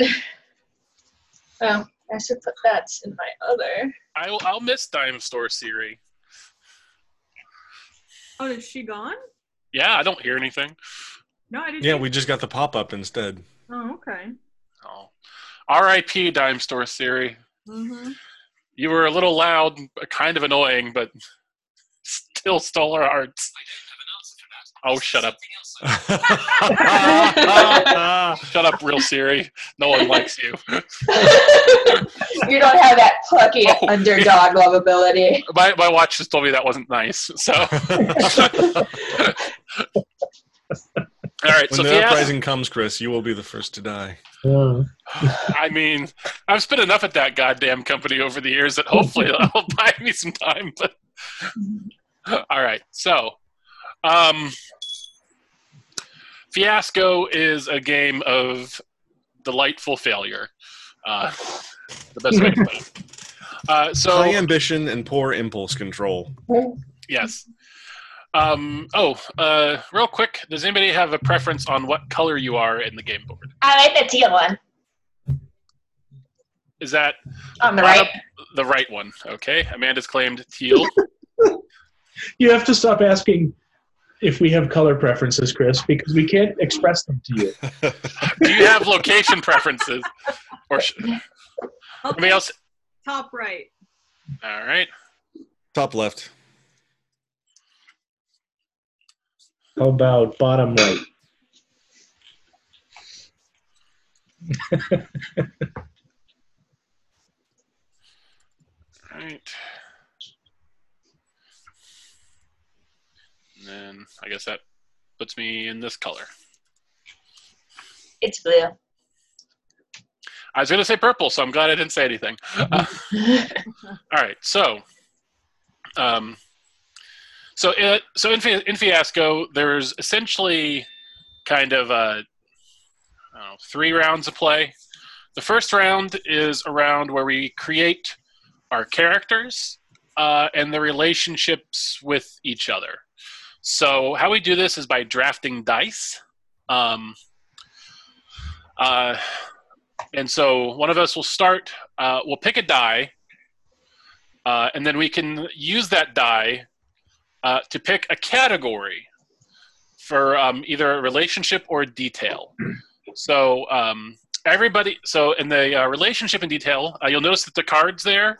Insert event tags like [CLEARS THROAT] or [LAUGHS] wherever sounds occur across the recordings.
on. Oh, I should put that in my other. I'll, I'll miss Dime Store Siri. Oh, is she gone? Yeah, I don't hear anything. No, I didn't. Yeah, we just got the pop up instead. Oh, okay. Oh. R.I.P. Dime Store Siri. Mm-hmm. You were a little loud, kind of annoying, but [LAUGHS] still stole our hearts. Oh, shut up. Shut up, [LAUGHS] real Siri. No one likes you. [LAUGHS] you don't have that plucky Oh. underdog lovability. My, my watch just told me that wasn't nice. So, [LAUGHS] all right. when so, the Fiasco, uprising comes, Chris, you will be the first to die. [SIGHS] I mean, I've spent enough at that goddamn company over the years that hopefully that'll buy me some time. But all right, so um, Fiasco is a game of delightful failure. Uh, the best way to put it. [LAUGHS] Uh, so High ambition and poor impulse control. yes. Um, oh, uh, real quick, does anybody have a preference on what color you are in the game board? I like the teal one Is that on the Right right. up- the right one? Okay, Amanda's claimed teal. [LAUGHS] you have to stop asking if we have color preferences, Chris, because we can't express them to you. [LAUGHS] Do you have location preferences? Or sh- anybody else? Top right. All right. Top left. How about bottom right? [LAUGHS] All right. And then I guess that puts me in this color. It's blue. I was going to say purple, so I'm glad I didn't say anything. Uh, [LAUGHS] all right, so, um, so it, so in, in Fiasco, there's essentially kind of uh, don't know, three rounds of play. The first round is a round where we create our characters uh, and the relationships with each other. So how we do this is by drafting dice. Um, uh, and so one of us will start, uh, we'll pick a die, uh, and then we can use that die uh, to pick a category for um, either a relationship or a detail. So um, everybody, so in the uh, relationship and detail, uh, you'll notice that the cards there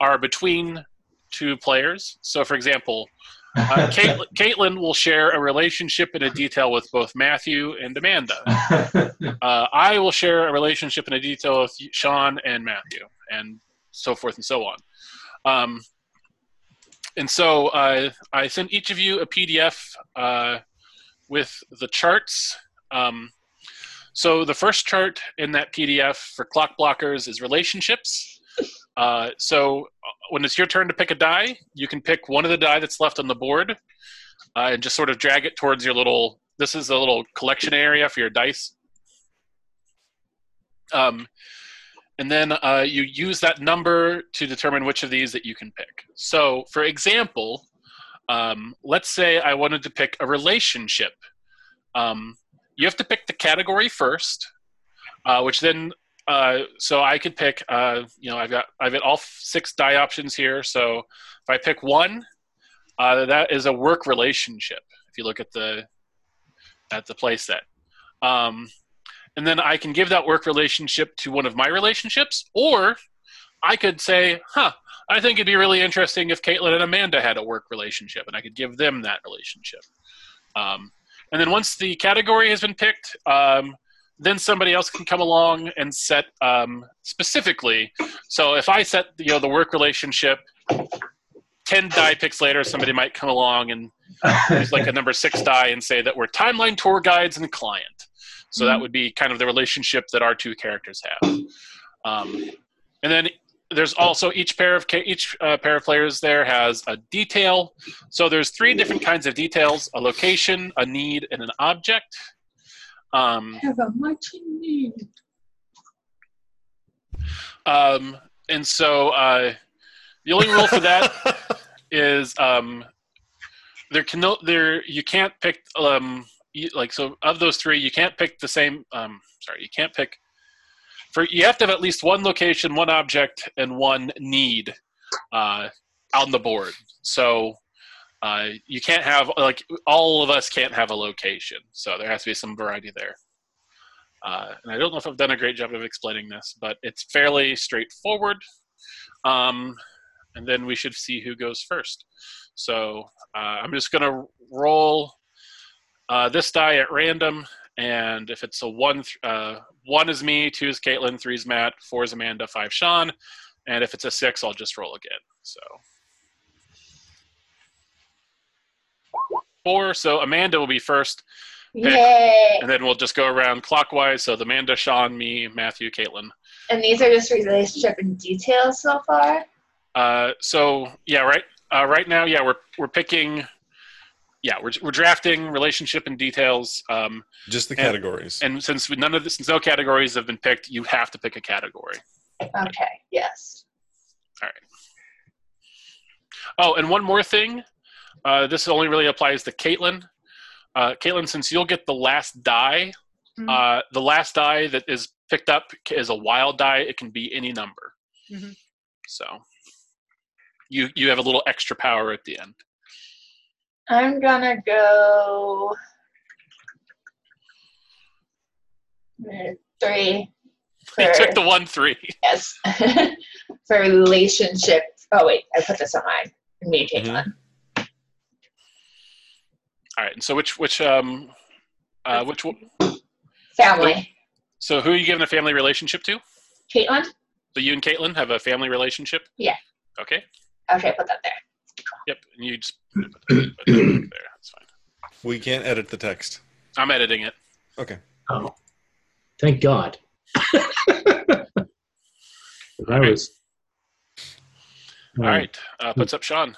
are between two players. So for example, uh, [LAUGHS] Cait- [LAUGHS] Caitlin will share a relationship in a detail with both Matthew and Amanda. Uh, I will share a relationship in a detail with Sean and Matthew, and so forth and so on. Um, and so uh, I sent each of you a PDF uh, with the charts. Um, so the first chart in that PDF for clock blockers is relationships. Uh, so uh, when it's your turn to pick a die, you can pick one of the die that's left on the board uh, and just sort of drag it towards your little. This is a little collection area for your dice. Um, and then uh, you use that number to determine which of these that you can pick. So, for example, um, let's say I wanted to pick a relationship. Um, you have to pick the category first, uh, which then uh, so I could pick. Uh, you know, I've got I've got all six die options here. So if I pick one, uh, that is a work relationship. If you look at the at the play set. Um, and then I can give that work relationship to one of my relationships, or I could say, "Huh, I think it'd be really interesting if Caitlin and Amanda had a work relationship," and I could give them that relationship. Um, and then once the category has been picked, um, then somebody else can come along and set um, specifically. So if I set you know the work relationship, ten die picks later, somebody might come along and use like a number six die and say that we're timeline tour guides and client. So that would be kind of the relationship that our two characters have. Um, and then there's also each pair of each uh, pair of players there has a detail. So there's three different kinds of details: a location, a need, and an object. Um, have a marching need. um, and so uh, the only rule for that [LAUGHS] is um, there can no there you can't pick um, you, like so of those three you can't pick the same um, sorry you can't pick for you have to have at least one location, one object, and one need uh, on the board. So uh, you can't have like all of us can't have a location. So there has to be some variety there. Uh, and I don't know if I've done a great job of explaining this, but it's fairly straightforward. Um, and then we should see who goes first. So uh, I'm just going to roll uh, this die at random, and if it's a one, uh, one is me, two is Caitlin, three is Matt, four is Amanda, five Sean, and if it's a six, I'll just roll again. So four. So Amanda will be first, Yay! and then we'll just go around clockwise. So the Amanda, Sean, me, Matthew, Caitlin. And these are just relationship and details so far. Uh, so yeah, right. Uh, right now, yeah, we're we're picking. Yeah, we're we're drafting relationship and details. Um, Just the And- categories. and since we, none of this, since no categories have been picked, you have to pick a category. Okay. Yes. All right. Oh, and one more thing. Uh, this only really applies to Caitlin. Uh, Caitlin, since you'll get the last die, Mhm. uh, the last die that is picked up is a wild die. It can be any number. Mhm. So you you have a little extra power at the end. I'm gonna go uh, three. [LAUGHS] You took the one three. yes. [LAUGHS] for relationship. Oh wait, I put this on mine. Me, Mm-hmm. Caitlin. All right. And so which which um uh which Family. so who are you giving a family relationship to? Caitlin. So you and Caitlin have a family relationship. Yeah. Okay. Okay, put that there. Yep. And you just [CLEARS THROAT] put it there. That's fine. we can't edit the text. I'm editing it. Okay. Oh, thank God. [LAUGHS] I was. All right. Uh, puts up Sean.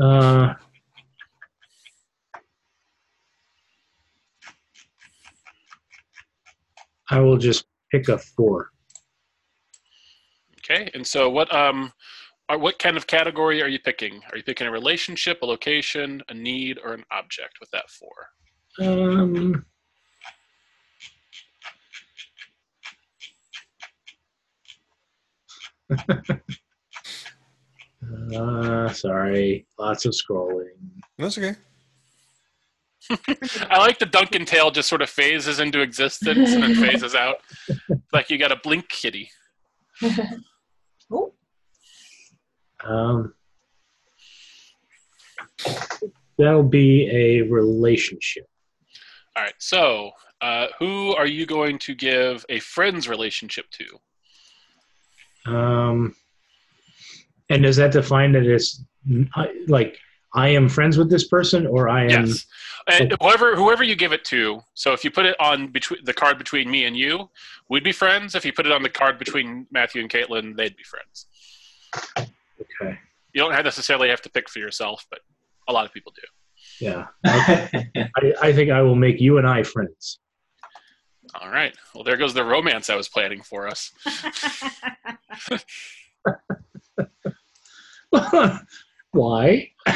Uh, I will just pick a four. Okay. And so what um are, what kind of category are you picking? Are you picking a relationship, a location, a need, or an object with that four? Um, [LAUGHS] uh, sorry, lots of scrolling. That's okay. [LAUGHS] I like the Duncan tail just sort of phases into existence and then phases out. [LAUGHS] Like you got a blink kitty. [LAUGHS] Ooh. Um, that'll be a relationship. All right. So uh, who are you going to give a friend's relationship to? Um, and does that define that it's like I am friends with this person, or I am? Yes. And whoever whoever you give it to. So if you put it on between the card between me and you, we'd be friends. If you put it on the card between Matthew and Caitlin, they'd be friends. Okay. You don't necessarily have to pick for yourself, but a lot of people do. Yeah. I, I think I will make you and I friends. All right. Well, there goes the romance I was planning for us. [LAUGHS] [LAUGHS] [LAUGHS] Why? [LAUGHS]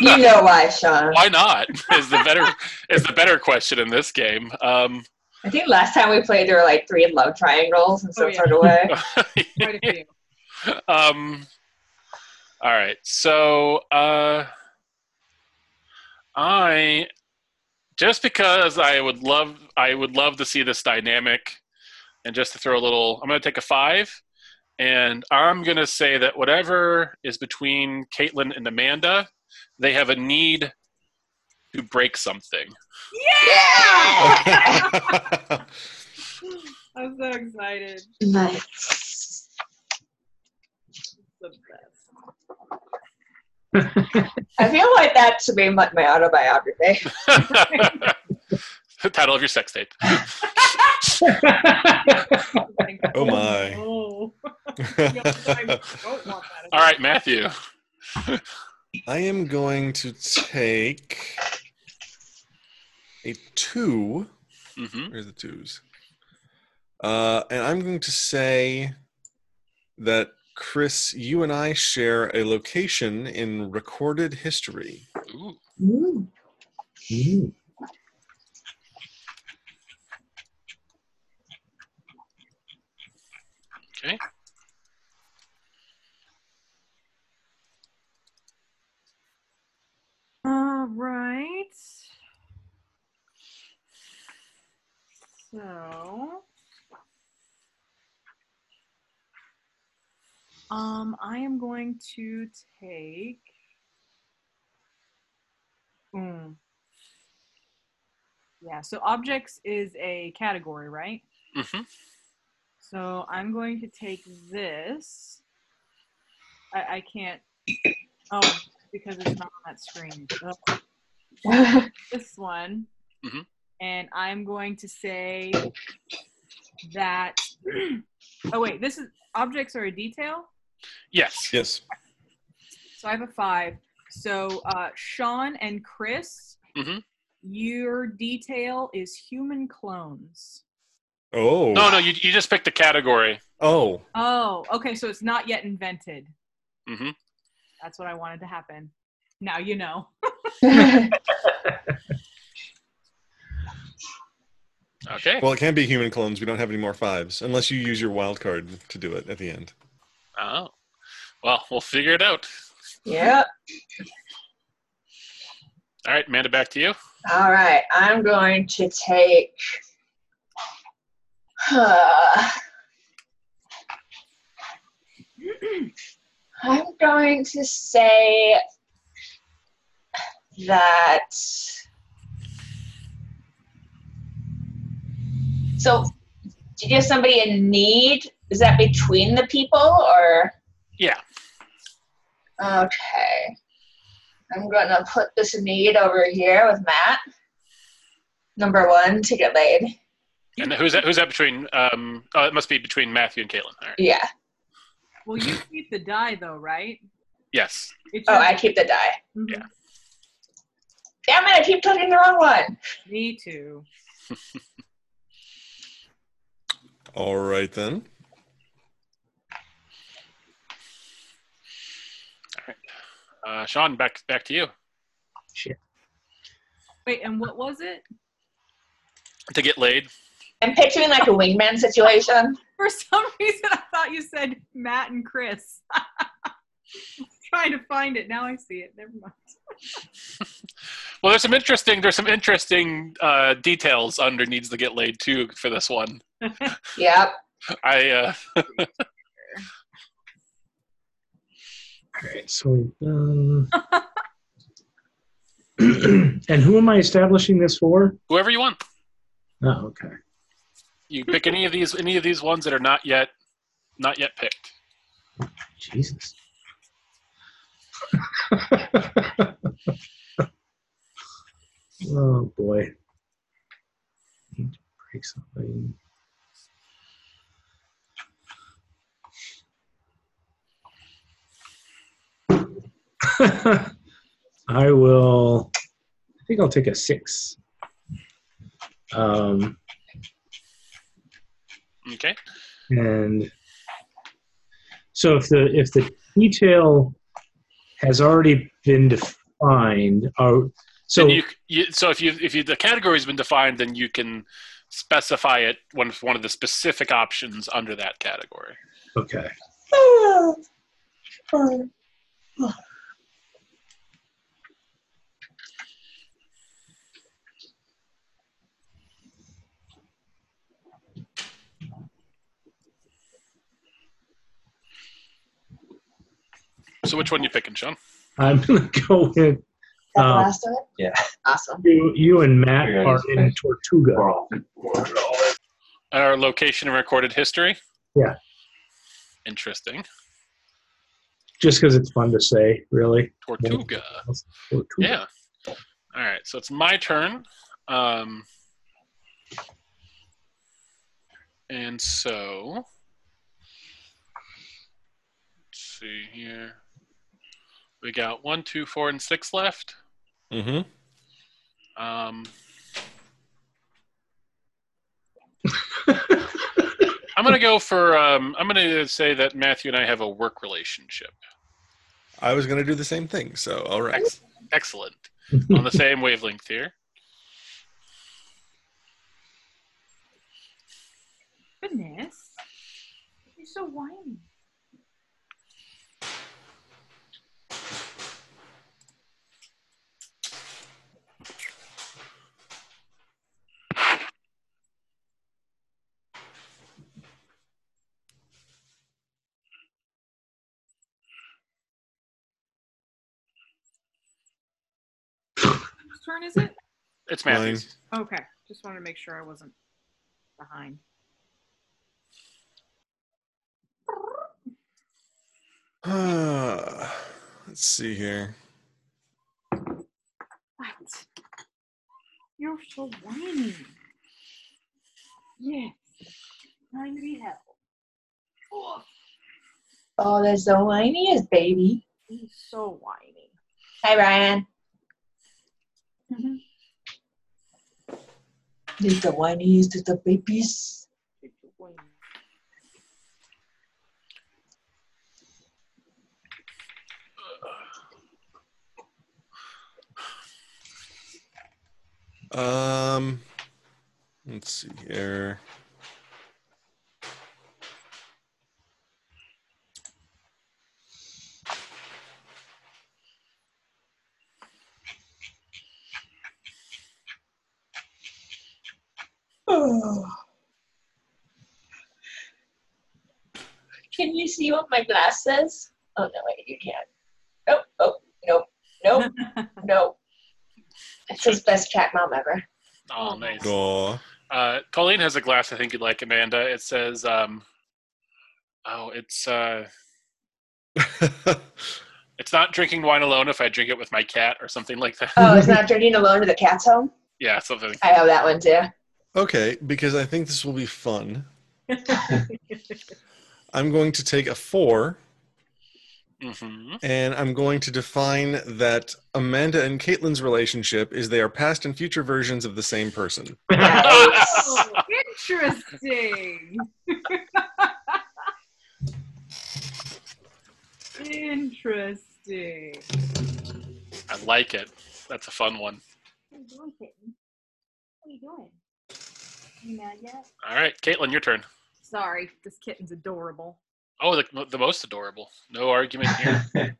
You know why, Sean. Why not? Is the better is the better question in this game. Um, I think last time we played there were like three love triangles in some Oh, yeah. sort of way. [LAUGHS] Quite a few. um, all right. So uh, I just because I would love I would love to see this dynamic, and just to throw a little, I'm going to take a five, and I'm going to say that whatever is between Caitlin and Amanda, they have a need to break something. Yeah! I'm so excited. nice. I feel like that should be my, my autobiography. [LAUGHS] [LAUGHS] the title of your sex tape. [LAUGHS] Oh, my. Oh. [LAUGHS] Don't. All right, Matthew. I am going to take a two. hmm Where's the twos? Uh, and I'm going to say that Chris, you and I share a location in recorded history. Ooh. Ooh. Mm. Okay. All right. So, um, I am going to take. Mm. Yeah, so objects is a category, right? Mm-hmm. So I'm going to take this. I, I can't. Oh, because it's not on that screen. Ugh. [LAUGHS] This one. Mhm. And I'm going to say that. [CLEARS THROAT] oh, wait. This is objects are a detail. Yes. Yes. So I have a five. So uh, Sean and Chris, Mhm. your detail is human clones. Oh. No, no, you, you just picked a category. Oh. Oh, okay. So it's not yet invented. Mm-hmm. That's what I wanted to happen. Now you know. [LAUGHS] Okay. Well, it can be human clones. We don't have any more fives unless you use your wild card to do it at the end. Oh. Well, we'll figure it out. yep. All right, Amanda, back to you. All right. I'm going to take. [SIGHS] I'm going to say that. So, did you have somebody in need, is that between the people or? Yeah. Okay. I'm going to put this need over here with Matt. Number one to get laid. And who's that? Who's that between? Um, oh, it must be between Matthew and Caitlin. All right. Yeah. Well, you keep the die though, right? Yes. It's Oh, I keep the die. Mhm. Yeah. Damn it, I keep clicking the wrong one. Me too. [LAUGHS] All right then. All right, uh, Sean, back back to you Shit. Wait, and what was it? to get laid. I'm picturing like a wingman situation. [LAUGHS] For some reason, I thought you said Matt and Chris. [LAUGHS] trying to find it. Now I see it. Never mind. [LAUGHS] Well, there's some interesting there's some interesting uh, details under needs to get laid too for this one. Yep. I uh, All right, so we've done. [CLEARS THROAT] and who am I establishing this for? whoever you want. Oh, okay. You pick any of these any of these ones that are not yet not yet picked. Jesus. [LAUGHS] oh boy. Need to break something. [LAUGHS] I will. I think I'll take a six. Um, Okay. and so if the if the detail has already been defined, or so So you, you so if you if you the category has been defined, then you can specify it one one of the specific options under that category. okay. Ah. Ah. Ah. So which one you picking, Sean? I'm gonna [LAUGHS] go with That the Um, last of it? yeah. Awesome. you. You and Matt Yeah, are he's in Tortuga. Our location and recorded history. Yeah. Interesting. Just because it's fun to say, really. Tortuga. Tortuga. Yeah. All right. So it's my turn. Um, and so, let's see here. We got one, two, four, and six left. Mm-hmm. Um, [LAUGHS] I'm gonna go for. Um, I'm gonna say that Matthew and I have a work relationship. I was going to do the same thing. So, all right. Ex- excellent. On the same wavelength here. Goodness. You're so whiny. Turn is it? It's Mine. Matthew's. Okay. Just wanted to make sure I wasn't behind. [SIGHS] Let's see here. What? You're so whiny. Yes. Time to be held. Oh, Oh, there's the whiniest baby. he's so whiny. Hi, Brian. The whiniest of the babies. Um, let's see here. [SIGHS] Can you see what my glass says? Oh no, wait, you can't. Nope. Oh, nope. Nope. [LAUGHS] nope. It says best chat mom ever. Oh, nice. Aw. Uh, Colleen has a glass I think you'd like, Amanda. It says, um, oh, it's uh, [LAUGHS] it's not drinking wine alone if I drink it with my cat or something like that. Oh, it's [LAUGHS] not drinking alone to the cat's home. yeah, something. I have that one too. Okay, because I think this will be fun. [LAUGHS] I'm going to take a four hmm and I'm going to define that Amanda and Caitlin's relationship is they are past and future versions of the same person. Nice. Oh, interesting. interesting. I like it. That's a fun one. What are you doing. What are you doing? You mad yet? All right, Caitlin, your turn. Sorry, this kitten's adorable. Oh, the, the most adorable. No argument [LAUGHS] here.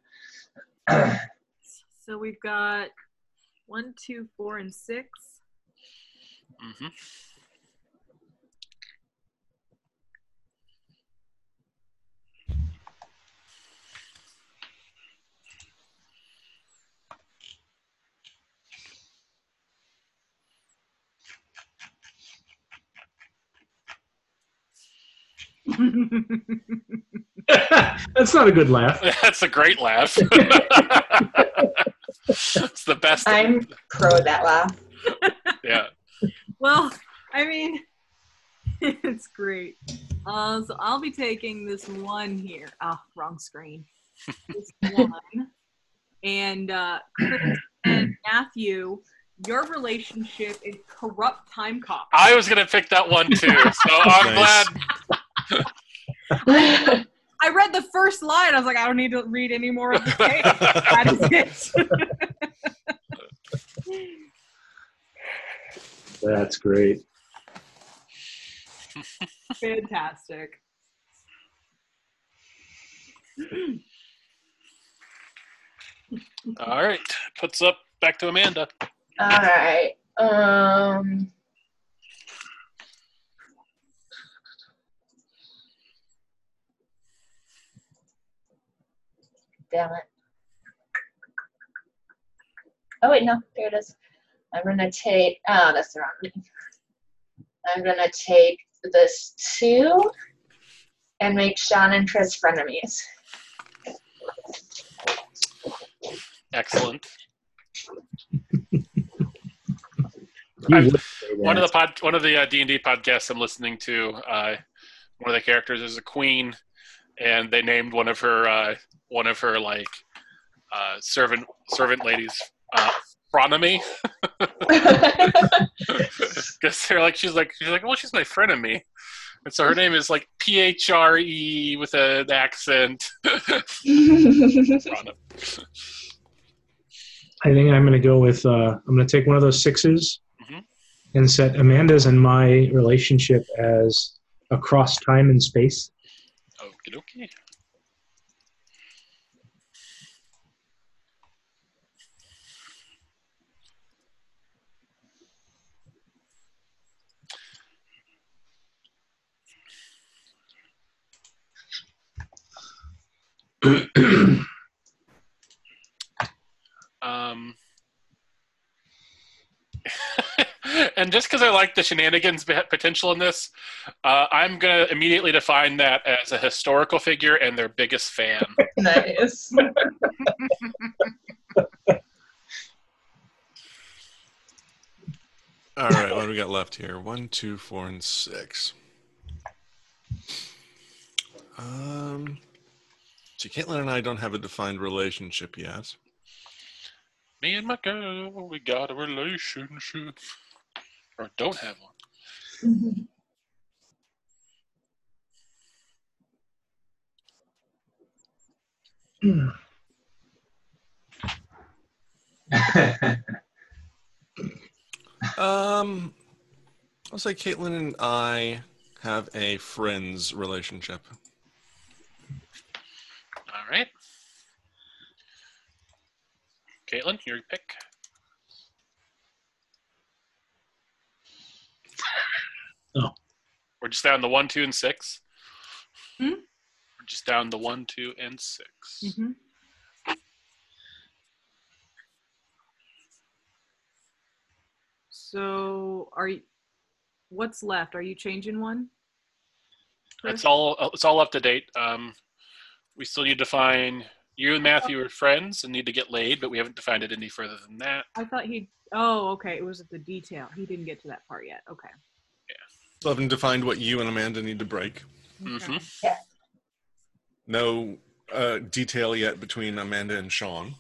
So we've got one, two, four, and six. hmm [LAUGHS] That's not a good laugh. That's a great laugh. [LAUGHS] it's the best. I'm pro that laugh. [LAUGHS] yeah. well, I mean, it's great. Uh, so I'll be taking this one here. Oh, wrong screen. This one. And uh, Chris and Matthew, your relationship is corrupt time cop. I was gonna pick that one too, so I'm Nice. glad. I read the first line. I was like, I don't need to read any more of the page. that is it. That's great. Fantastic. All right, puts up back to Amanda. All right. Um. Damn it. Oh wait, no, there it is. I'm gonna take. Oh, that's the wrong one. I'm gonna take this two and make Sean and Chris frenemies. Excellent. [LAUGHS] I'm- One of the pod, one of the uh, D and D podcasts I'm listening to, uh, one of the characters is a queen, and they named one of her uh, one of her like uh, servant servant ladies uh, Frenemy, because [LAUGHS] they're like she's like she's like well she's my frenemy, and so her name is like P H R E with an accent. [LAUGHS] I think I'm going to go with. Uh, I'm going to take one of those sixes Mhm. and set Amanda's and my relationship as across time and space. Okie dokie. [CLEARS THROAT] Um, [LAUGHS] and just because I like the shenanigans potential in this, uh, I'm gonna immediately define that as a historical figure and their biggest fan. [LAUGHS] Nice. [LAUGHS] All right, what do we got left here? One, two, four, and six. Um, so Caitlin and I don't have a defined relationship yet. Me and my girl, we got a relationship, or don't have one. Um, I'll say Caitlin and I have a friends relationship. All right. Caitlin, your pick. Oh. We're just down the one, two, and six. Hmm? We're just down the one, two, and 6 Mhm. So are you? What's left? Are you changing one? It's all it's all up to date. Um, we still need to find you and Matthew are friends and need to get laid, but we haven't defined it any further than that. I thought he. Oh, okay. It was at the detail. He didn't get to that part yet. Okay. Yeah. Still haven't defined what you and Amanda need to break. Okay. hmm No uh, detail yet between Amanda and Sean.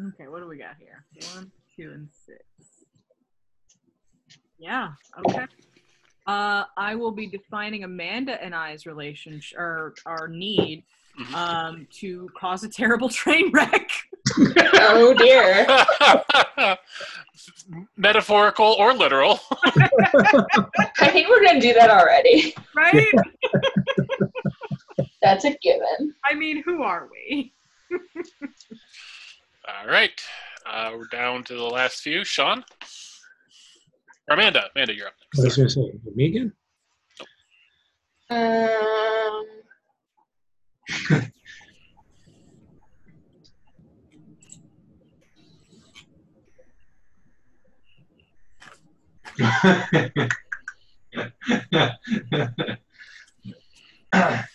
Okay, what do we got here? One, two, and six. Yeah. Okay. Uh, I will be defining Amanda and I's relationship or our need Mhm. um, to cause a terrible [LAUGHS] train wreck. oh dear. [LAUGHS] Metaphorical or literal. I think we're gonna do that already. Right? [LAUGHS] That's a given. I mean, who are we? All right. Uh, we're down to the last few. Sean? Or Amanda. Amanda, you're up I was next. going to say, me again? Um. [LAUGHS] [LAUGHS]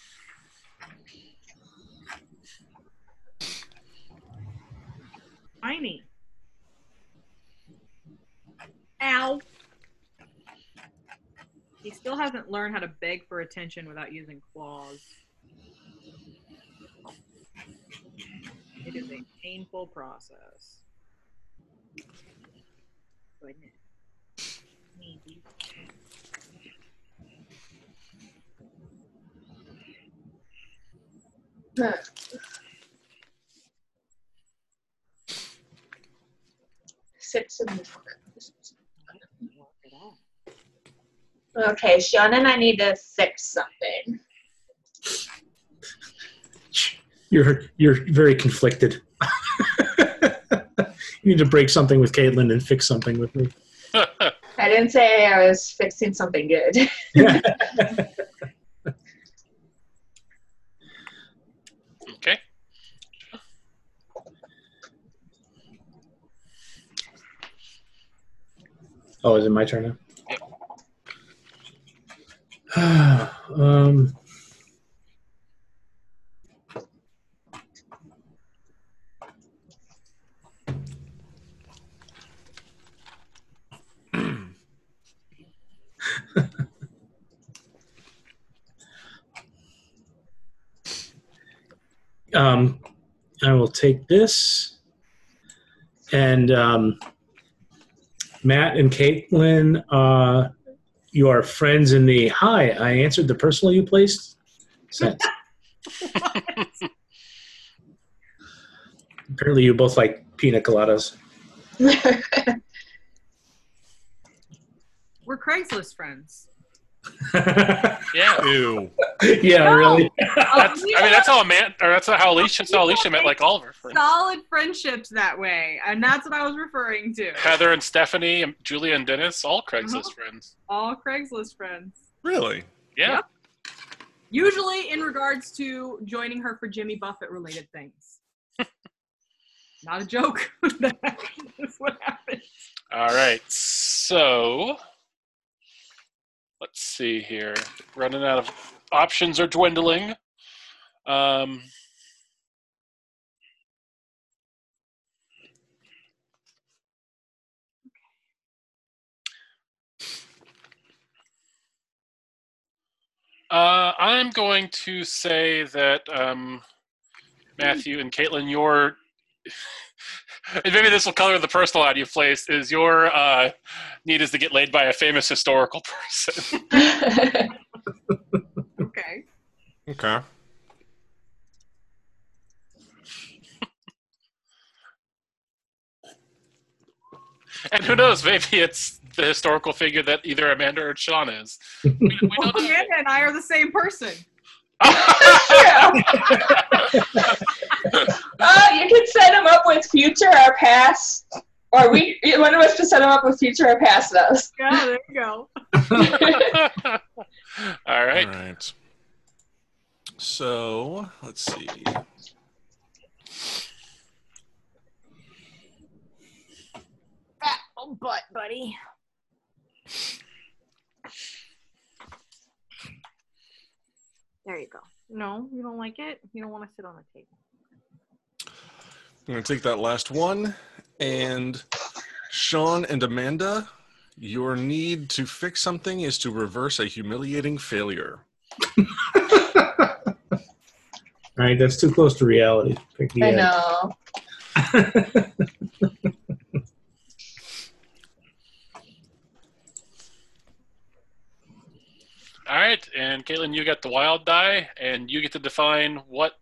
Tiny. Ow. He still hasn't learned how to beg for attention without using claws. It is a painful process. Goodness. Six and Okay, Sean and I need to fix something. You're you're very conflicted. [LAUGHS] you need to break something with Caitlin and fix something with me. [LAUGHS] I didn't say I was fixing something good. [LAUGHS] oh, is it my turn now? [SIGHS] um, [LAUGHS] um, I will take this. And um, Matt and Caitlin, uh, you are friends in the hi. I answered the personal you placed sense. [LAUGHS] Apparently, you both like pina coladas. [LAUGHS] We're Craigslist friends. Yeah. Ew. [LAUGHS] yeah, No. really. [LAUGHS] That's, we I mean, that's how Amanda, or that's how Alicia, that's how Alicia met like all of her friends. solid friendships that way, and that's what I was referring to. Heather and Stephanie, and Julia and Dennis, all Craigslist Uh-huh. friends. All Craigslist friends. Really? Yeah. Yep. Usually in regards to joining her for Jimmy Buffett related things. [LAUGHS] Not a joke. That's what happened. All right. So let's see here. Running out of options are dwindling. Um, uh, I'm going to say that um, Matthew and Caitlin, your and maybe this will color the personal ad you've placed. Is your uh, need is to get laid by a famous historical [LAUGHS] person? Okay. Okay. and who knows? Maybe it's the historical figure that either Amanda or Sean is. We, we Well, don't know. Amanda and I are the same person. [LAUGHS] oh, you can set them up with future or past, or we one of us can set them up with future or past us. Yeah, there you go. [LAUGHS] All right. All right. So let's see. Fat old oh, butt, buddy. There you go. No, you don't like it? You don't want to sit on the table. I'm going to take that last one. And Sean and Amanda, your need to fix something is to reverse a humiliating failure. [LAUGHS] All right, that's too close to reality. Pick the I end. know. [LAUGHS] All right. And Caitlin, you got the wild die, and you get to define what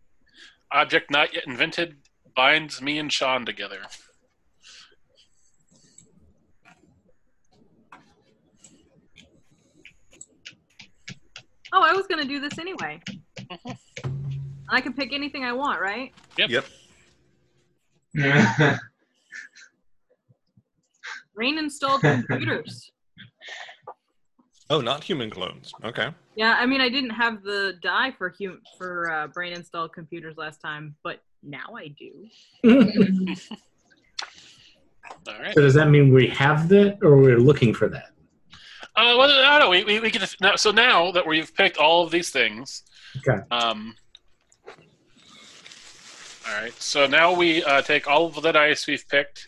object not yet invented binds me and Sean together. Oh, I was going to do this anyway. Mm-hmm. I can pick anything I want, right? Yep. Yep. [LAUGHS] Rain installed computers. Oh, not human clones. Okay. Yeah, I mean, I didn't have the die for hum- for uh, brain installed computers last time, but now I do. [LAUGHS] All right. So does that mean we have that, or we're looking for that? Uh, well, I don't know. We, we, we get to, now, so now that we've picked all of these things. Okay. Um, all right. So now we uh, take all of the dice we've picked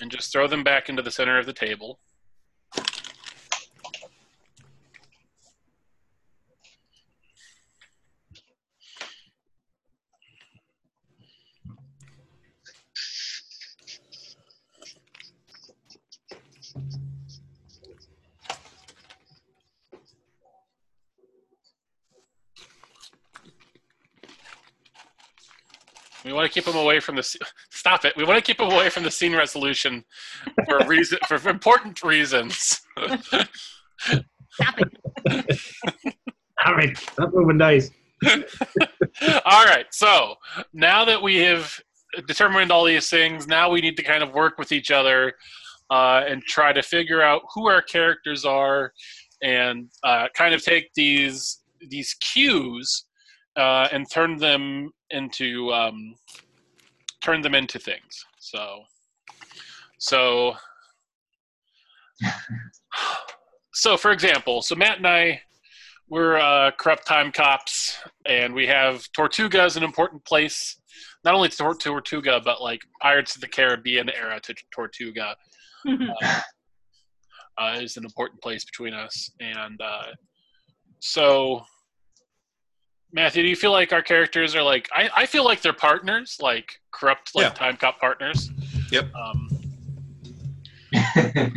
and just throw them back into the center of the table. We want to keep them away from the. Stop it. We want to keep them away from the scene resolution for a reason for important reasons. [LAUGHS] All right, stop moving dice. [LAUGHS] all right. So now that we have determined all these things, now we need to kind of work with each other uh, and try to figure out who our characters are, and uh, kind of take these these cues uh, and turn them into um, turn them into things. So, so, [LAUGHS] so for example, so Matt and I, we're uh, corrupt time cops, and we have Tortuga as an important place. Not only to Tortuga, but like Pirates of the Caribbean era to Tortuga [LAUGHS] uh, uh, is an important place between us. And uh, so, Matthew, do you feel like our characters are like? I, I feel like they're partners, like corrupt, like Yeah. time cop partners. Yep. Um,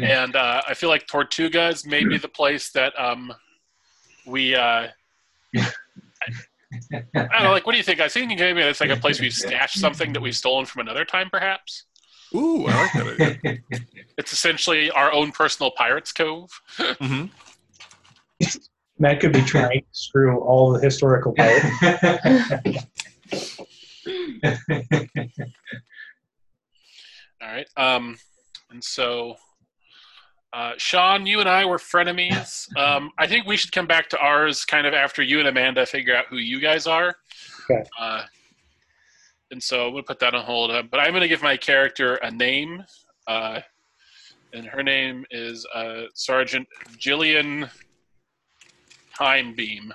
and uh, I feel like Tortuga is maybe the place that um, we. Uh, I don't know, like, what do you think? I think maybe it's like a place we've stashed something that we've stolen from another time, perhaps. Ooh, I like that idea. It's essentially our own personal pirates cove. hmm [LAUGHS] Matt could be [LAUGHS] trying to screw all the historical players. [LAUGHS] All right. Um, and so, uh, Sean, you and I were frenemies. Um, I think we should come back to ours kind of after you and Amanda figure out who you guys are. Okay. Uh, and so I'm gonna put that on hold. Uh, but I'm going to give my character a name. Uh, and her name is uh, Sergeant Jillian Time Beam.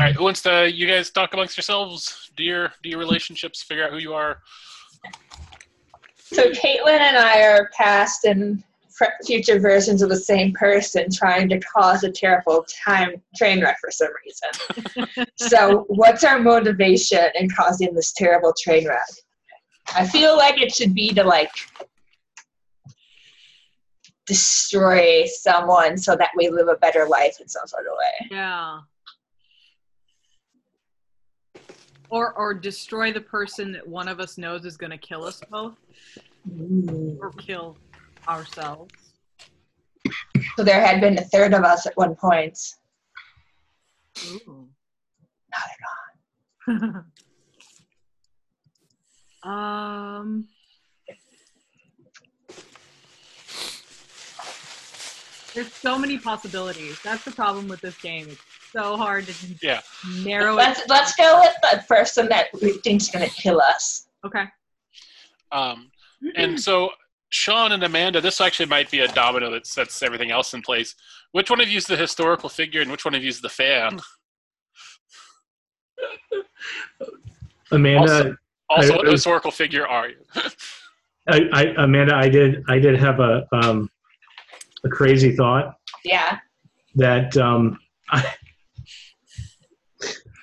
All right, who wants to? You guys talk amongst yourselves. Do your do your relationships. Figure out who you are. So Caitlin and I are past and future versions of the same person trying to cause a terrible time train wreck for some reason. [LAUGHS] so what's our motivation in causing this terrible train wreck? I feel like it should be to like destroy someone so that we live a better life in some sort of way. Yeah. Or or destroy the person that one of us knows is going to kill us both, mm. or kill ourselves. So there had been a third of us at one point. Ooh. Now they're [LAUGHS] um. There's so many possibilities. That's the problem with this game. It's so hard to just Yeah. narrow. Let's let's go with the person that we think's gonna kill us. Okay. Um, and so Sean and Amanda, this actually might be a domino that sets everything else in place. Which one of you is the historical figure, and which one of you is the fan? [LAUGHS] Amanda, Also, I- what historical figure are you? I, I, Amanda, I did, I did have a, um, a crazy thought Yeah. that um, [LAUGHS] I,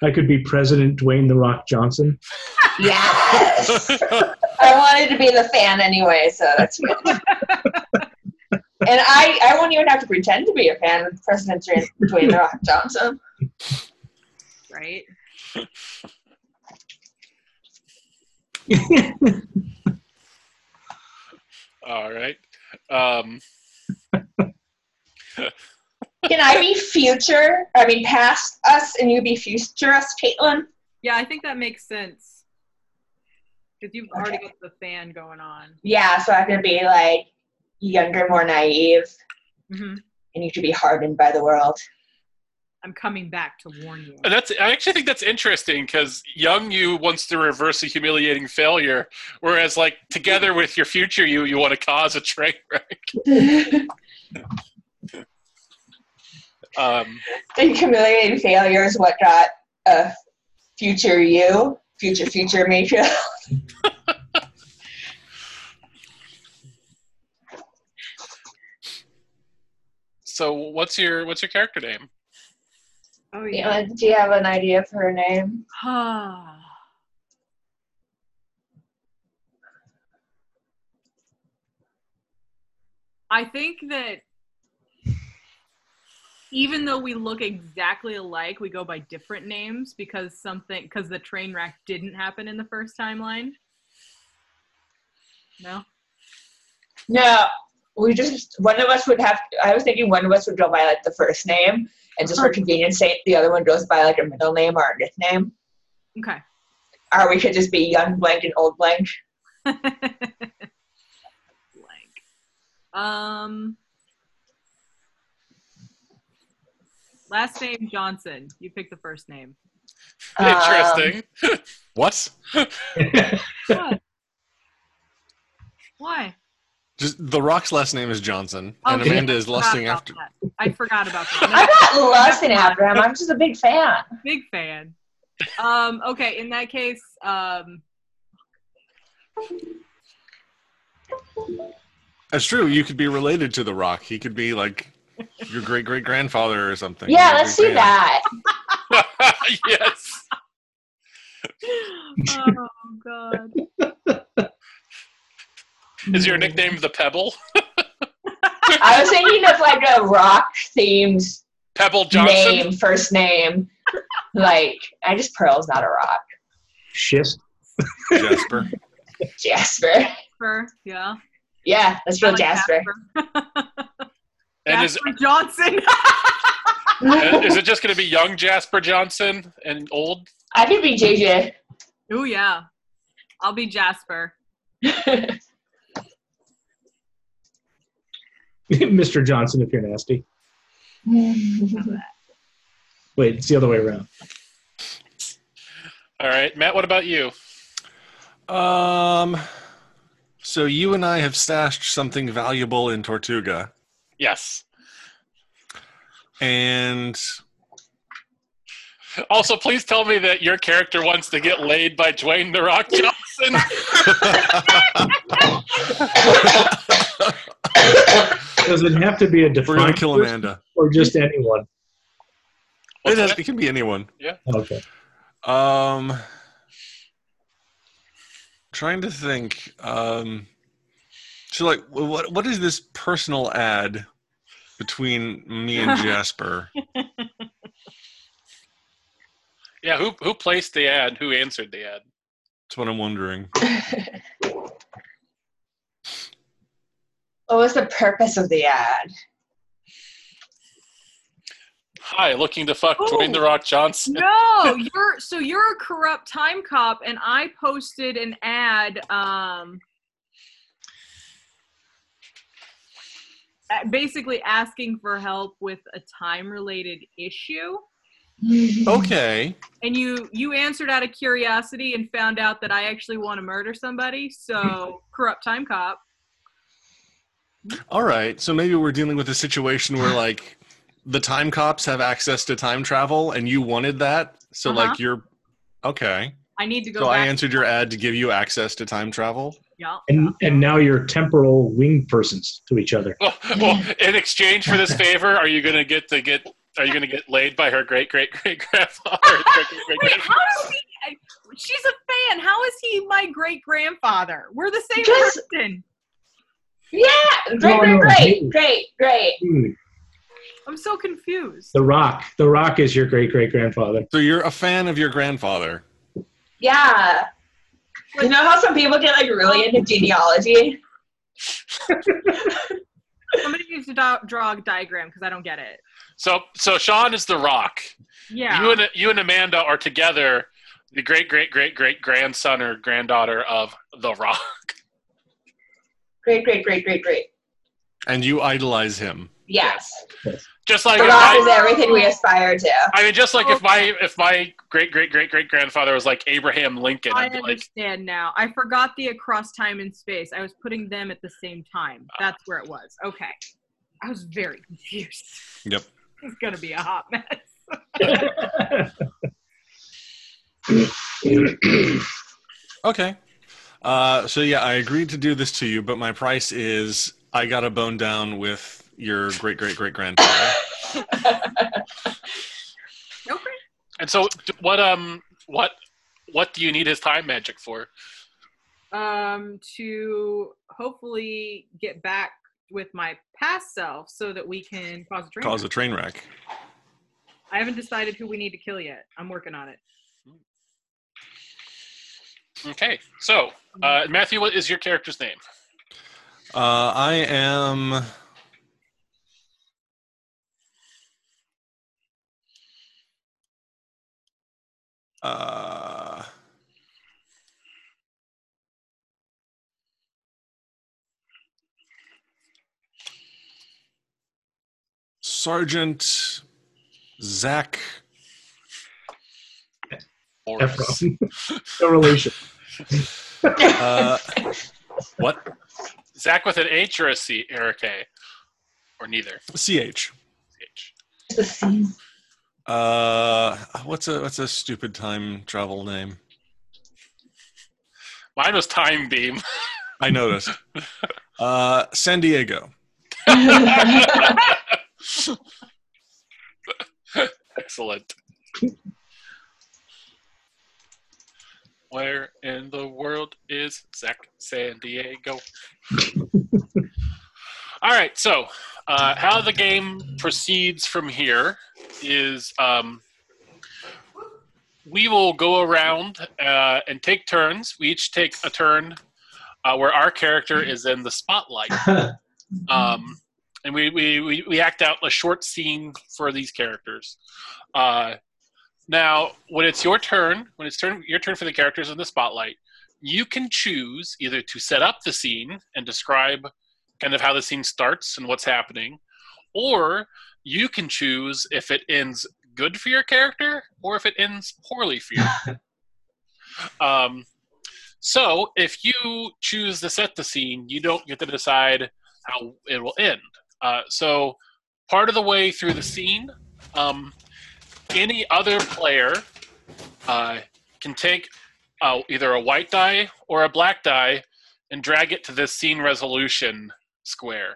I could be President Dwayne the Rock Johnson. [LAUGHS] Yes. I wanted to be the fan anyway, so that's good. [LAUGHS] and I, I won't even have to pretend to be a fan of President Dwayne Dwayne The Rock Johnson. Right. All right. Um, [LAUGHS] Can I be future? I mean, past us, and you be future us, Caitlin? Yeah, I think that makes sense. Because you've already got the fan going on. Yeah, so I can be like younger, more naive, hmm and you should be hardened by the world. I'm coming back to warn you. and that's I actually think that's interesting because young you wants to reverse a humiliating failure, whereas like together with your future you, you want to cause a train [LAUGHS] wreck. [LAUGHS] Um, the humiliating failure is what got a future you, future future me feel. [LAUGHS] so what's your what's your character name? Oh Yeah, do you have an idea of her name? yeah. I think that even though we look exactly alike, we go by different names because something because the train wreck didn't happen in the first timeline. No. No, we just one of us would have. I was thinking one of us would go by like the first name, and just for convenience sake, the other one goes by like a middle name or a nickname. Okay. Or we could just be young blank and old blank. [LAUGHS] Blank. Um. Last name Johnson. You pick the first name. [LAUGHS] Um, Interesting. [LAUGHS] What? What? Why? Just the Rock's last name is Johnson, and Okay, Amanda is lusting after. that. I forgot about that. I'm not lusting after him. I'm just a big fan. Big fan. Um. Okay. In that case, um. That's true. You could be related to the Rock. He could be like your great great grandfather or something. Yeah, let's do that. [LAUGHS] [LAUGHS] [LAUGHS] yes. Oh God. Is your nickname the Pebble? I was thinking of like a rock themed Pebble Johnson. name, first name. Like, I just Pearl's not a rock. Schist. Jasper. Jasper. Jasper, yeah. Yeah, let's I go like Jasper. And is, Jasper Johnson. [LAUGHS] is it just going to be young Jasper Johnson and old? I could be JJ. oh yeah, I'll be Jasper. [LAUGHS] Mr. Johnson, if you're nasty. [LAUGHS] Wait, it's the other way around. All right, Matt. What about you? Um, so you and I have stashed something valuable in Tortuga, Yes. and Also, please tell me that your character wants to get laid by Dwayne the Rock Johnson. Does it have to be a we're gonna defined kill Amanda. or just anyone? It, has, it can be anyone. Yeah. Okay. Um, trying to think. Um, so like, what what is this personal ad between me and [LAUGHS] Jasper? Yeah, who who placed the ad? Who answered the ad? That's what I'm wondering. [LAUGHS] what was the purpose of the ad? Hi, looking to fuck Oh. Dwayne the Rock Johnson. no, [LAUGHS] you're so you're a corrupt time cop, and I posted an ad. Um, basically asking for help with a time-related issue. Okay. and you you answered out of curiosity and found out that I actually want to murder somebody. So [LAUGHS] corrupt time cop. All right. So maybe we're dealing with a situation where [LAUGHS] like the time cops have access to time travel and you wanted that. So Uh-huh. like you're okay. I need to go So I back. answered your ad to give you access to time travel. Yeah. And and now you're temporal wing persons to each other. Well, well, in exchange for this favor, are you gonna get to get? Are you gonna get laid by her great great great grandfather? [LAUGHS] Wait, how do we? She's a fan. How is he my great grandfather? We're the same Just- person. Yeah, great, great, great, great, great. Hmm. I'm so confused. The Rock. The Rock is your great great grandfather. So you're a fan of your grandfather. Yeah. You know how some people get like really into genealogy? Somebody needs to draw a diagram because I don't get it. So so Sean is the Rock. Yeah. You and you and Amanda are together, the great great great great grandson or granddaughter of the Rock. Great, great, great, great, great. And you idolize him. Yes. Just like The if rock my, is everything we aspire to. I mean, just like if my if my great great great great grandfather was like Abraham Lincoln, I I'd be like, understand now. I forgot the across time and space. I was putting them at the same time. That's where it was. Okay. I was very confused. Yep. [LAUGHS] It's gonna be a hot mess. [LAUGHS] Okay. Uh, so yeah, I agreed to do this to you, but my price is I got a bone down with your great great great grandfather. [LAUGHS] Okay. and so what um what what do you need his time magic for? Um, to hopefully get back with my past self so that we can cause a train. Cause a wreck. train wreck. I haven't decided who we need to kill yet. I'm working on it. Okay, so uh, Matthew, what is your character's name? Uh, I am. Uh, Sergeant Zach. Morris. Efron. [LAUGHS] no relation. [LAUGHS] Uh, what? Zach with an H or a C or a K, or neither. CH. H. Uh, what's a what's a stupid time travel name? Mine was Time Beam. [LAUGHS] I noticed. Uh, San Diego. [LAUGHS] Excellent. Where in the world is Zach San Diego? [LAUGHS] All right, so uh, how the game proceeds from here is um, we will go around uh, and take turns. We each take a turn uh, where our character is in the spotlight. [LAUGHS] Um, and we, we, we, we act out a short scene for these characters. Uh, now, when it's your turn, when it's turn your turn for the characters in the spotlight, you can choose either to set up the scene and describe kind of how the scene starts and what's happening, or you can choose if it ends good for your character or if it ends poorly for you. [LAUGHS] um, so, if you choose to set the scene, you don't get to decide how it will end. Uh, so, part of the way through the scene, um, any other player uh, can take uh, either a white die or a black die and drag it to this scene resolution square.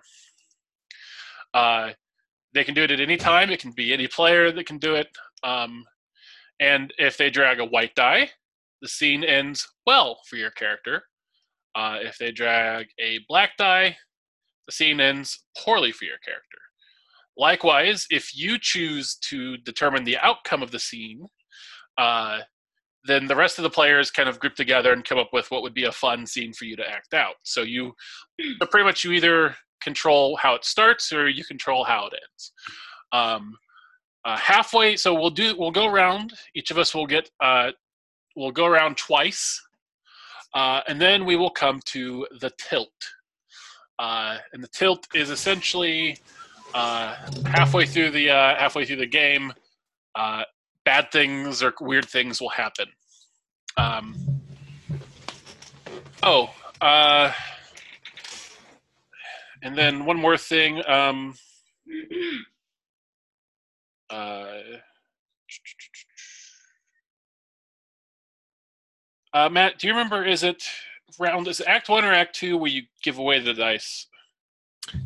Uh, they can do it at any time. It can be any player that can do it. Um, and if they drag a white die, the scene ends well for your character. Uh, if they drag a black die, the scene ends poorly for your character. Likewise, if you choose to determine the outcome of the scene, uh, then the rest of the players kind of group together and come up with what would be a fun scene for you to act out. So you, pretty much you either control how it starts or you control how it ends. Um, uh, halfway, so we'll do we'll go around. Each of us will get uh, we'll go around twice, uh, and then we will come to the tilt. Uh, and the tilt is essentially uh, halfway through the uh, halfway through the game. Bad things or weird things will happen. Um, oh, uh, and then one more thing. Um, uh, uh, Matt, do you remember? Is it round? Is it Act One or Act Two where you give away the dice?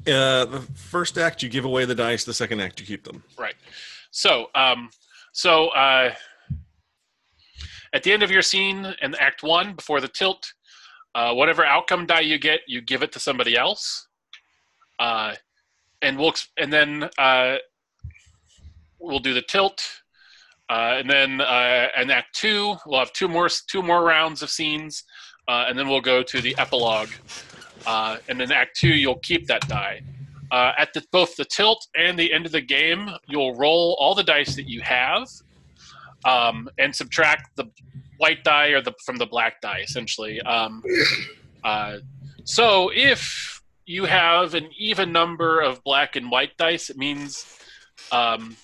Uh, the first act, you give away the dice. The second act, you keep them. Right. So, um, so uh, at the end of your scene in Act One, before the tilt, uh, whatever outcome die you get, you give it to somebody else, uh, and we'll and then uh, we'll do the tilt, uh, and then uh, in Act Two, we'll have two more two more rounds of scenes, and then we'll go to the epilogue. And in Act Two, you'll keep that die. Uh, at the, both the tilt and the end of the game, you'll roll all the dice that you have, um, and subtract the white die or the from the black die, essentially. Um, [CLEARS THROAT] uh, so if you have an even number of black and white dice, it means um,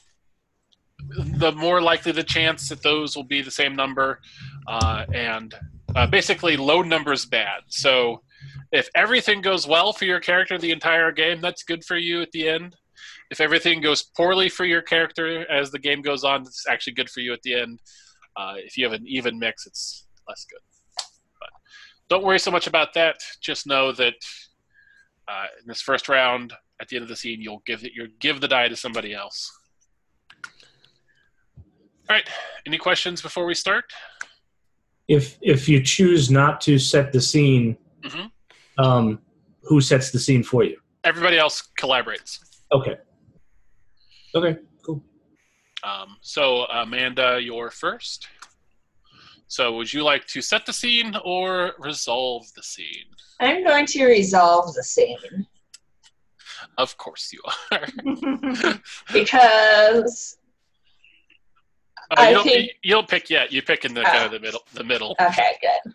the more likely the chance that those will be the same number, uh, and uh, basically low numbers bad. So if everything goes well for your character the entire game, that's good for you at the end. If everything goes poorly for your character as the game goes on, it's actually good for you at the end. Uh, if you have an even mix, it's less good. But don't worry so much about that. Just know that uh, in this first round, at the end of the scene, you'll give it, you give the die to somebody else. All right. Any questions before we start? If if you choose not to set the scene, Mhm. Um, who sets the scene for you? Everybody else collaborates. Okay. Okay. Cool. Um, so, Amanda, you're first. So, would you like to set the scene or resolve the scene? I'm going to resolve the scene Of course, you are. [LAUGHS] [LAUGHS] because Oh, I you, don't, think- you don't pick yet. You pick in the kind of the middle. The middle. okay, good.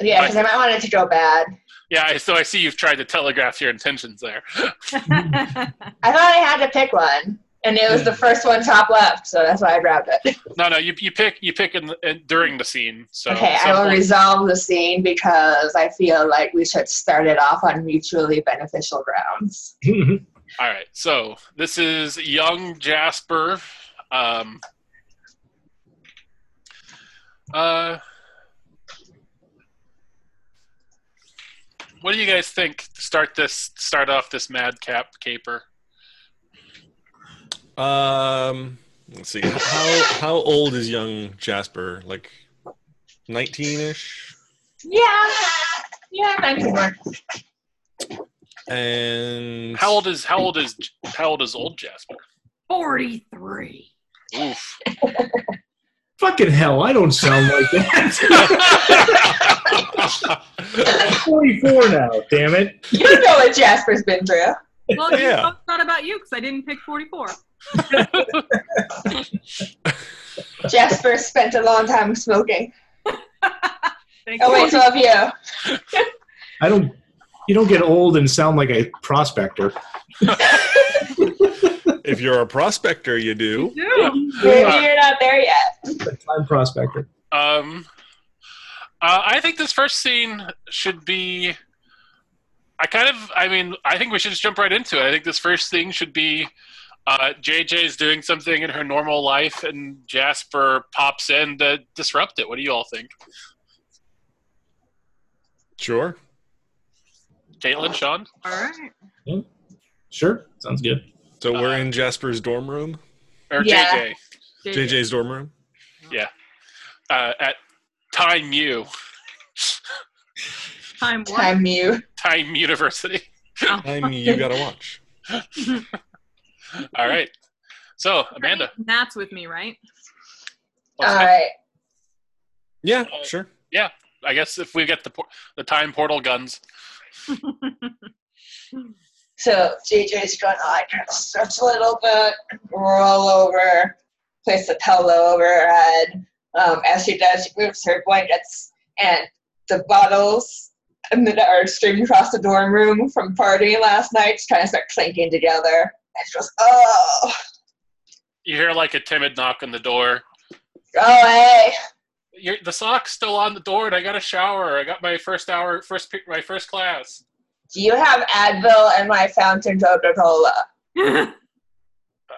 Yeah, because I might want it to go bad. Yeah. So I see you've tried to telegraph your intentions there. [LAUGHS] I thought I had to pick one, and it was the first one top left, so that's why I grabbed it. [LAUGHS] No, no. You, you pick you pick in, in during the scene. So okay, I will point- resolve the scene because I feel like we should start it off on mutually beneficial grounds. All right. So this is young Jasper. Um, uh, what do you guys think? to Start this. Start off this madcap caper. Um, let's see. How how old is young Jasper? Like nineteen ish. Yeah, yeah, I can work. And How old is how old is how old is old Jasper? 43. Oof. [LAUGHS] Fucking hell, I don't sound like that. [LAUGHS] I'm 44 now, damn it. You know what Jasper's been through. Well, you Yeah. both thought about you because I didn't pick 44. [LAUGHS] Jasper spent a long time smoking. Thank Oh you. wait, so have you? I don't. You don't get old and sound like a prospector. [LAUGHS] if you're a prospector, you do. You. Maybe you're not there yet. I'm prospector. Um, uh, I think this first scene should be. I kind of. I mean, I think we should just jump right into it. I think this first thing should be. Uh, is doing something in her normal life, and Jasper pops in to disrupt it. What do you all think? Sure. Caitlin, Sean? All right. Yeah. Sure, sounds good. So we're Uh, in Jasper's dorm room, Or Yeah. JJ? JJ's dorm room. Yeah. Uh, at Time U, Time what? Time you. Time University. I'm you gotta watch. All right. So, Amanda. Matt's with me, right? what's All that? right. Yeah, sure. Yeah, I guess if we get the por- the time portal guns. [LAUGHS] So JJ's gonna like kind of stretch a little bit, roll over, place the pillow over her head. Um, as she does, she moves her blankets and the bottles and that are streaming across the dorm room from partying last night just kind of start clinking together. And she goes, "Oh, You hear like a timid knock on the door. go away!" You're, the sock's still on the door, and I got a shower. I got my first hour, first my first class. Do you have Advil and my fountain Coca-Cola? I,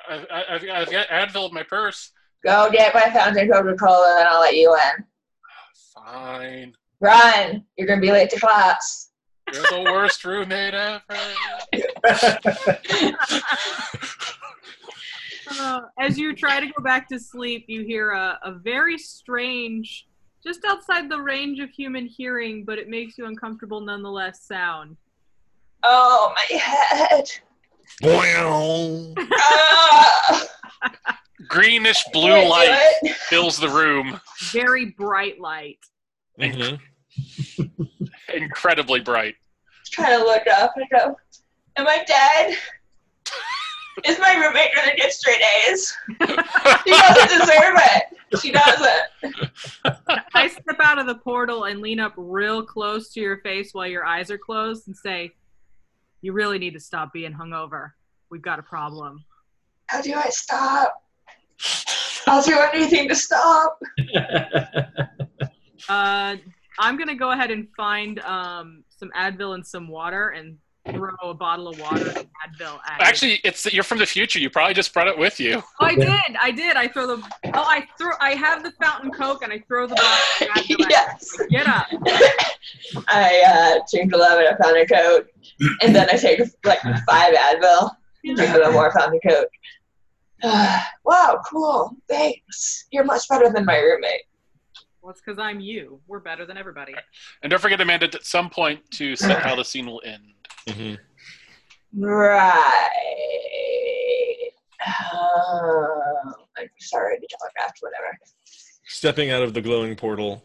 I, I've, I've got Advil in my purse. Go get my fountain Coca-Cola and I'll let you in. Fine. Run! You're gonna be late to class. You're the worst roommate ever. [LAUGHS] Uh, as you try to go back to sleep, you hear a, a very strange, just outside the range of human hearing, but it makes you uncomfortable nonetheless sound. Oh, my head. Wow. Ah, Greenish blue light fills the room. Very bright light. Mhm. Incredibly bright. Trying to look up and go, Am I dead? Is my roommate gonna get straight A's? She doesn't deserve it. She doesn't. I step out of the portal and lean up real close to your face while your eyes are closed and say, You really need to stop being hungover. We've got a problem. How do I stop? I'll do anything to stop. [LAUGHS] Uh, I'm gonna go ahead and find um, some Advil and some water and throw a bottle of water and Advil at it. Actually, it's you're from the future. You probably just brought it with you. Oh, I did. I did. I throw the. Oh, I throw. I have the fountain coke, and I throw the bottle. Of Advil [LAUGHS] yes. it. Get up. [LAUGHS] I uh, drink 11 of Fountain Coke, and then I take like five Advil, drink a little more Fountain Coke. [SIGHS] wow, cool. Thanks. You're much better than my roommate. Well, it's because I'm you. We're better than everybody. And don't forget, Amanda, at some point to set how the scene will end. Mhm. Right. Oh, I'm sorry to telegraph, whatever. Stepping out of the glowing portal,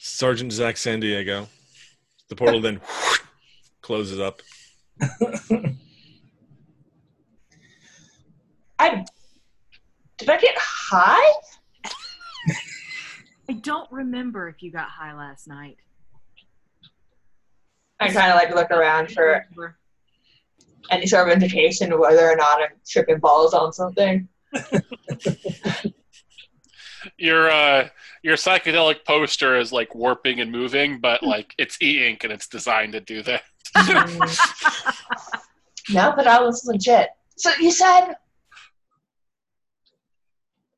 Sergeant Zach San Diego. The portal then [LAUGHS] closes up. [LAUGHS] I did I get high? [LAUGHS] I don't remember if you got high last night. I kind of like look around for any sort of indication of whether or not I'm tripping balls on something. [LAUGHS] Your uh, your psychedelic poster is like warping and moving, but like it's e-ink and it's designed to do that. [LAUGHS] no, but I was legit. So you said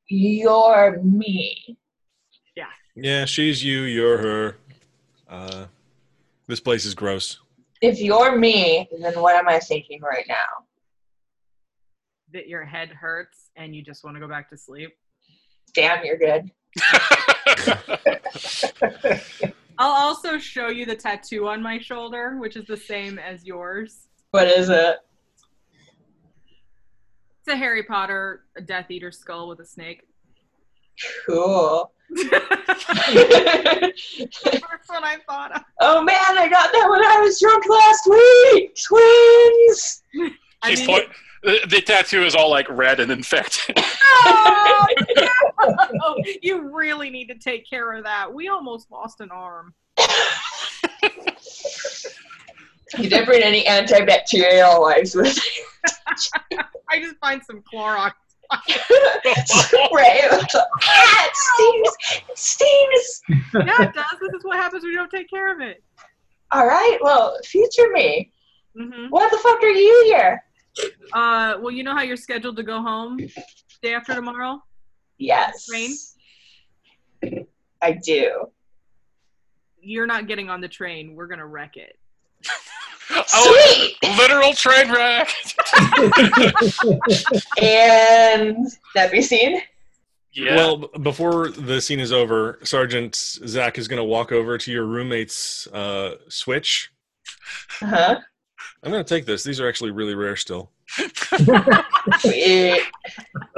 you're me. Yeah. Yeah, she's you, you're her. Uh, this place is gross. If you're me, then what am I thinking right now? that your head hurts and you just want to go back to sleep. Damn, you're good. [LAUGHS] I'll also show you the tattoo on my shoulder, which is the same as yours. What is it? It's a Harry Potter a Death Eater skull with a snake. Cool. That's what I thought. Of. oh man, I got that when I was drunk last week. Twins. I mean, point- the, the tattoo is all like red and infected. [LAUGHS] oh, no! [LAUGHS] Oh, you really need to take care of that. We almost lost an arm. You didn't bring any antibacterial wipes with you. [LAUGHS] I just find some Clorox. Right? ah, it stings. It stings. Yeah, it does. This is what happens when you don't take care of it. All right. Well, future me. hmm What the fuck are you here? Uh, well, you know how you're scheduled to go home day after tomorrow. Yes. Train? I do. You're not getting on the train. We're gonna wreck it. [LAUGHS] oh, Sweet. literal train wreck. [LAUGHS] And that be seen. Yeah. Well, before the scene is over, Sergeant Zach is going to walk over to your roommate's uh, switch. Uh huh. I'm going to take this. These are actually really rare still. Sweet.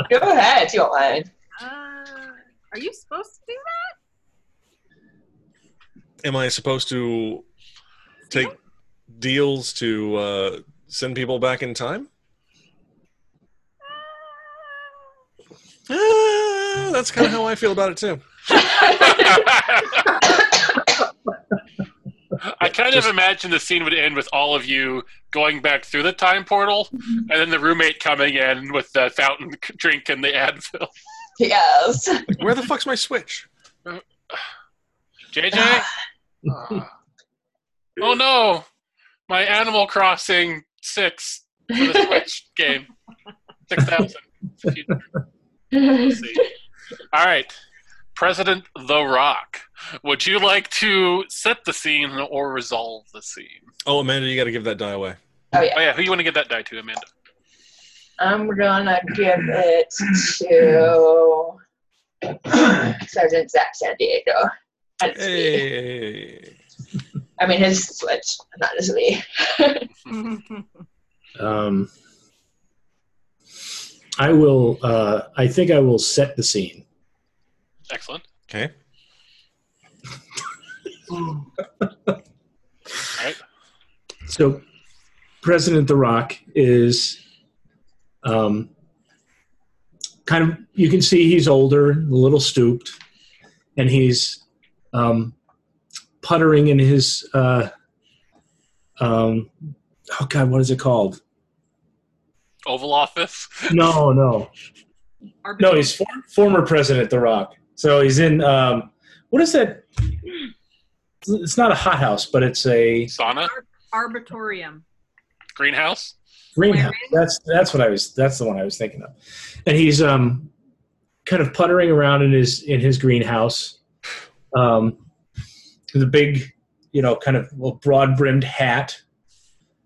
Go ahead, you don't mind. Uh, are you supposed to do that? Am I supposed to take deals to uh, send people back in time? Ah, that's kind of how I feel about it too. I kind of imagine the scene would end with all of you going back through the time portal, and then the roommate coming in with the fountain [LAUGHS] drink and the Advil. Yes. Like, where the fuck's my switch? [SIGHS] JJ? [SIGHS] oh no! My Animal Crossing 6 for the Switch [LAUGHS] game. 6000. Let's [LAUGHS] see. All right. President The Rock, would you like to set the scene or resolve the scene? Oh, Amanda, you got to give that die away. Oh yeah. Oh, yeah. Who you want to get that die to, Amanda? I'm gonna give it to Sergeant Zach San Diego. And it's me. Hey. I mean his switch, not his me. [LAUGHS] Um, I will. Uh, I think I will set the scene. Excellent. Okay. [LAUGHS] All right. So, President The Rock is um, kind of, you can see he's older, a little stooped, and he's um, puttering in his, uh, um, oh God, what is it called? Oval Office. [LAUGHS] No, no. No, he's for, former President The Rock. So he's in, um, what is that? It's not a hothouse, but it's a Sauna. Arbitorium. Greenhouse. greenhouse. That's that's what I was. That's the one I was thinking of. And he's um, kind of puttering around in his in his greenhouse. Um, with a big, you know, kind of broad brimmed hat,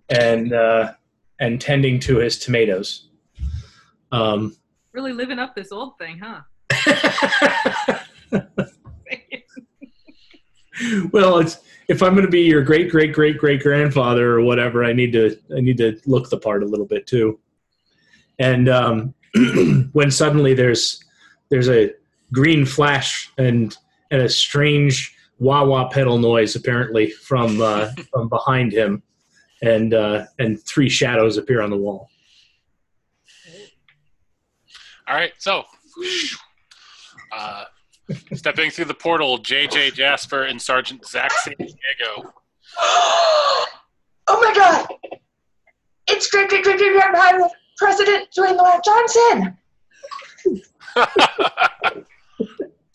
and uh, and tending to his tomatoes. Um, Really living up this old thing, huh? [LAUGHS] well, it's if I'm going to be your great great great great grandfather or whatever, I need to I need to look the part a little bit too. And um, [CLEARS THROAT] when suddenly there's there's a green flash and and a strange wah wah pedal noise apparently from uh, from behind him, and uh, and three shadows appear on the wall. All right. So, uh, stepping through the portal, JJ Jasper and Sergeant Zach San Diego. oh my god! It's great great great great grandpa President Dwayne The Johnson!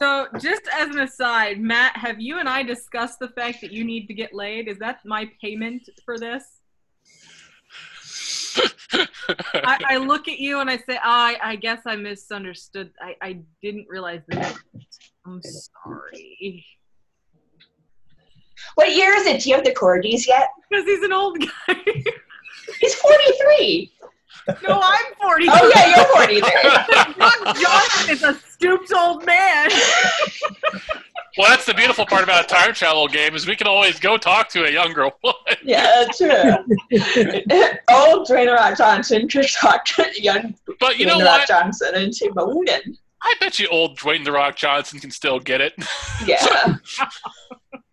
So, just as an aside, Matt, have you and I discussed the fact that you need to get laid? Is that my payment for this? [LAUGHS] I, I look at you and I say, ah, I, I guess I misunderstood. I, I didn't realize that. I'm sorry. What year is it? Do you have the corgis yet? Because he's an old guy. He's 43! No, I'm 40. Oh yeah, you're 43. [LAUGHS] Rock Johnson is a stooped old man. Well, that's the beautiful part about a time travel game is we can always go talk to a younger [LAUGHS] one. Yeah, true. Old Dwayne Rock Johnson could talk to young But you know Rock what? Johnson into Moon. I bet you old Dwayne the Rock Johnson can still get it. Yeah. [LAUGHS]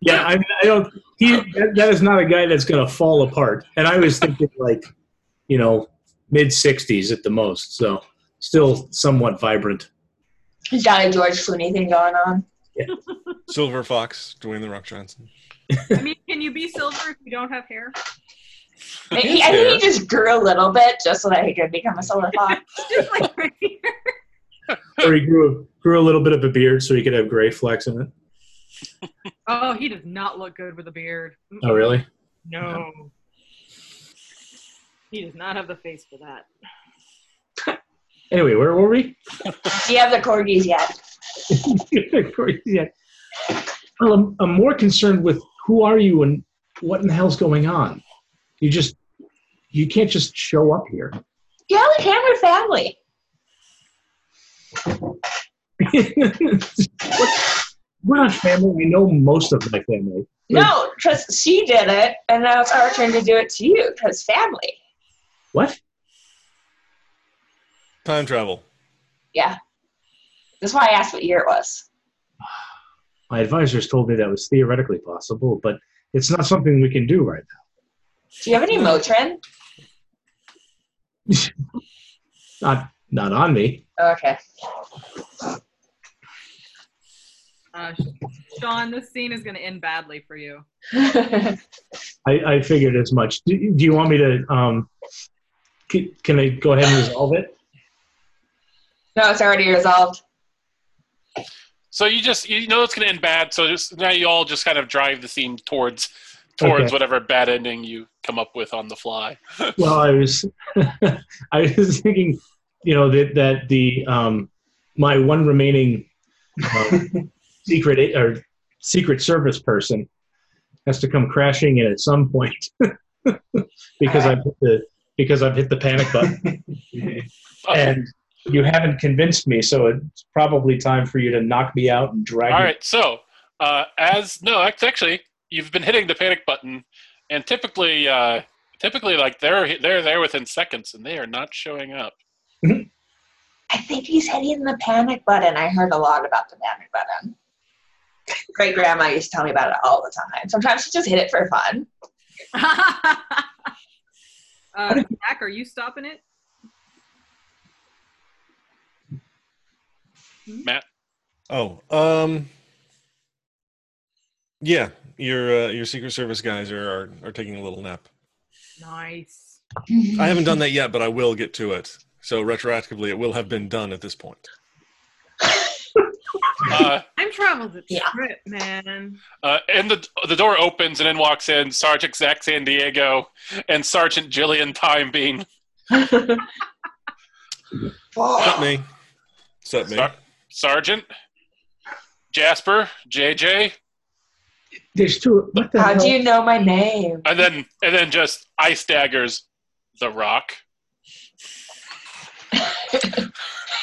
Yeah, I, I don't. He that, that is not a guy that's going to fall apart. And I was thinking like, you know, mid '60s at the most. So still somewhat vibrant. He's got a George Clooney thing going on. Yeah. [LAUGHS] Silver Fox, Dwayne the Rock Johnson. I mean, can you be silver if you don't have hair? I, he, I think he just grew a little bit just so that he could become a silver fox. [LAUGHS] Just like right here. Or he grew grew a little bit of a beard so he could have gray flecks in it. Oh, he does not look good with a beard. Oh, really? No. He does not have the face for that. [LAUGHS] Anyway, where were we? Do [LAUGHS] you have the corgis yet? [LAUGHS] yeah. Well, I'm, I'm more concerned with who are you and what in the hell's going on. You just you can't just show up here. Yeah, like Hammer family. We're not family. We know most of my family. No, because she did it, and now it's our turn to do it to you, because family. What? Time travel. Yeah. That's why I asked what year it was. My advisors told me that was theoretically possible, but it's not something we can do right now. Do you have any Motrin? [LAUGHS] Not not on me. Okay. Uh, Sean, this scene is going to end badly for you. [LAUGHS] [LAUGHS] I, I figured as much. Do, do you want me to? Um, can, can I go ahead and resolve it? no, it's already resolved. So you just you know it's going to end bad. So just now you all just kind of drive the scene towards towards Okay. whatever bad ending you come up with on the fly. [LAUGHS] Well, I was [LAUGHS] I was thinking, you know, that that the um, my one remaining uh, [LAUGHS] secret a- or secret service person has to come crashing in at some point because I put hit the because I've hit the panic button [LAUGHS] and you haven't convinced me. So it's probably time for you to knock me out and drag All me. right. So uh, as no, actually, you've been hitting the panic button, and typically, uh, typically, like they're they're there within seconds, and they are not showing up. I think he's hitting the panic button. I heard a lot about the panic button. Great grandma used to tell me about it all the time. Sometimes she just hit it for fun. [LAUGHS] uh, Jack, are you stopping it? Matt, Oh, um, yeah, your uh, your Secret Service guys are, are are taking a little nap. Nice. I haven't done that yet, but I will get to it. So retroactively, it will have been done at this point. Uh, I'm traveled the Yeah. trip, man. uh, and the the door opens, and in walks in Sergeant Zach San Diego and Sergeant Jillian Time Beam. Except me. Except me. Sar- Sergeant Jasper JJ, There's two. What the How hell? do you know my name? and then and then just ice daggers the Rock. [LAUGHS]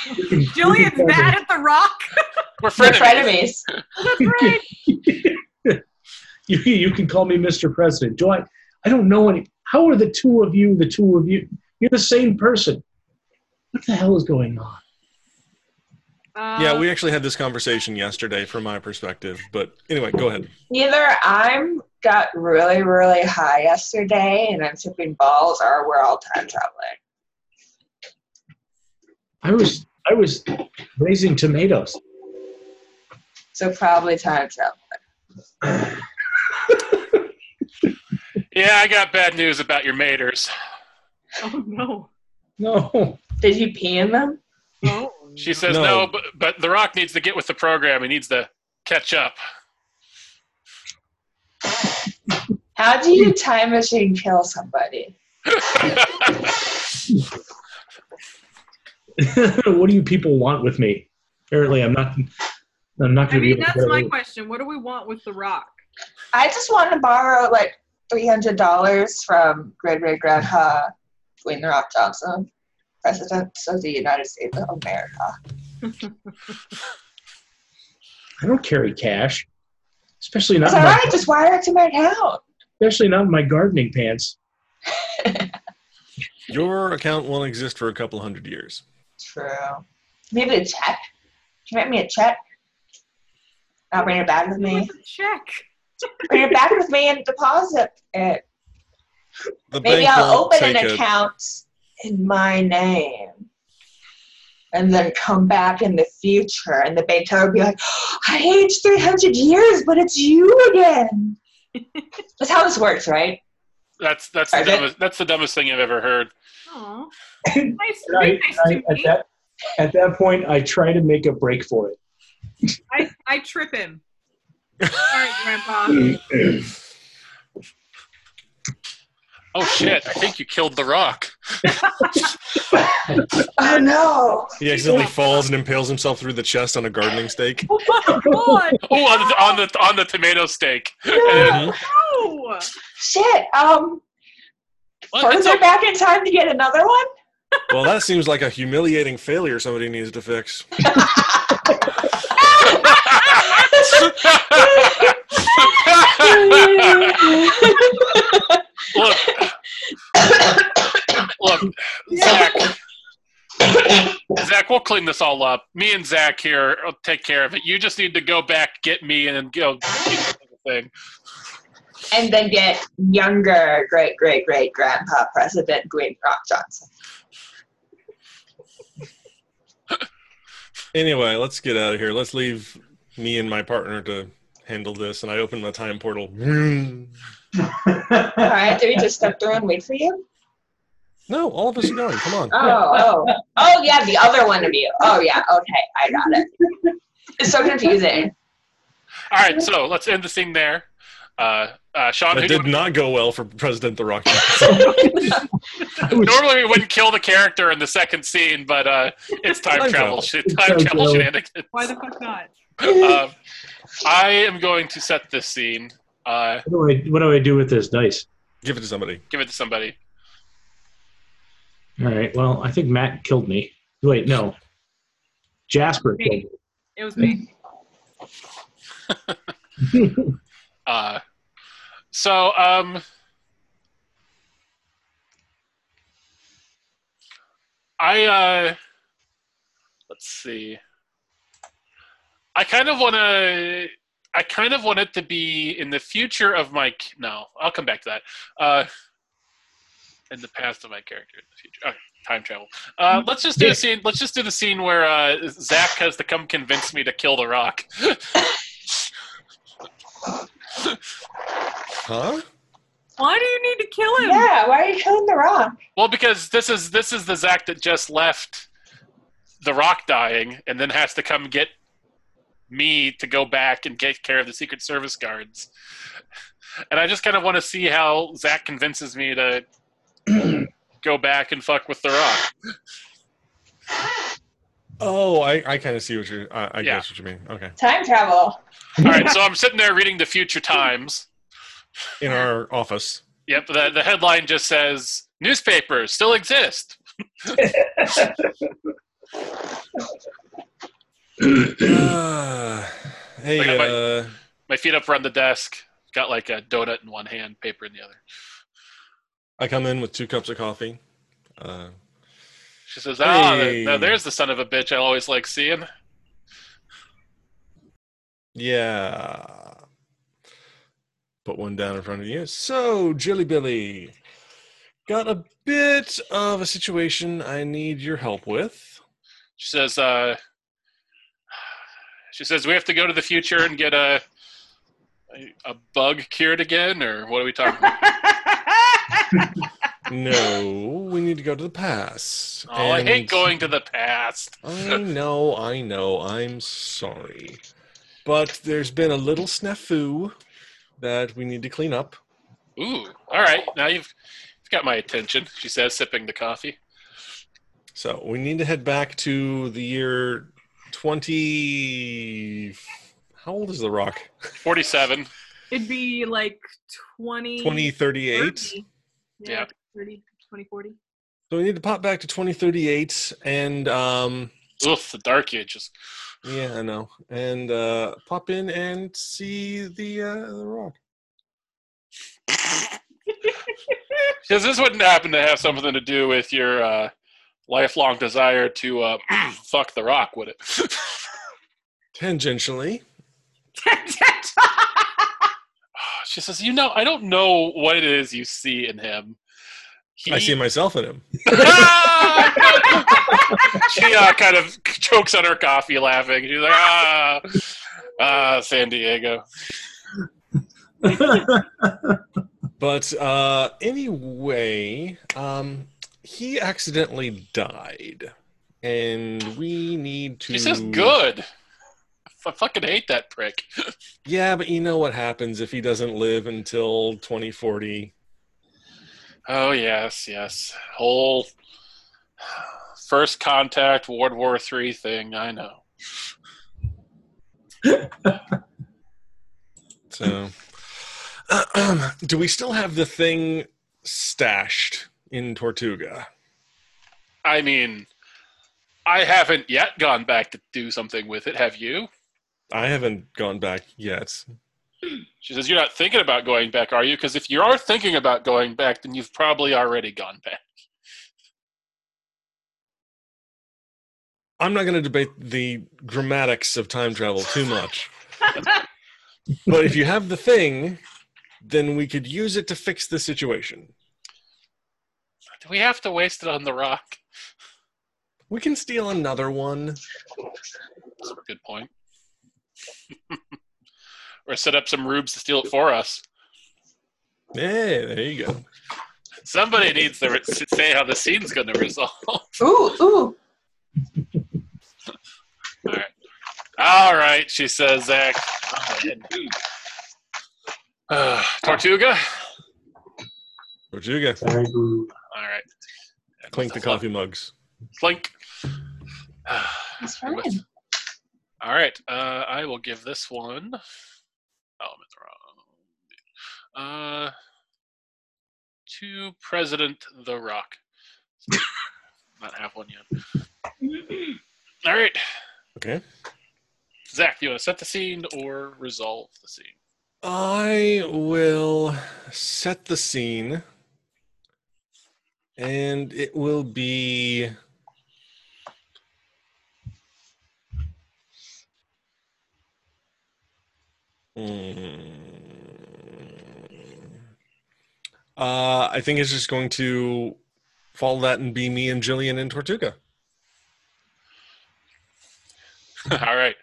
[LAUGHS] Julian's mad at the rock. [LAUGHS] We're We're frenemies. frenemies. [LAUGHS] That's right. you, you can call me Mr. President. Do I? I don't know any. How are the two of you the two of you? You're the same person. What the hell is going on? Uh, Yeah, we actually had this conversation yesterday from my perspective. But anyway, go ahead. Either I'm got really, really high yesterday and I'm tipping balls, or we're all time traveling. I was I was raising tomatoes. So probably time traveling. Yeah, I got bad news about your maters. Oh no. No. Did you pee in them? Oh. She says No. no, but, but The Rock needs to get with the program. He needs to catch up. How do you time machine kill somebody? [LAUGHS] [LAUGHS] what do you people want with me? Apparently, I'm not. I'm not going to be mean, able that's to. my question. What do we want with the rock? I just want to borrow like three hundred dollars from great great grandpa Dwayne the Rock Johnson, President of the United States of America. I don't carry cash, especially not It's in all my. Just wire it to my account. especially not in my gardening pants. [LAUGHS] Your account won't exist for a couple hundred years. True. Maybe a check. Can you write me a check? I'll bring it back with me. A check? Bring it back with me and deposit it. The Maybe I'll open an take a- account in my name. And then come back in the future, and the bank teller will be like, I aged 300 years, but it's you again. That's how this works, right? That's that's the dumbest, that's the dumbest thing I've ever heard. Aw. Nice, And I, nice I- at that at that point, I try to make a break for it. I, I trip him. [LAUGHS] All right, Grandpa. Oh shit! I think you killed the rock. [LAUGHS] Oh no! He accidentally falls and impales himself through the chest on a gardening stake. Oh my god! [LAUGHS] Oh, on the on the on the tomato stake. And- No! Shit. Um, Well, it's further okay. back in time to get another one. Well, that seems like a humiliating failure somebody needs to fix. look, look, Zach. Zach, we'll clean this all up. Me and Zach here will take care of it. You just need to go back, get me, and go. Thing. and then get younger great great great grandpa President Dwayne Rock Johnson. Anyway, let's get out of here. Let's leave me and my partner to handle this. And I open my time portal. [LAUGHS] All right, do we just step through and wait for you? No, all of us are going. Come on. Oh, oh, oh, yeah, the other one of you. Oh, yeah, okay, I got it. It's so confusing. All right, so let's end the scene there. Uh, uh, Sean, That did you- not go well for President the Rock. [LAUGHS] normally we wouldn't kill the character in the second scene, but uh, it's time, Time travel. travel. Time time travel travel. shenanigans. Why the fuck not? um, I am going to set this scene. Uh, What do I what do I do with this dice? Give it to somebody. give it to somebody. All right. Well, I think Matt killed me. Wait, no. Jasper killed me. It was me. me. [LAUGHS] Uh, so, um, I uh, let's see. I kind of want to. I kind of want it to be in the future of my. No, I'll come back to that. Uh, in the past of my character in the future. Okay, time travel. Uh, let's just do a scene. Let's just do the scene where uh, Zach has to come convince me to kill the Rock. [LAUGHS] [LAUGHS] Huh? Why do you need to kill him? Yeah, why are you killing the rock? Well, because this is this is the Zach that just left the Rock dying, and then has to come get me to go back and take care of the Secret Service guards. And I just kind of want to see how Zach convinces me to [CLEARS THROAT] go back and fuck with the Rock. Oh, I, I kind of see what you're. I, I Yeah. guess what you mean. Okay. Time travel. All right, [LAUGHS] so I'm sitting there reading the Future Times. In our office. Yep, the the headline just says newspapers still exist. Uh, [LAUGHS] [SIGHS] hey, got my- uh, My feet up around the desk, got like a donut in one hand, paper in the other. I come in with two cups of coffee. Uh, She says, "Ah, Hey. now there's the son of a bitch I always like seeing." yeah. Put one down in front of you. So, Jilly Billy, got a bit of a situation I need your help with. She says, uh, "She says we have to go to the future and get a a, a bug cured again, or what are we talking about?" [LAUGHS] No, we need to go to the past. oh, I hate going to the past. [LAUGHS] I know, I know, I'm sorry. But there's been a little snafu that we need to clean up. Ooh, all right, now you've you've got my attention. She says, sipping the coffee. So we need to head back to the year 20. How old is The Rock? Forty-seven. It'd be like 20. 2038. 30. Yeah. Yeah, 30, 2040. So we need to pop back to 2038 and um, Ugh, the dark ages. Yeah, I know. And uh, pop in and see the uh, the rock. [LAUGHS] Because this wouldn't happen to have something to do with your uh, lifelong desire to uh, [CLEARS THROAT] fuck the rock, would it? [LAUGHS] Tangentially. [LAUGHS] she says, "You know, I don't know what it is you see in him. He, I see myself in him. [LAUGHS] she uh, kind of chokes on her coffee, laughing. She's like, "Ah, ah, San Diego." But uh, anyway, um, he accidentally died, and we need to. She says, "Good." I fucking hate that prick. [LAUGHS] Yeah, but you know what happens if he doesn't live until 2040? Oh yes, yes. Whole first contact World War Three thing. I know. [LAUGHS] So, [CLEARS THROAT] do we still have the thing stashed in Tortuga? I mean, I haven't yet gone back to do something with it. Have you? I haven't gone back yet. She says, You're not thinking about going back, are you? Because if you are thinking about going back, then you've probably already gone back. I'm not going to debate the grammatics of time travel too much. [LAUGHS] but if you have the thing, then we could use it to fix the situation. Do we have to waste it on the rock? We can steal another one. That's a good point. [LAUGHS] or set up some rubes to steal it for us. Hey, there you go. Somebody needs to re- say how the scene's going to resolve. [LAUGHS] Ooh, ooh. All right. All right, she says, Zach. Uh, Tortuga? Tortuga, All right. clink the coffee mugs. Clink. That's fine. All right. Uh, I will give this one. Oh, I'm in the wrong. Uh, to President The Rock. [LAUGHS] Not have one yet. All right. Okay. Zach, you want to set the scene or resolve the scene? I will set the scene, and it will be. Uh, I think it's just going to follow that and be me and Jillian in Tortuga. [LAUGHS] All right.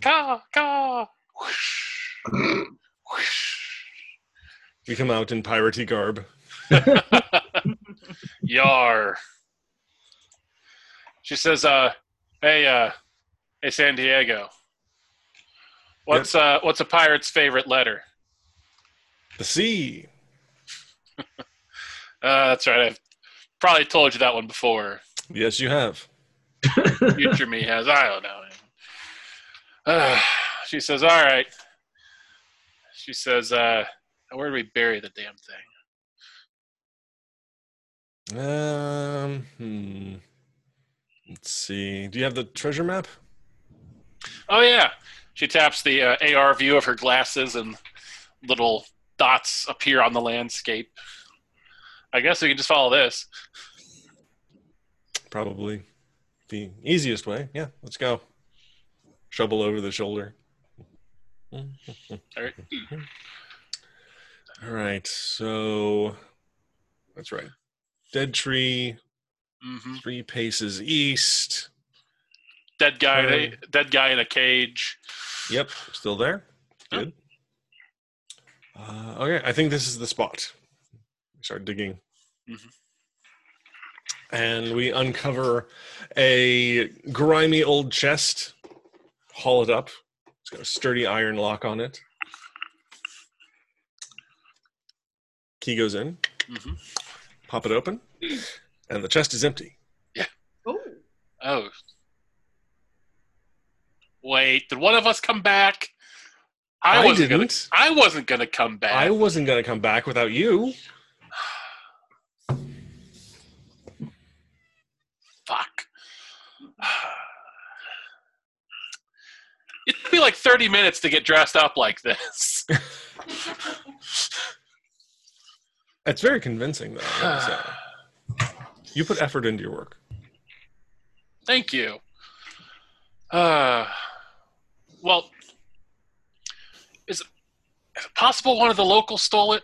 Ka, ka. Whoosh. Whoosh. We come out in piratey garb. [LAUGHS] Yar. She says, uh, hey, uh, hey, San Diego. What's, uh, what's a pirate's favorite letter? The sea. [LAUGHS] Uh, that's right. I've probably told you that one before. Yes, you have. [LAUGHS] Future me has. I don't know. Uh, she says, all right. She says, uh, where do we bury the damn thing? Um, hmm. Let's see. Do you have the treasure map? Oh, yeah. She taps the uh, AR view of her glasses and little dots appear on the landscape. I guess we can just follow this. Probably the easiest way. Yeah, let's go. Shovel over the shoulder. [LAUGHS] All right. All right, so that's right. Dead tree, hmm three paces east. Dead guy, in a, dead guy in a cage. Yep, still there. Yep. Good. Uh, okay, I think this is the spot. We start digging. Mhm. And we uncover a grimy old chest, haul it up. It's got a sturdy iron lock on it. Key goes in, hmm pop it open, and the chest is empty. Yeah. Oh, Oh wait, did one of us come back? I, I wasn't didn't. Gonna, I wasn't gonna come back. I wasn't gonna come back without you. Fuck. It took me like 30 minutes to get dressed up like this. [LAUGHS] it's very convincing, though. you put effort into your work. Thank you. Uh, well, is it, is it possible one of the locals stole it?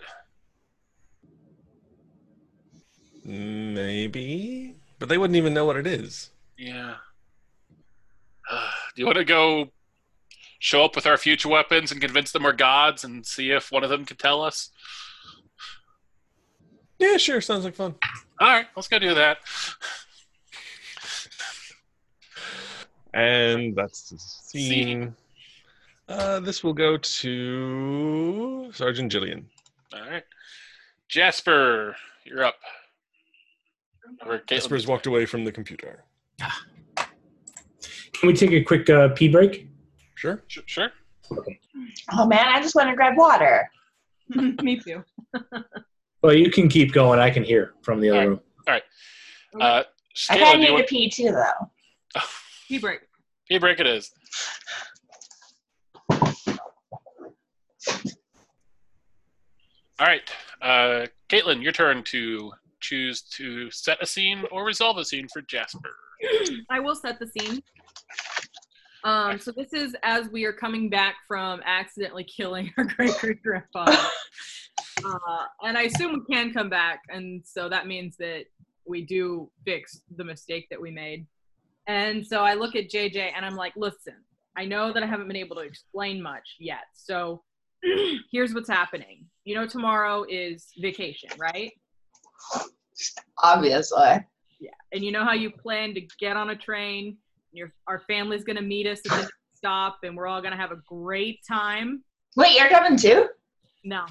Maybe, but they wouldn't even know what it is. Yeah. Uh, [SIGHS] do you want to go show up with our future weapons and convince them we're gods and see if one of them can tell us? Yeah, sure. Sounds like fun. All right, let's go do that. And that's the scene. Uh, this will go to Sergeant Jillian. All right. Jasper, you're up. Or Caitlin. Jasper's walked away from the computer. Can we take a quick uh, pee break? Sure. Sh- Sure. Oh man, I just want to grab water. [LAUGHS] Me too. [LAUGHS] Well, you can keep going. I can hear from the other Okay. room. Uh, I Caitlin, kind do of you need to want- pee too, though. Tea break. Pee break it is. [LAUGHS] All right, uh, Caitlin, your turn to choose to set a scene or resolve a scene for Jasper. I will set the scene. Um, so this is as we are coming back from accidentally killing our [LAUGHS] great great grandfather. [LAUGHS] Uh, and I assume we can come back, and so that means that we do fix the mistake that we made. And so I look at JJ and I'm like, listen, I know that I haven't been able to explain much yet. So [CLEARS THROAT] here's what's happening. You know, tomorrow is vacation, right? Obviously. Yeah. And you know how you plan to get on a train, your our family's gonna meet us at the stop, and we're all gonna have a great time. Wait, you're coming too? No.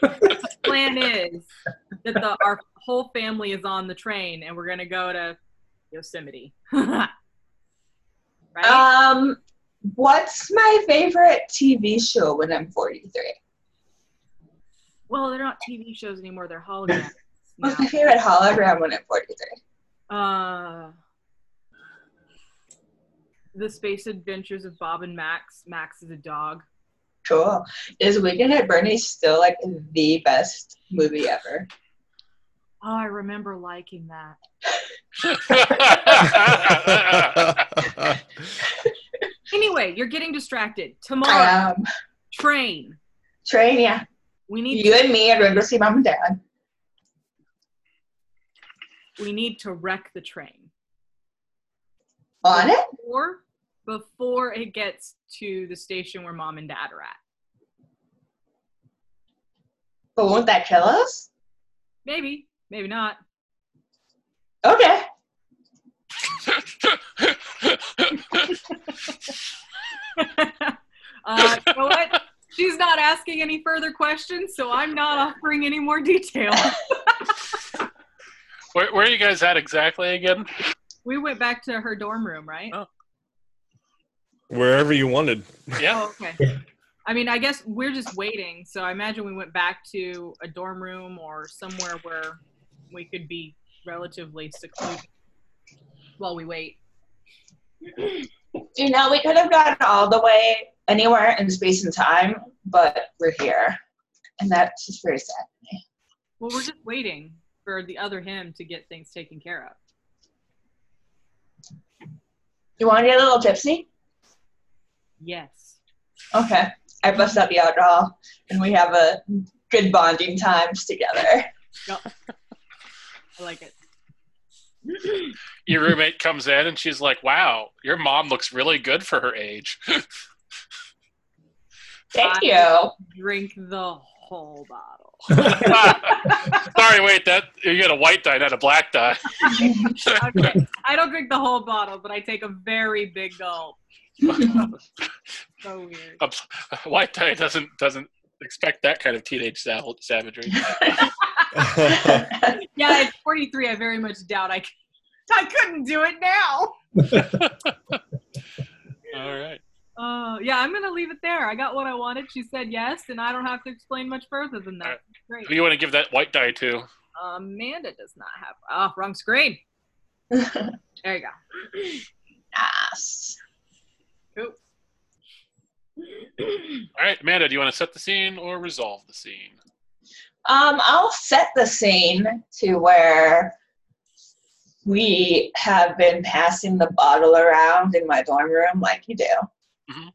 the plan is that the, our whole family is on the train, and we're gonna go to Yosemite. [LAUGHS] right? Um, what's my favorite TV show when I'm 43? well, they're not TV shows anymore; they're holograms. [LAUGHS] What's now. my favorite hologram when I'm 43? Uh, the Space Adventures of Bob and Max. Max is a dog. Cool. Is Weekend at Bernie's still like the best movie ever? Oh, I remember liking that. [LAUGHS] [LAUGHS] Anyway, you're getting distracted. Tomorrow, train. train, yeah. We need You and me are going to go see mom and dad. we need to wreck the train On it? before before it gets to the station where mom and dad are at. But won't that kill us? Maybe, maybe not. Okay. [LAUGHS] [LAUGHS] uh, you know what? She's not asking any further questions, so I'm not offering any more detail. [LAUGHS] where, where are you guys at exactly again? we went back to her dorm room, right? Oh. Wherever you wanted. Yeah. Oh, okay. I mean, I guess we're just waiting. So I imagine we went back to a dorm room or somewhere where we could be relatively secluded while we wait. You know, we could have gone all the way anywhere in space and time, but we're here. And that's just very sad. to me. Well, we're just waiting for the other him to get things taken care of. You want to get a little tipsy? Yes. Okay. I bust out the alcohol, and we have a good bonding times together. I like it. Your roommate comes in and she's like, "Wow, your mom looks really good for her age." Thank Bye. you. Drink the whole bottle. [LAUGHS] Sorry, wait, that you got a white dye, not a black dye. Okay. I don't drink the whole bottle, but I take a very big gulp. [LAUGHS] so weird. A, a white dye doesn't doesn't expect that kind of teenage sav- savagery. [LAUGHS] [LAUGHS] Yeah, at 43, I very much doubt I, c- I couldn't do it now. [LAUGHS] All right. Uh, yeah, I'm gonna leave it there. I got what I wanted. She said yes, and I don't have to explain much further than that. Great. Who you want to give that white dye to? Amanda does not have. Oh, wrong screen. There you go. Yes. All right, Amanda, do you want to set the scene or resolve the scene? Um, I'll set the scene to where we have been passing the bottle around in my dorm room like you do. Mhm.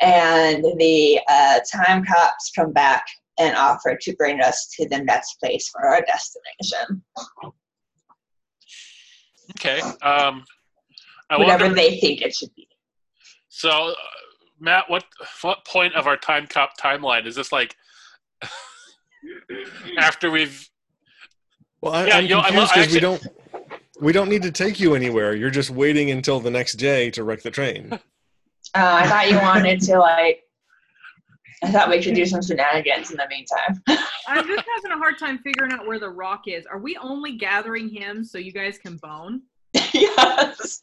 And the uh, time cops come back and offer to bring us to the next place for our destination. Okay. Um, I Whatever wonder, they think it should be. so, uh, Matt, what what point of our time cop timeline is this like? [LAUGHS] after we've Well, I, Yeah, I'm you know, I confused lo- I because we don't we don't need to take you anywhere. You're just waiting until the next day to wreck the train. [LAUGHS] Uh, I thought you wanted to like. I thought we should do some shenanigans in the meantime. [LAUGHS] I'm just having a hard time figuring out where the rock is. Are we only gathering him so you guys can bone? yes.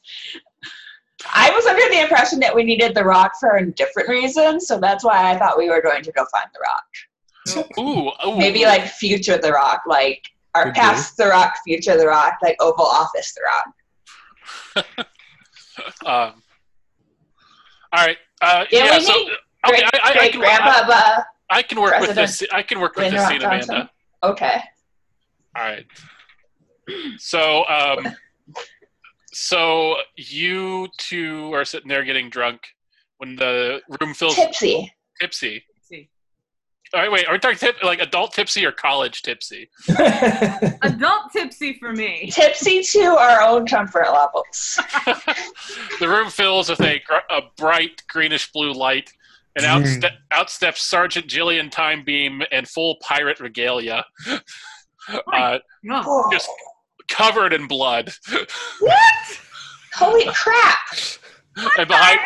I was under the impression that we needed the rock for a different reason, so that's why I thought we were going to go find the rock. ooh, ooh Maybe like future the rock, like our Could be. past the rock, future the rock, like Oval Office the rock. [LAUGHS] Um, all right. Uh, Yeah, yeah. so okay, Great, I, I, I, can, grandpa, I, uh, I can work with this. I can work with this scene, Amanda. okay. All right. So, um, [LAUGHS] so you two are sitting there getting drunk when the room fills Tipsy. tipsy. see. All right, wait. Are we talking tip, like adult tipsy or college tipsy? [LAUGHS] Adult tipsy for me. Tipsy to our own comfort levels. [LAUGHS] [LAUGHS] the room fills with a, gr- a bright greenish blue light, and out, Mm. ste- out steps Sergeant Jillian Time Beam in full pirate regalia, uh, Oh, Oh, just covered in blood. [LAUGHS] What? Holy crap. and behind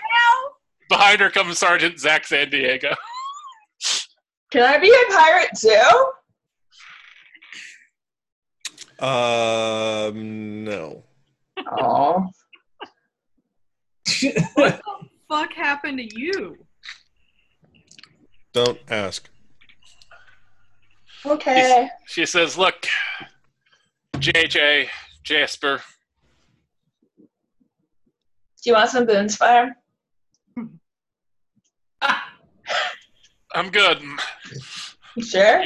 behind her comes Sergeant Zach San Diego. [LAUGHS] Can I be a pirate too? Um, no. Oh. [LAUGHS] what the fuck happened to you? Don't ask. Okay. She says, "Look, JJ Jasper, Do you want some Boone's Farm? I'm good. You sure?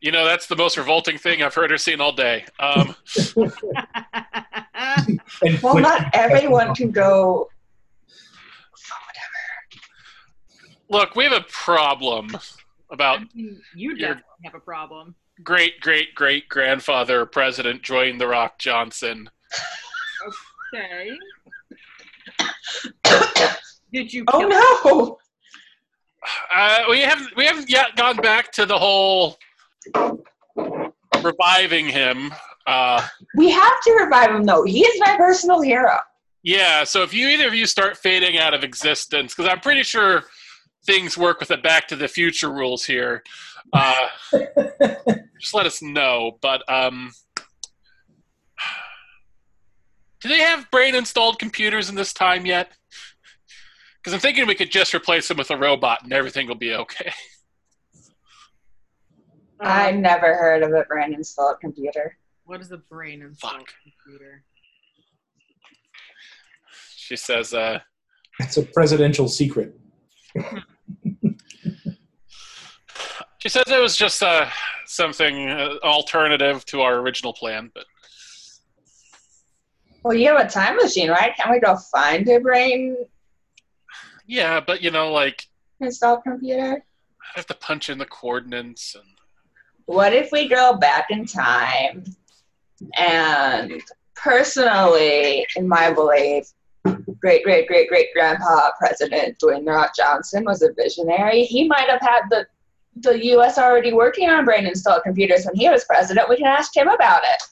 You know that's the most revolting thing I've heard or seen all day. Um, Well, not everyone can go. look, we have a problem about I mean, you You're- definitely have a problem. Great great great grandfather President Dwayne the Rock Johnson. Okay. Did you? Oh kill no! Uh, we haven't we haven't yet gone back to the whole reviving him. Uh, We have to revive him though. He is my personal hero. yeah, so if you either of you start fading out of existence, because I'm pretty sure things work with the Back to the Future rules here. Uh, [LAUGHS] just let us know. But um, do they have brain installed computers in this time yet? Because I'm thinking we could just replace them with a robot and everything will be okay. I Um, never heard of a brain installed computer. what is a brain installed Fuck. computer? She says, uh, it's a presidential secret. [LAUGHS] She says it was just uh, something uh, alternative to our original plan, but Well, you have a time machine, right? Can't we go find a brain yeah, but you know, like Install computer? I have to punch in the coordinates and What if we go back in time and personally, in my belief, great great great great grandpa President Dwayne Rock Johnson was a visionary. He might have had the the U.S. already working on brain installed computers when he was president. We can ask him about it.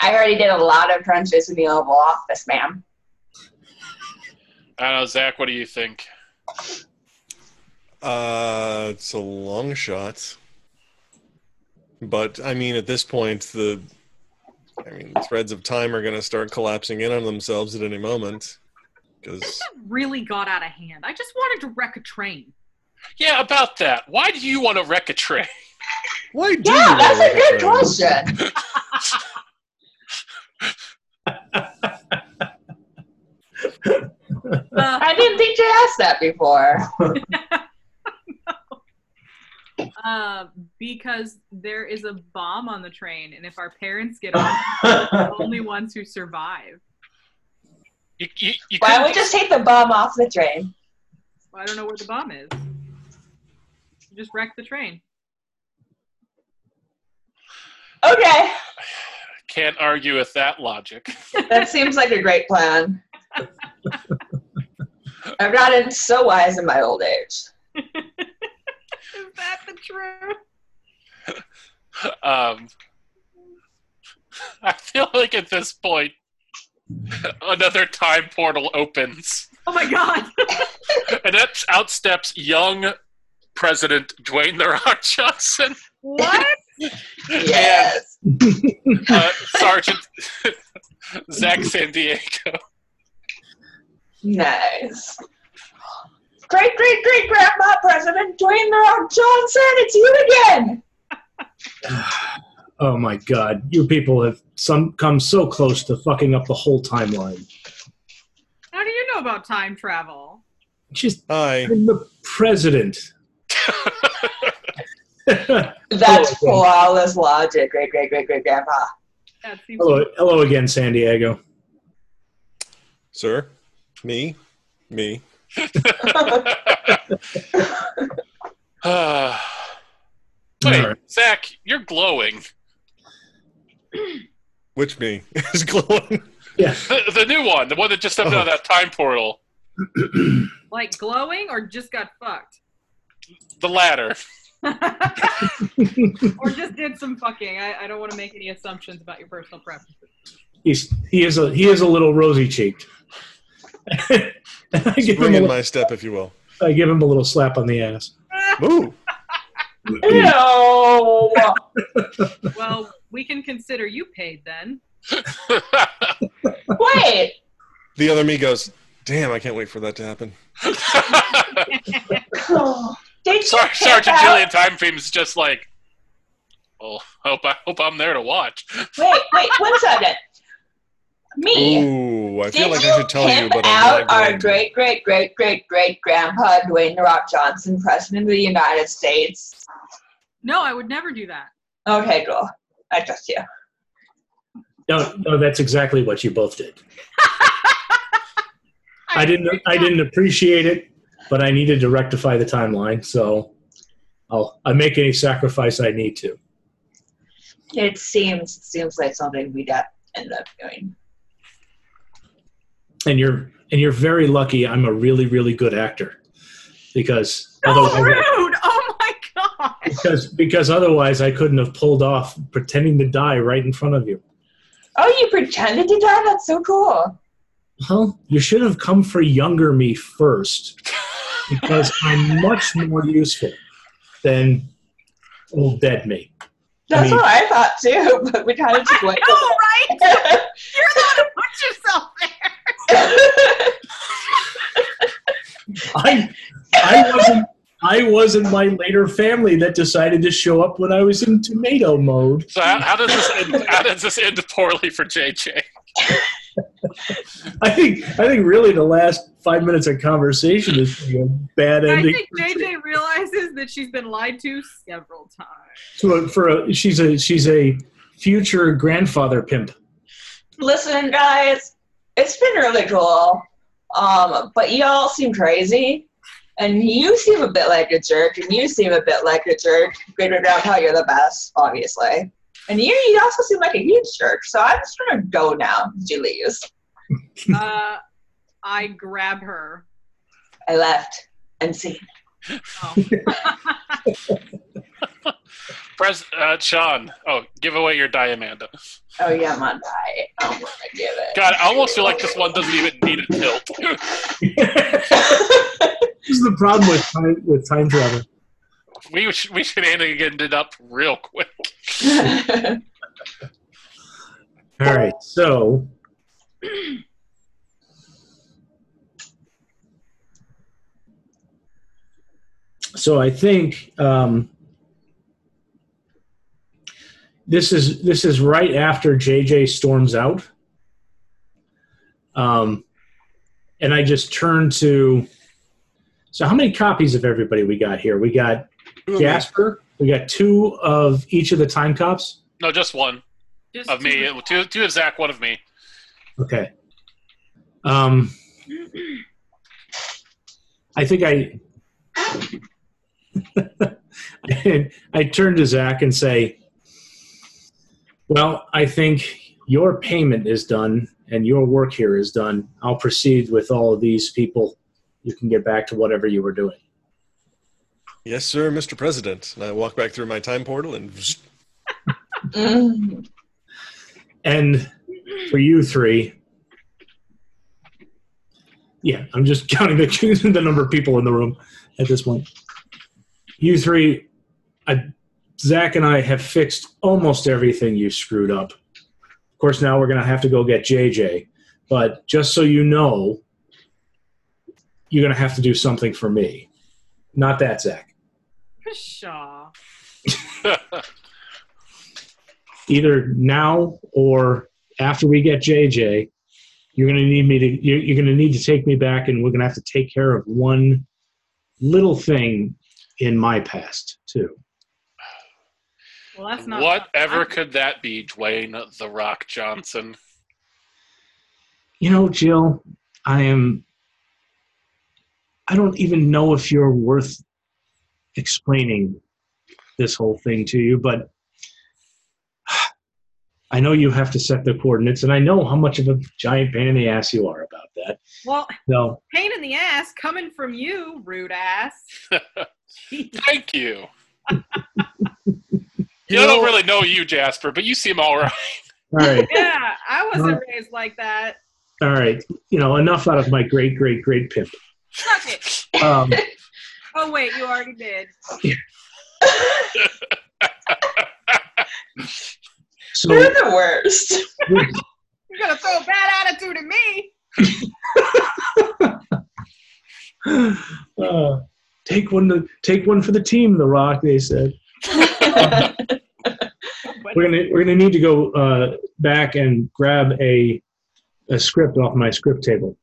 I already did a lot of crunches in the Oval Office, ma'am. I don't know, Zach. What do you think? Uh, it's a long shot. But I mean, at this point, the I mean, threads of time are going to start collapsing in on themselves at any moment. Because really got out of hand. I just wanted to wreck a train. Yeah, about that. Why do you want to wreck a train? why do Yeah, you that's wanna a wreck good train? question. Uh, [LAUGHS] [LAUGHS] I didn't think you asked that before. [LAUGHS] uh, because there is a bomb on the train, and if our parents get on, the only ones who survive. You, you, you Why don't we just take the bomb off the train? Well, I don't know where the bomb is. You just wreck the train. Okay, can't argue with that logic. [LAUGHS] that seems like a great plan. [LAUGHS] I've gotten so wise in my old age. [LAUGHS] Is that the truth? Um, I feel like at this point, [LAUGHS] another time portal opens, Oh my god! [LAUGHS] and that outsteps young President Dwayne the Rock Johnson, what? [LAUGHS] Yes. uh, Sergeant Zach San Diego. Nice. Great, great, great grandma President Dwayne The Rock Johnson, it's you again. [SIGHS] [SIGHS] Oh my god, you people have some come so close to fucking up the whole timeline. How do you know about time travel? Just Hi. I'm the president. [LAUGHS] That's Hello flawless logic, great, great, great, great grandpa. Hello, hello again, San Diego. Sir? Me? Me? Uh, [LAUGHS] [SIGHS] [SIGHS] wait, All right. Zach, you're glowing. Which me? [LAUGHS] is glowing. Yeah. The, the new one, the one that just stepped out of oh. that time portal. [CLEARS THROAT] like glowing or just got fucked? The latter. [LAUGHS] [LAUGHS] or just did some fucking. I, I don't want to make any assumptions about your personal preferences. He's he is a he is a little rosy cheeked. I give Spring him in a, my step, if you will. I give him a little slap on the ass. Ooh. Ew. well, we can consider you paid then. [LAUGHS] Wait. The other me goes, damn, I can't wait for that to happen. [LAUGHS] Did Sar- Sergeant Jillian Time Beam's just like, well, hope I hope I'm there to watch. Wait, wait, one second. Me. Ooh, I feel Did like I should tell you, pimp but I'm out not our to. great, great, great, great, great grandpa Dwayne The Rock Johnson, President of the United States? No, I would never do that. Okay, cool. I trust you. No, no, that's exactly what you both did. [LAUGHS] I didn't I didn't appreciate it, but I needed to rectify the timeline, so I'll I make any sacrifice I need to. It seems It seems like something we'd end up doing. And you're and you're very lucky I'm a really, really good actor. Because So otherwise rude! Oh my god! Because because otherwise I couldn't have pulled off pretending to die right in front of you. Oh, you pretended to die? That's so cool. Well, you should have come for younger me first, because [LAUGHS] I'm much more useful than old dead me. That's mean- what I thought too, [LAUGHS] but we kind of just I went. know, right? [LAUGHS] You're the one who put yourself there. I I wasn't I wasn't my later family that decided to show up when I was in tomato mode. So how, how does this end, how does this end poorly for JJ? I think I think really the last five minutes of conversation is a bad ending. I think JJ realizes that she's been lied to several times. to a, for a she's a she's a future grandfather pimp. Listen, guys, it's been really cool. Um, but y'all seem crazy, and you seem a bit like a jerk, and you seem a bit like a jerk. Greater grandpa, you're the best, obviously. And you, you also seem like a huge jerk. So I'm just gonna go now. Julie's. [LAUGHS] Uh, I grab her. I left unseen. Oh. [LAUGHS] Pres- uh, Sean, oh, give away your die, Amanda. Oh yeah, my die. I'm gonna give it. God, I almost feel like this one doesn't even need a tilt. [LAUGHS] this is the problem with time, with time travel. we should, we should end it up real quick. [LAUGHS] All right, so so I think um, this is this is right after JJ storms out, um, and I just turn to. So, how many copies of everybody we got here? We got Two of me. Jasper. We got two of each of the time cops. No, just one Just of me. Two, two of Zach, one of me. Okay. Um, I think I. [LAUGHS] I, I turn to Zach and say, "Well, I think your payment is done and your work here is done. I'll proceed with all of these people. You can get back to whatever you were doing." Yes, sir, Mr. President. And I walk back through my time portal and. [LAUGHS] And for you three, yeah, I'm just [LAUGHS] counting the, [LAUGHS] the number of people in the room at this point. You three, I, Zach and I have fixed almost everything you screwed up. Of course, now we're going to have to go get JJ. But just so you know, you're going to have to do something for me. Not that, Zach. Pshaw. either now or after we get JJ, you're going to need me to you're, you're going to need to take me back, and we're going to have to take care of one little thing in my past too. Well, that's not. Whatever could that be, Dwayne the Rock Johnson? You know, Jill, I am. I don't even know if you're worth explaining this whole thing to you, but [SIGHS] I know you have to set the coordinates, and I know how much of a giant pain in the ass you are about that. Well, No, pain in the ass coming from you, rude ass. [LAUGHS] Thank you. [LAUGHS] You You I don't really know you, Jasper, but you seem all right. all right. [LAUGHS] yeah, I wasn't raised like that. All right, you know, enough out of my great, great, great pimp. Suck it. Um, [LAUGHS] Oh wait, you already did. [LAUGHS] so, You're the worst. [LAUGHS] You're gonna throw a bad attitude at me. uh, take one to take one for the team. The Rock, they said. We're gonna we're gonna need to go uh, back and grab a a script off my script table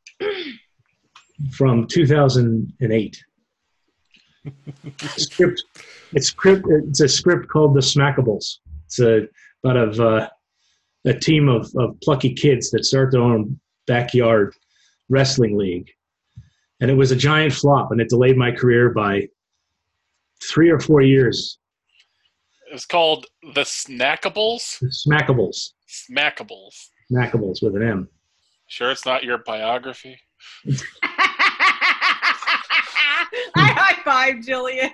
from 2008. [LAUGHS] script. It's script. It's a script called The Smackables. It's a about of uh, a team of, of plucky kids that start their own backyard wrestling league, and it was a giant flop, and it delayed my career by three or four years. It's called the Snackables. Smackables. Smackables. Smackables with an M. Sure, it's not your biography. [LAUGHS] I Jillian.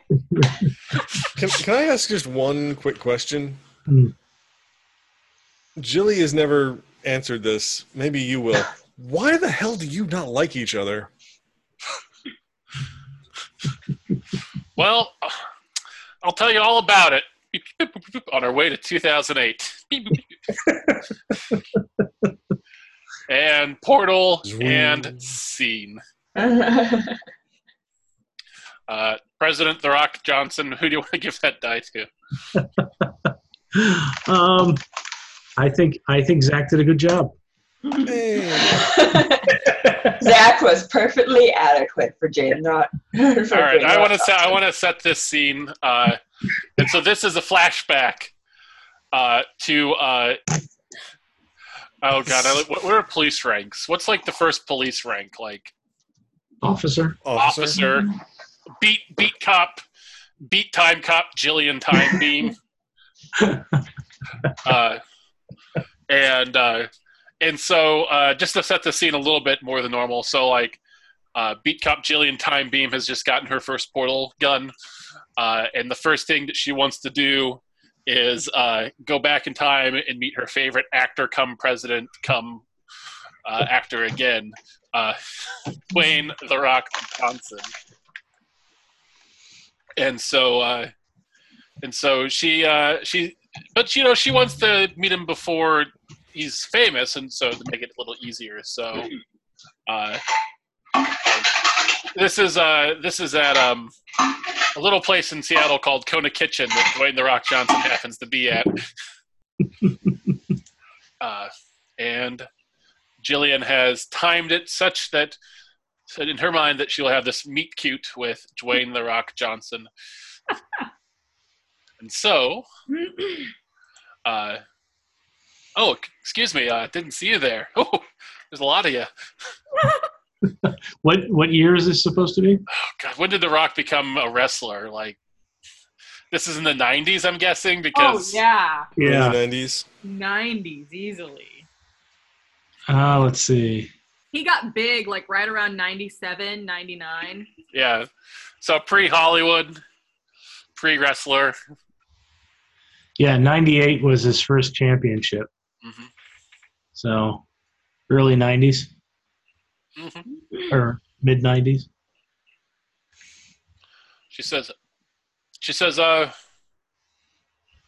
Can, can I ask just one quick question? Hmm. Jilly has never answered this. Maybe you will. [LAUGHS] Why the hell do you not like each other? Well, I'll tell you all about it [LAUGHS] on our way to 2008. [LAUGHS] and portal and scene. Uh, President The Rock Johnson, who do you want to [LAUGHS] give that die to? [LAUGHS] um, I think I think Zach did a good job. [LAUGHS] Zach was perfectly adequate for Jane, not. For All right, Jane I want to Rock. set. I want to set this scene, uh, and so this is a flashback uh, to. Uh, oh God, I, what, what are police ranks? What's like the first police rank? Like Officer. Officer. officer, beat beat cop, beat time cop, Jillian time beam, [LAUGHS] uh, and uh, and so uh, just to set the scene a little bit more than normal. So like, uh, beat cop Jillian time beam has just gotten her first portal gun, uh, and the first thing that she wants to do is uh, go back in time and meet her favorite actor, come president, come uh, actor again, uh, [LAUGHS] Dwayne the Rock Johnson. And so, uh, and so she, uh, she, but you know, she wants to meet him before he's famous, and so to make it a little easier, so. Uh, this is uh, this is at um, a little place in Seattle called Kona Kitchen that Dwayne the Rock Johnson happens to be at. [LAUGHS] uh, and Jillian has timed it such that So in her mind, that she'll have this meet cute with Dwayne the Rock Johnson. [LAUGHS] and so, [CLEARS THROAT] uh, oh, excuse me, uh, didn't see you there. [LAUGHS] Oh, there's a lot of you. [LAUGHS] What what year is this supposed to be? Oh, God, when did The Rock become a wrestler? Like, this is in the '90s, I'm guessing, Because Oh because yeah, Yeah. nineties. '90s easily. Uh, let's see. He got big like right around 97, 99. yeah. So pre-Hollywood, pre-wrestler. Yeah, '98 was his first championship. hmm So early '90s hmm or mid '90s. She says, she says, uh,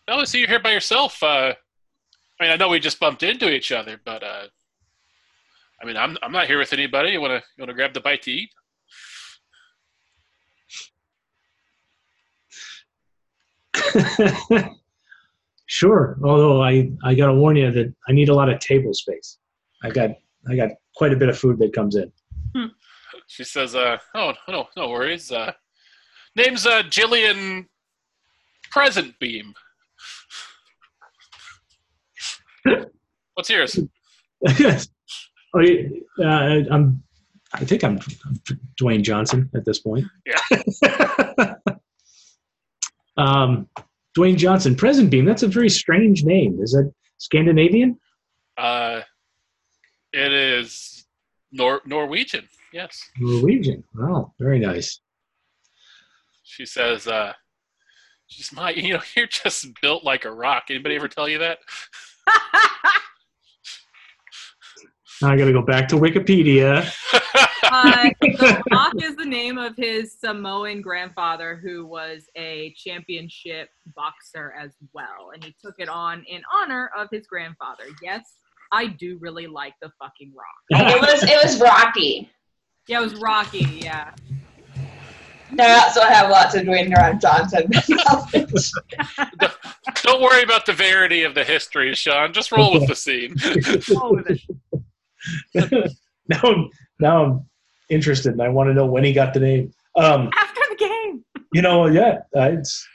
well, I see you're here by yourself. Uh, I mean, I know we just bumped into each other, but, uh, I mean, I'm, I'm not here with anybody. You want to, you want to grab the bite to eat? [LAUGHS] sure. Although I I gotta warn you that I need a lot of table space. I got I got quite a bit of food that comes in. She says, uh, oh, no, no worries. Uh, name's, uh, Jillian Present Beam. [LAUGHS] What's yours? Oh, yeah, uh, I'm. I think I'm, I'm Dwayne Johnson at this point. Yeah. [LAUGHS] um, Dwayne Johnson, Present Beam. That's a very strange name. Is that Scandinavian? Uh, it is Nor- Norwegian. Yes. Norwegian. Wow, very nice. She says, uh, she's my, you know, [LAUGHS] you're just built like a rock. Anybody ever tell you that? [LAUGHS] Now I got to go back to Wikipedia. uh, [LAUGHS] the Rock is the name of his Samoan grandfather, who was a championship boxer as well, and he took it on in honor of his grandfather. Yes, I do really like the fucking Rock. it was it was Rocky. Yeah, it was Rocky. Yeah. And I also have lots of Dwayne The Rock Johnson. [LAUGHS] Don't worry about the verity of the history, Sean. Just roll with the scene. [LAUGHS] The- [LAUGHS] now, I'm, now I'm interested, and I want to know when he got the name. Um, After the game. you know, yeah, I, it's,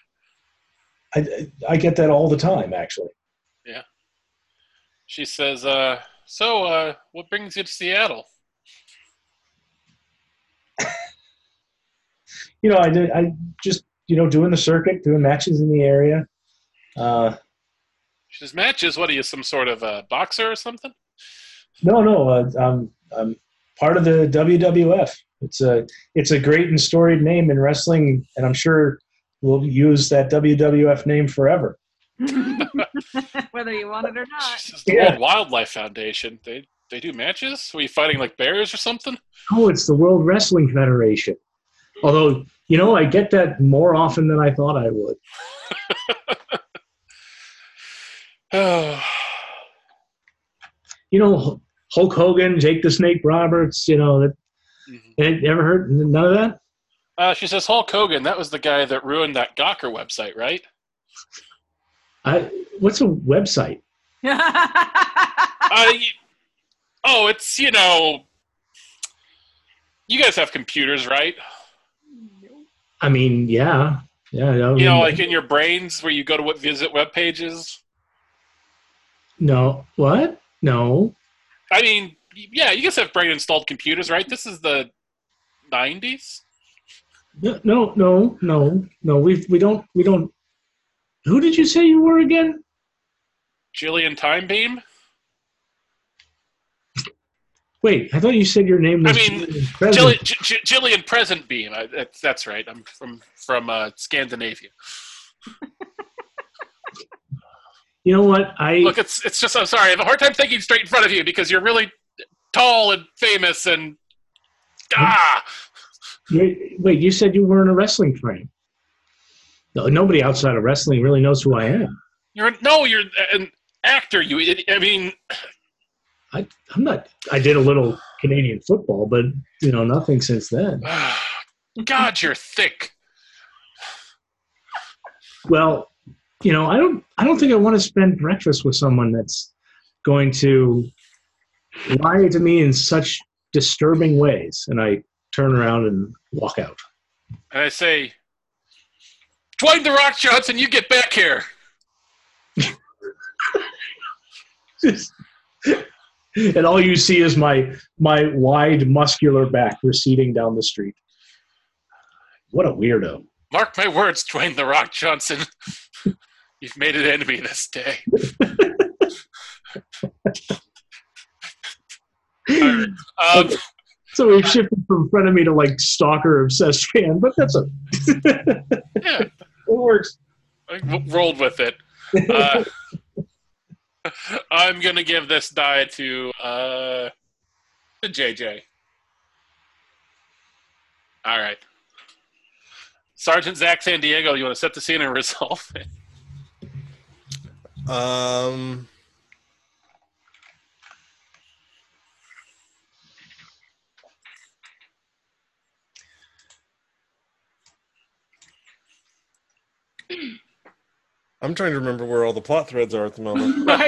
I, I get that all the time, actually. Yeah. She says, uh, so, uh, what brings you to Seattle? [LAUGHS] You know, I did, I just, you know, doing the circuit, doing matches in the area. Uh, She says, matches? What are you, some sort of uh, boxer or something? No, no, uh, I'm, I'm part of the WWF. It's a, it's a great and storied name in wrestling, and I'm sure we'll use that WWF name forever. [LAUGHS] Whether you want it or not. She says, the Yeah. World Wildlife Foundation. They, they do matches? Were you fighting like bears or something? Oh, it's the World Wrestling Federation. Although, you know, I get that more often than I thought I would. Oh, [LAUGHS] [SIGHS] You know, Hulk Hogan, Jake the Snake Roberts, you know, that, Mhm. eh, ever heard none of that? Uh, she says Hulk Hogan. That was the guy that ruined that Gawker website, right? I, what's a website? [LAUGHS] Uh, y- oh, it's you know, you guys have computers, right? I mean, yeah. Yeah. I You know, like in your brains where you go to what visit web pages. no. What? No. I mean, yeah, you guys have brain installed computers, right? This is the '90s. No, no, no, no, no. We we don't we don't. Who did you say you were again? Jillian Time Beam. Wait, I thought you said your name I was. mean, Jillian, J- J- Jillian Present Beam. I, that's, that's right. I'm from from uh, Scandinavia. [LAUGHS] You know what? I Look, it's it's just. I'm sorry. I have a hard time thinking straight in front of you because you're really tall and famous and ah. wait. You said you were in a wrestling frame. No, nobody outside of wrestling really knows who I am. You're no, you're an actor. You. I mean, I, I'm not. I did a little Canadian football, but you know nothing since then. [SIGHS] God, you're thick. Well, you know, I don't. I don't think I want to spend breakfast with someone that's going to lie to me in such disturbing ways. And I turn around and walk out. And I say, Dwayne the Rock Johnson, you get back here. [LAUGHS] and all you see is my my wide muscular back receding down the street. What a weirdo. Mark my words, Dwayne the Rock Johnson. You've made an enemy this day. [LAUGHS] Alright, um, So we've shifted from frenemy to like stalker obsessed fan, but that's a [LAUGHS] yeah, it works. I rolled with it. Uh, [LAUGHS] I'm gonna give this die to uh, to JJ. All right, Sergeant Zach San Diego, you want to set the scene and resolve it? Um, I'm trying to remember where all the plot threads are at the moment. [LAUGHS]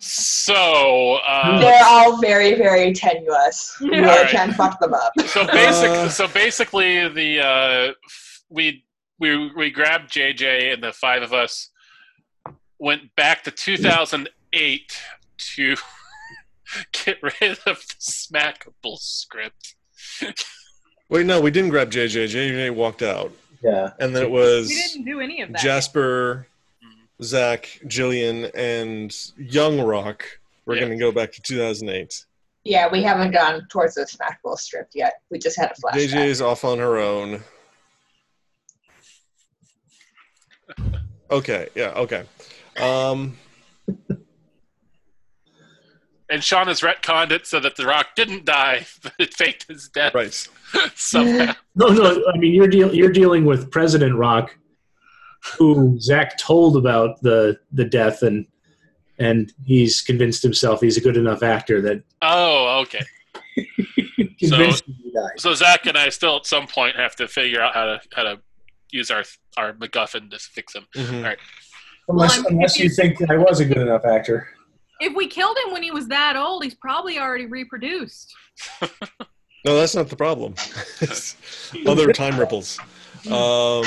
So, uh, They're all very, very tenuous. You really Alright. can't fuck them up. so basic, Uh. so basically, the uh, f- we we we grabbed JJ and the five of us went back to 2008 to [LAUGHS] get rid of the Smackable script. Wait, no, we didn't grab JJ. JJ walked out, Yeah. and then it was we didn't do any of that. Jasper, mm-hmm. Zach, Jillian, and Young Rock. We're Yeah. going to go back to 2008. Yeah, we haven't gone towards the smackable strip yet. We just had a flashback. JJ is off on her own. [LAUGHS] Okay, yeah, okay. Um, And Sean has retconned it so that The Rock didn't die, [LAUGHS] but it faked his death right. [LAUGHS] somehow. No, no. I mean, you're deal you're dealing with President Rock, who Zach told about the the death, and and he's convinced himself he's a good enough actor that Oh, okay. [LAUGHS] convinced him he died. So Zach and I still at some point have to figure out how to how to use our our MacGuffin to fix him. Mhm. Right. Unless, Well, unless you think I was a good enough actor. If we killed him when he was that old, he's probably already reproduced. [LAUGHS] No, that's not the problem. [LAUGHS] Other time ripples. Um,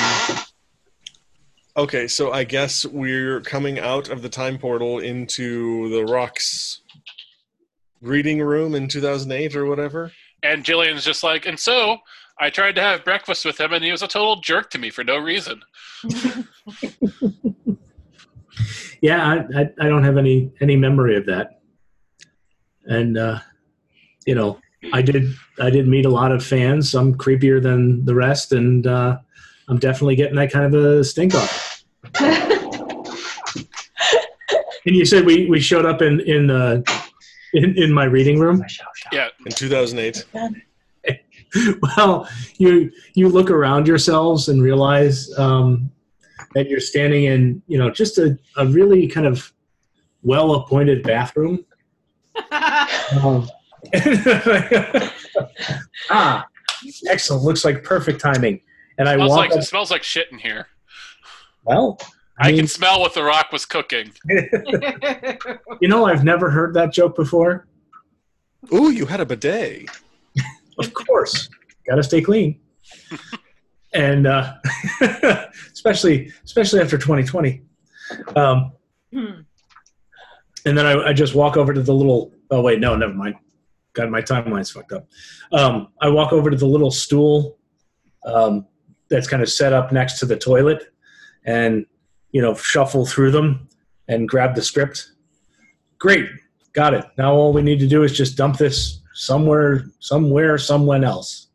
okay, so I guess we're coming out of the time portal into the rocks reading room in 2008 or whatever. And Jillian's just like, and so I tried to have breakfast with him, and he was a total jerk to me for no reason. [LAUGHS] Yeah, I, I, I don't have any any memory of that. And uh, you know, I did I did meet a lot of fans. Some creepier than the rest, and uh, I'm definitely getting that kind of a stink off. [LAUGHS] And you said we, we showed up in in, uh, in in my reading room. Yeah, In 2008. [LAUGHS] Well, you you look around yourselves and realize um, that you're standing in you know just a, a really kind of well appointed bathroom. [LAUGHS] Um, [LAUGHS] ah, excellent! Looks like perfect timing. And I smells walk like up. it smells like shit in here. Well, I mean, can smell what the Rock was cooking. [LAUGHS] you know, I've never heard that joke before. Ooh, you had a bidet. Of course, got to stay clean, and uh, [LAUGHS] especially especially after 2020. Um, Hmm. and then I, I just walk over to the little. Oh wait, no, never mind. Got my timeline's fucked up. Um, I walk over to the little stool um, that's kind of set up next to the toilet, and you know, shuffle through them and grab the script. Great, got it. Now all we need to do is just dump this somewhere, somewhere, someone else.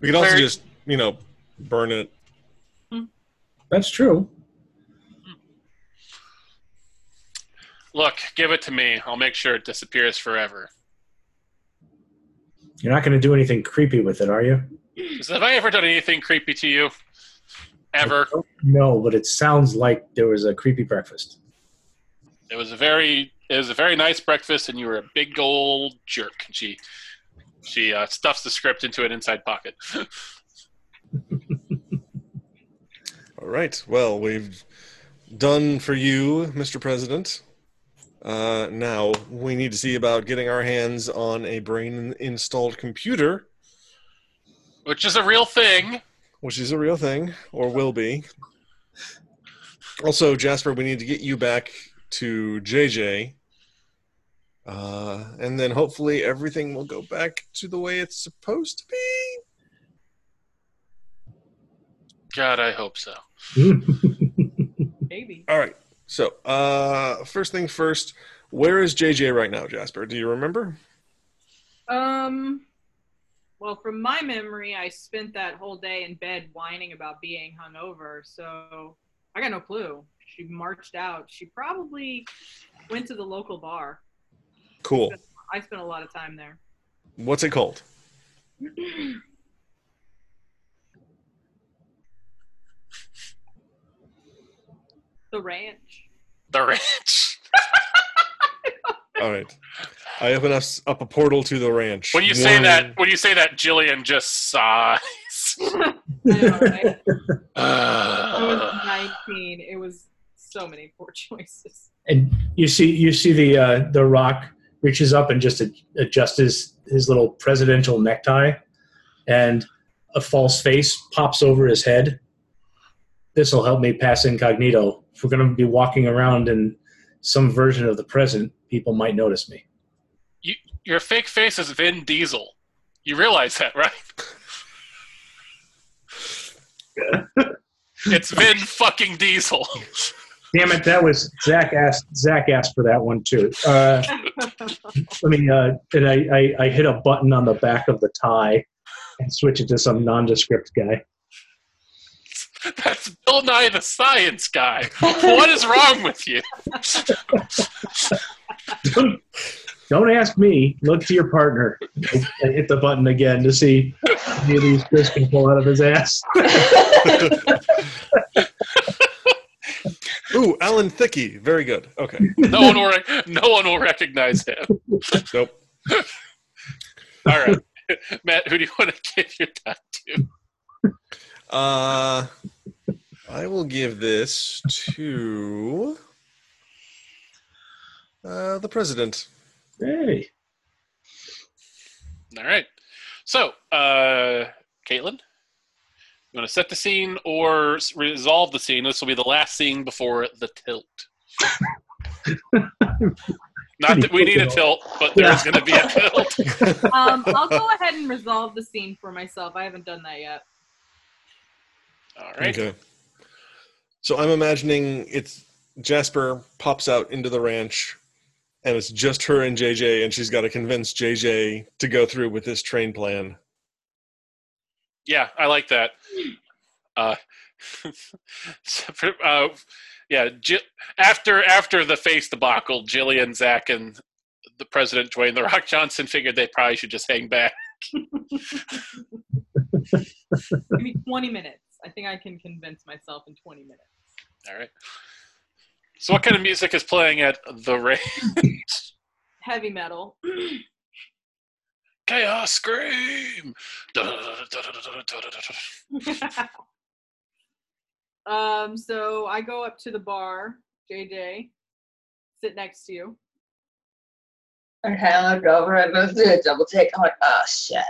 We could also Claire- just, you know, burn it. Hmm. That's true. Look, give it to me. I'll make sure it disappears forever. You're not going to do anything creepy with it, are you? So have I ever done anything creepy to you? Ever? No, but it sounds like there was a creepy breakfast. It was a very it was a very nice breakfast, and you were a big old jerk. And she she uh, stuffs the script into an inside pocket. [LAUGHS] All right. Well, we've done for you, Mr. President. Uh, now we need to see about getting our hands on a brain installed computer, Which is a real thing. which is a real thing or will be. Also, Jasper, we need to get you back to JJ. Uh, and then hopefully everything will go back to the way it's supposed to be. God, I hope so. [LAUGHS] Maybe. All right. So, uh, first thing first, where is JJ right now, Jasper? Do you remember? Um. Well, from my memory, I spent that whole day in bed whining about being hungover, so I got no clue. She marched out. She probably went to the local bar. Cool. I spent a lot of time there. What's it called? [CLEARS THROAT] The ranch. The ranch. [LAUGHS] All right. I open us up a portal to the ranch. When you say One- that, when you say that, Jillian just sighs. [LAUGHS] I know, right? [LAUGHS] I Uh, was [SIGHS] 19. It was so many poor choices. and you see you see the uh, the rock reaches up and just adjusts his, his little presidential necktie and a false face pops over his head this will help me pass incognito if we're going to be walking around in some version of the present people might notice me your fake face is Vin Diesel. You realize that, right? [LAUGHS] it's Vin fucking Diesel. [LAUGHS] damn it that was zach asked zach asked for that one too uh, [LAUGHS] let me uh, and I, I, I hit a button on the back of the tie and switch it to some nondescript guy [LAUGHS] That's Bill Nye the Science Guy. What is wrong with you? don't, don't ask me. Look to your partner. I hit the button again to see if any of these Chris can pull out of his ass. [LAUGHS] Ooh, Alan Thicke. Very good. Okay. No one will. Rec- no one will recognize him. Nope. [LAUGHS] All right, Matt. Who do you want to give your dot to? Uh, I will give this to uh, the president. Hey, All right. So, uh, Caitlin, you want to set the scene or resolve the scene? This will be the last scene before the tilt. [LAUGHS] Not that we need a tilt, but there is Yeah. going to be a tilt. [LAUGHS] Um, I'll go ahead and resolve the scene for myself. I haven't done that yet. All right. Okay. So I'm imagining it's Jasper pops out into the ranch, and it's just her and JJ, and she's got to convince JJ to go through with this train plan. Yeah, I like that. Uh, [LAUGHS] uh, yeah, Ji- after after the face debacle, Jillian, Zach, and the president Dwayne the Rock Johnson figured they probably should just hang back. [LAUGHS] Give me 20 minutes. I think I can convince myself in 20 minutes. All right. So, what kind of music is playing at the [LAUGHS] range? Heavy metal. [CLEARS THROAT] chaos scream. [LAUGHS] um, so I go up to the bar, JJ, sit next to you. Okay, I look over. I do a double take. I'm like, oh shit.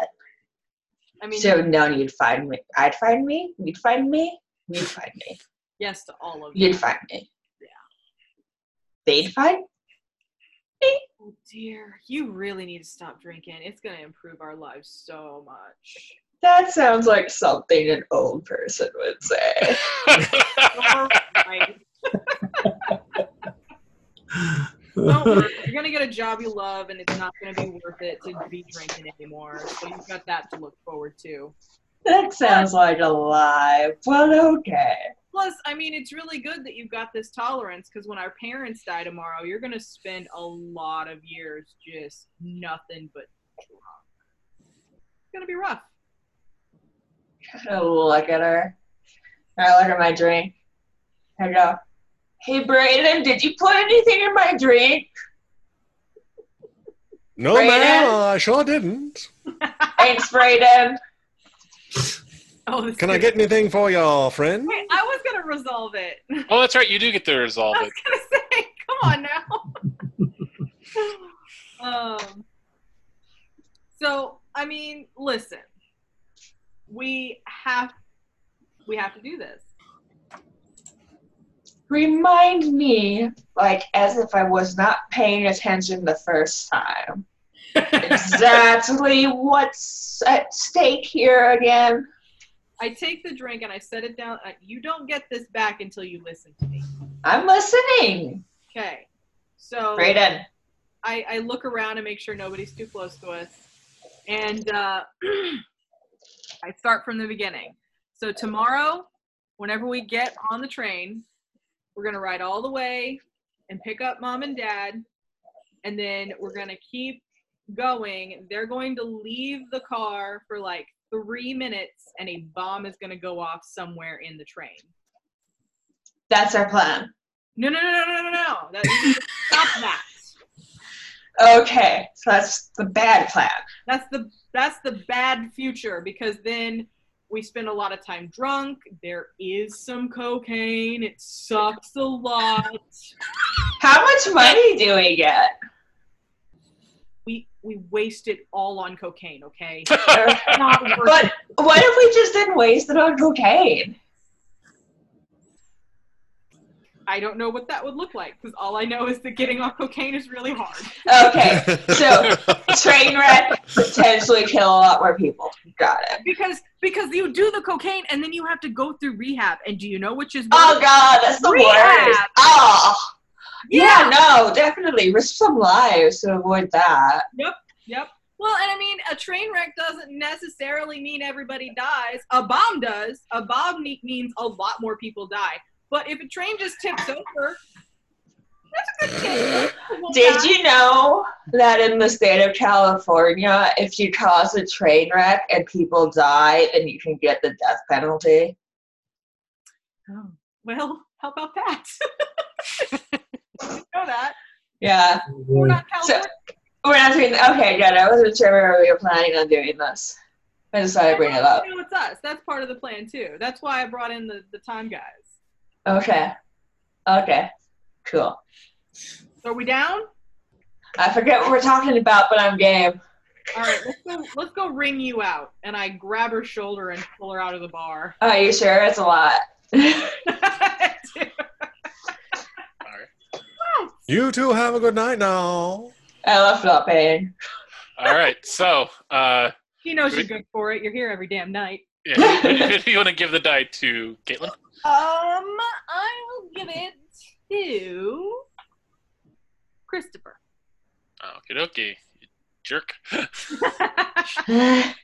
I mean, so no, you'd find me. I'd find me. You'd find me. You'd find me. Yes, to all of you. You'd find me. Yeah. They'd find me. Oh dear, you really need to stop drinking. It's gonna improve our lives so much. That sounds like something an old person would say. [LAUGHS] Don't worry, you're gonna get a job you love, and it's not gonna be worth it to be drinking anymore. So you've got that to look forward to. That sounds like a lie, but okay. Plus, I mean, it's really good that you've got this tolerance because when our parents die tomorrow, you're gonna spend a lot of years just nothing but drunk. It's gonna be rough. I look at her. I look at my drink. I go, hey Brayden, did you put anything in my drink? No, Brandon? ma'am, I sure didn't. Thanks, Brayden. [LAUGHS] Oh, Can I get anything for y'all, friend? Wait, I was gonna resolve it. oh, that's right. You do get to resolve it. I it. was gonna [LAUGHS] say, come on now. [LAUGHS] Um. So I mean, listen, we have we have to do this. Remind me, like, as if I was not paying attention the first time. Exactly what's at stake here again? I take the drink and I set it down. uh, You don't get this back until you listen to me. I'm listening. Okay. So Brayden. I, I look around and make sure nobody's too close to us. And uh, [CLEARS THROAT] I start from the beginning. So tomorrow, whenever we get on the train, we're going to ride all the way and pick up mom and dad. And then we're going to keep going. They're going to leave the car for like three minutes, and a bomb is going to go off somewhere in the train. That's our plan. No, no, no, no, no, no, no. That, stop that. Okay, so that's the bad plan. That's the that's the bad future because then we spend a lot of time drunk. There is some cocaine. It sucks a lot. How much money do we get? We we waste it all on cocaine. Okay, [LAUGHS] but not worth it. what if we just didn't waste it on cocaine? I don't know what that would look like because all I know is that getting on cocaine is really hard. Okay, so [LAUGHS] train wreck, potentially kill a lot more people. Got it. Because because you do the cocaine and then you have to go through rehab. And do you know which is Oh god, that's the Rehab. worst. Oh, yeah. Yeah. no, definitely risk some lives to avoid that. Yep. Yep. Well, and I mean, a train wreck doesn't necessarily mean everybody dies. A bomb does. A bomb means a lot more people die. But if a train just tips over, that's a good chance. Did you know that in the state of California, if you cause a train wreck and people die, then you can get the death penalty? Oh, well, how about that? [LAUGHS] know that. Yeah, We're not California. we're not doing that. Okay, good. I wasn't sure where we were planning on doing this. I decided to bring it up. You know, it's us. That's part of the plan too. That's why I brought in the, the time guys. Okay. Okay. Cool. So are we down? I forget what we're talking about, but I'm game. All right, let's go. Let's go ring you out. And I grab her shoulder and pull her out of the bar. Are you sure? It's a lot. [LAUGHS] All right. You two have a good night now. I left not paying. All right. So, uh, She knows you're good for it. You're here every damn night. yeah, you want to give the die to Caitlin? Um, I will give it to Christopher. Oh, okay, okay. Jerk. [LAUGHS] hey,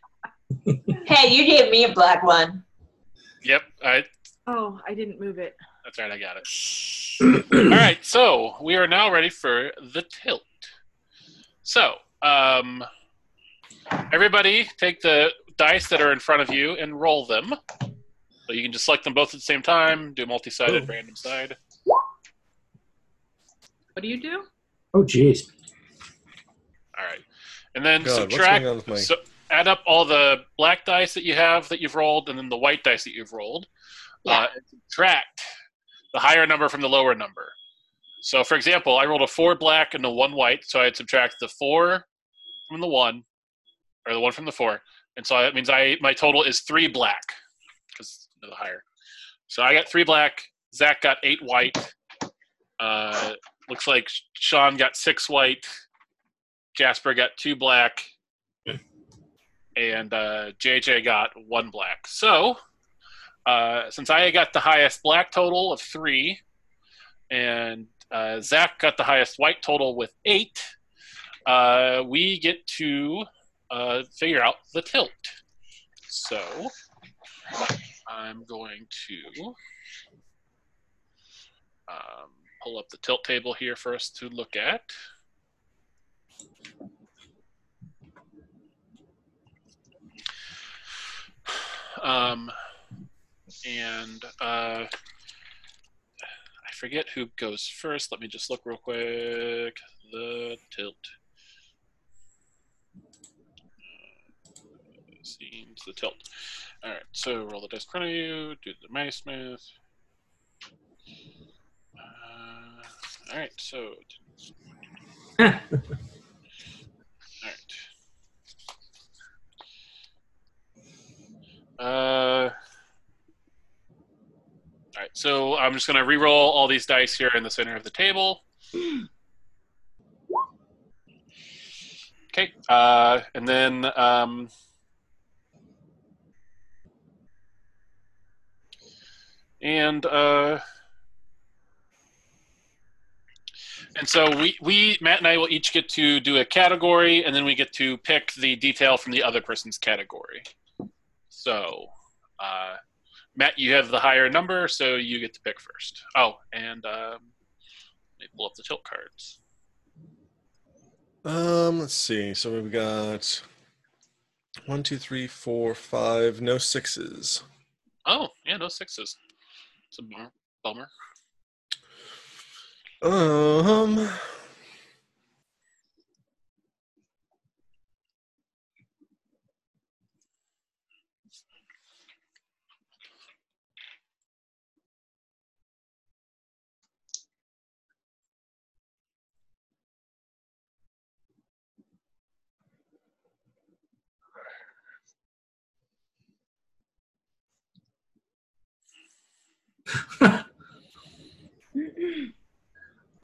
you gave me a black one. Yep. I, oh, I didn't move it. That's right. I got it. [CLEARS THROAT] All right. So we are now ready for the tilt. So, um, everybody take the dice that are in front of you and roll them. So you can just select them both at the same time. Do a multi-sided Oh. random side. What do you do? Oh, jeez. All right. And then God, subtract. going on with my- So add up all the black dice that you have that you've rolled, and then the white dice that you've rolled. Uh, subtract the higher number from the lower number. So, for example, I rolled a four black and a one white, so I'd subtract the four from the one, or the one from the four, and so that means I my total is three black because the higher. So I got three black. Zach got eight white. Uh, looks like Sean got six white. Jasper got two black, and uh, JJ got one black. So, uh, since I got the highest black total of three, and uh, Zach got the highest white total with eight, uh, we get to uh, figure out the tilt. So, I'm going to um, pull up the tilt table here for us to look at. Um, and uh, I forget who goes first. Let me just look real quick. The tilt. Uh, Seems the tilt. All right, so roll the dice in front of you, do the mighty smith. Uh, all right, so. all right. Uh, all right, so I'm just going to re-roll all these dice here in the center of the table. Okay, uh, and then um, and uh, and so we we Matt and I will each get to do a category, and then we get to pick the detail from the other person's category. So, uh, Matt, you have the higher number, so you get to pick first. Oh, and um, let me pull up the tilt cards. Um, let's see. So we've got one, two, three, four, five. No sixes. Oh, yeah, no sixes. It's a bummer. bummer. Um.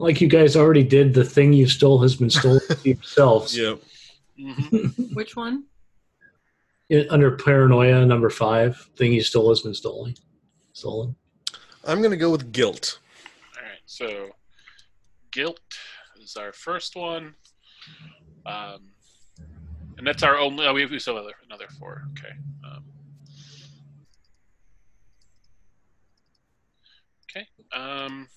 Like you guys already did, the thing you stole has been stolen to [LAUGHS] yourselves. Yep. hmm Which one? [LAUGHS] In- under paranoia, number five, thing you stole has been stolen. Stolen. I'm gonna go with guilt. All right, so guilt is our first one, um, and that's our only. Oh, we we still have another, another four. Okay. Um, okay. Um,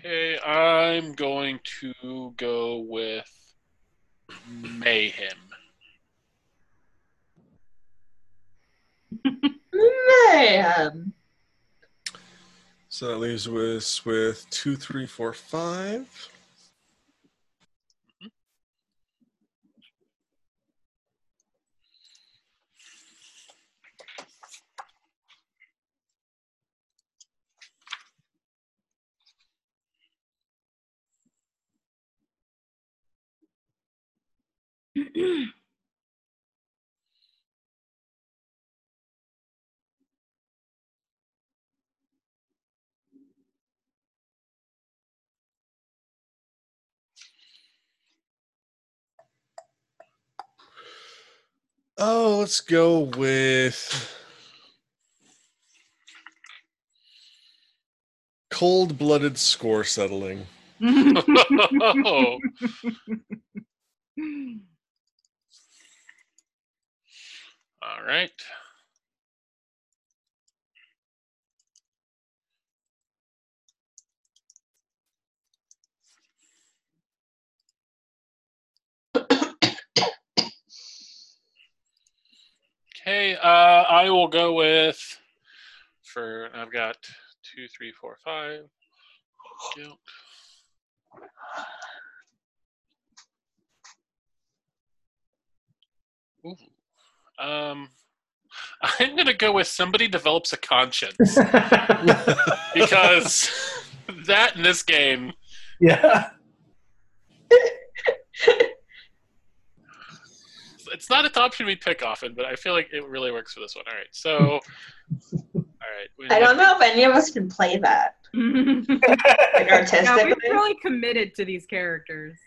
okay, I'm going to go with mayhem. Man. So that leaves us with two, three, four, five. [SIGHS] Oh, let's go with cold-blooded score settling. [LAUGHS] [LAUGHS] [LAUGHS] oh, all right. Okay, uh, I will go with for I've got two, three, four, five. Guilt. Ooh. Um, [LAUGHS] I'm gonna go with somebody develops a conscience [LAUGHS] because that in this game yeah. [LAUGHS] it's not an option we pick often, but I feel like it really works for this one. All right, so all right. we I don't know if any of us can play that yeah, like we're really committed to these characters.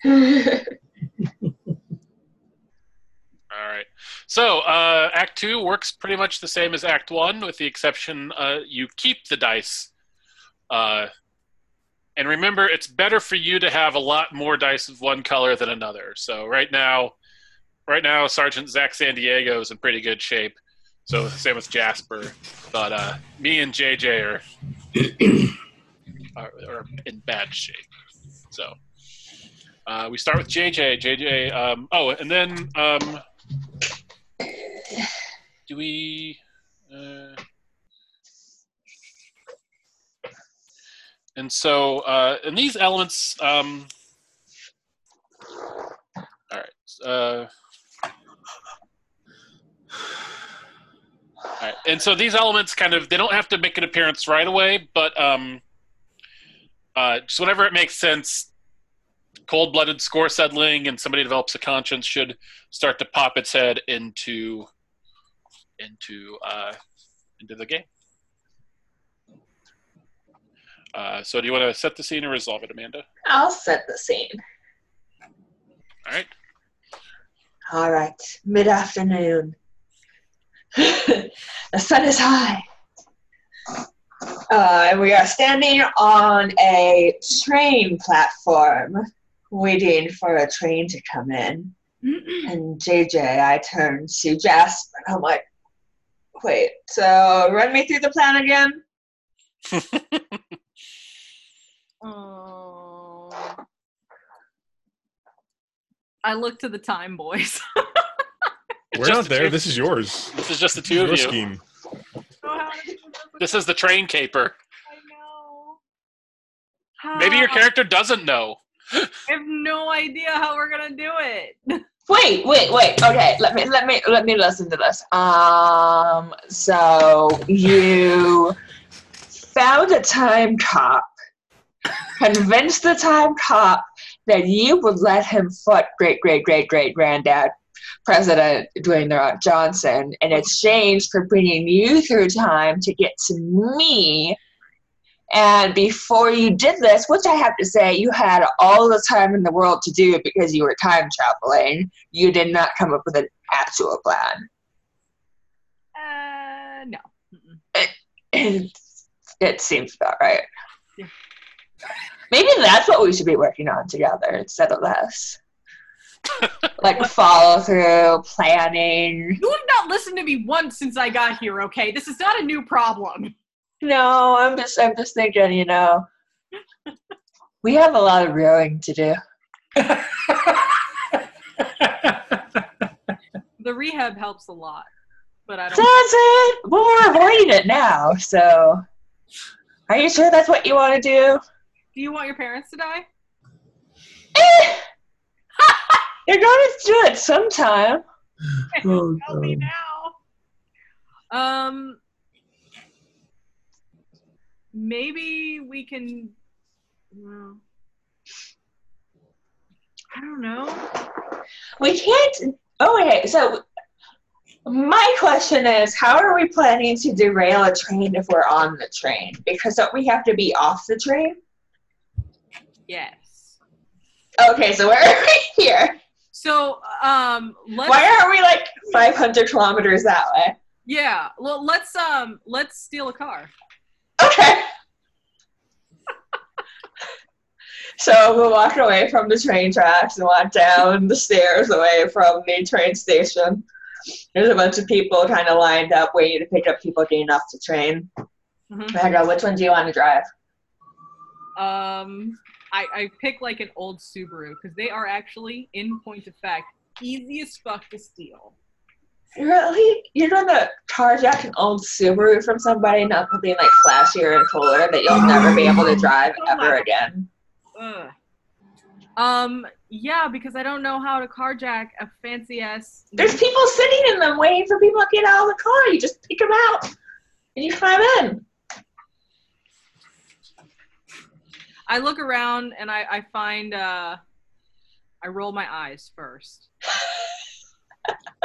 All right. So uh, Act Two works pretty much the same as Act One, with the exception uh, you keep the dice. Uh, and remember, it's better for you to have a lot more dice of one color than another. So right now, right now, Sergeant Zach San Diego is in pretty good shape. So same with Jasper, but uh, me and JJ are, are are in bad shape. So uh, we start with JJ. JJ. Um, oh, and then um, do we? Uh, and so, uh, and these elements. Um, all right. Uh, all right. And so these elements kind of they don't have to make an appearance right away, but um, uh, just whenever it makes sense, cold-blooded score settling and somebody develops a conscience should start to pop its head into into uh, into the game. Uh, so, do you want to set the scene or resolve it, Amanda? I'll set the scene. All right. All right, mid afternoon. [LAUGHS] the sun is high. Uh, and we are standing on a train platform, waiting for a train to come in. And JJ, I turn to Jasper, and I'm like, wait, so run me through the plan again? Oh. [LAUGHS] I look to the time boys. We're Just not the there. This is yours. This is just the two Your of you. scheme. Oh, this is the train caper. I know. Maybe your character doesn't know. I have no idea how we're gonna do it. [LAUGHS] Wait, wait, wait. Okay, let me let me let me listen to this. Um, so you found a time cop, convinced the time cop that you would let him foot great great great great granddad President Dwayne Johnson in exchange for bringing you through time to get to me. And before you did this, which I have to say, you had all the time in the world to do it because you were time traveling, you did not come up with an actual plan. Uh, no. Mm-mm. [CLEARS THROAT] It seems about right. Yeah. Maybe that's what we should be working on together instead of this. [LAUGHS] like follow through, planning. You have not listened to me once since I got here. Okay, this is not a new problem. No, I'm just I'm just thinking, you know. We have a lot of growing to do. The rehab helps a lot, but I Does don't. it? Well, we're avoiding it now, so are you sure that's what you want to do? Do you want your parents to die? Eh. [LAUGHS] You're gonna do it sometime. Help me now. Um, maybe we can. well, I don't know. We can't. Oh wait. So my question is, how are we planning to derail a train if we're on the train? Because don't we have to be off the train? Yes. Okay, so where are we here? So, um, let's. Why are we like 500 kilometers that way? Yeah. Well, let's um, let's steal a car. Okay. so we walk away from the train tracks and walk down the stairs away from the train station. There's a bunch of people kind of lined up waiting to pick up people getting off the train. Mhm. I go, which one do you want to drive? Um, I, I pick like an old Subaru because they are actually, in point of fact, easy as fuck to steal. Really? You're gonna carjack an old Subaru from somebody, not something like flashier and cooler that you'll never be able to drive ever again? Ugh. Um, yeah, because I don't know how to carjack a fancy ass. There's people sitting in them waiting for people to get out of the car. You just pick them out and you climb in. I look around and I, I find uh, I roll my eyes first, [LAUGHS]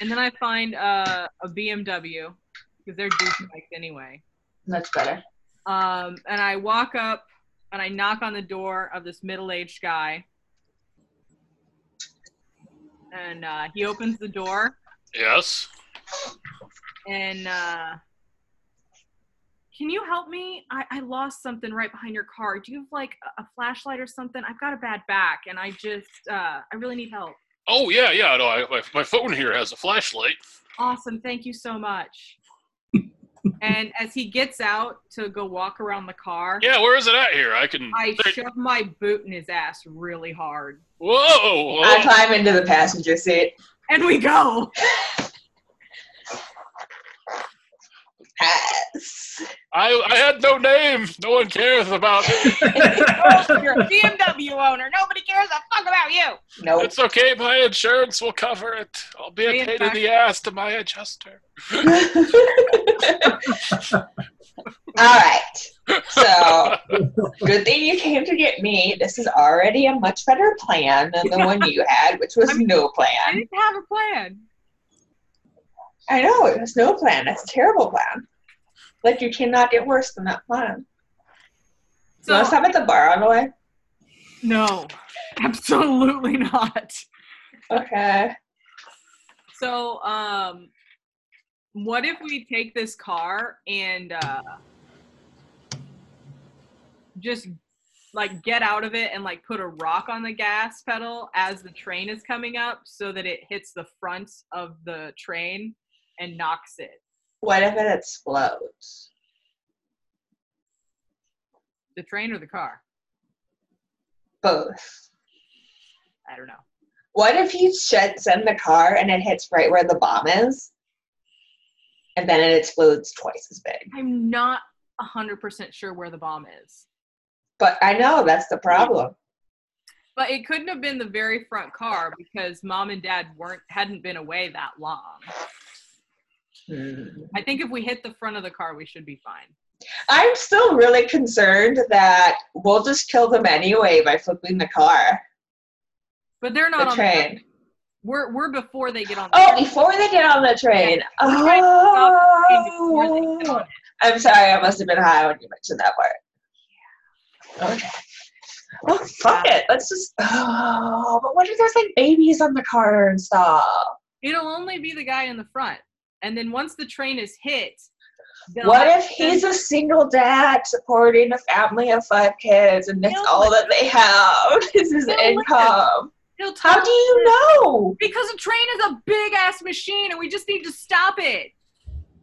and then I find uh, a BMW because they're douche bikes anyway. That's better. Um, and I walk up and I knock on the door of this middle-aged guy, and uh, he opens the door Yes. and uh, can you help me? I, I lost something right behind your car. Do you have like a, a flashlight or something? I've got a bad back and I just uh, I really need help. Oh yeah, yeah. No, I, my, my phone here has a flashlight. Awesome, thank you so much. [LAUGHS] and as he gets out to go walk around the car, Yeah, where is it at here? I can. I there- shove my boot in his ass really hard. whoa! I climb into the passenger seat. And we go. [LAUGHS] Pass. I I had no name. No one cares about me. [LAUGHS] Oh, you're a [LAUGHS] BMW owner. Nobody cares a fuck about you. Nope. It's okay. My insurance will cover it. I'll be a pain in the ass to my adjuster. [LAUGHS] All right. So, good thing you came to get me. This is already a much better plan than the one you had, which was no plan. I plan. didn't have a plan. I know it was no plan. That's a terrible plan. Like you cannot get worse than that plan. So, you want to stop at the bar on the way? no, [LAUGHS] absolutely not. Okay. So, um, what if we take this car and uh, just like get out of it and like put a rock on the gas pedal as the train is coming up so that it hits the front of the train and knocks it? What if it explodes? The train or the car? Both. I don't know. What if you should send the car and it hits right where the bomb is? And then it explodes twice as big. I'm not 100% sure where the bomb is. But I know that's the problem. But it couldn't have been the very front car because mom and dad weren't hadn't been away that long. Hmm. I think if we hit the front of the car, we should be fine. I'm still really concerned that we'll just kill them anyway by flipping the car, But they're not the on train. The, train. we're we're before they get on. The Oh, train. before they get on the train. we're trying to stop the train before they get Oh. I'm sorry, I must have been high when you mentioned that part. Okay. Oh, fuck it. Let's just. Oh, but what if there's like babies on the car and stuff? It'll only be the guy in the front, and then once the train is hit, What if he's a single dad supporting a family of five kids and that's all that they have This [LAUGHS] is his income? How do you know? Because a train is a big ass machine, and we just need to stop it.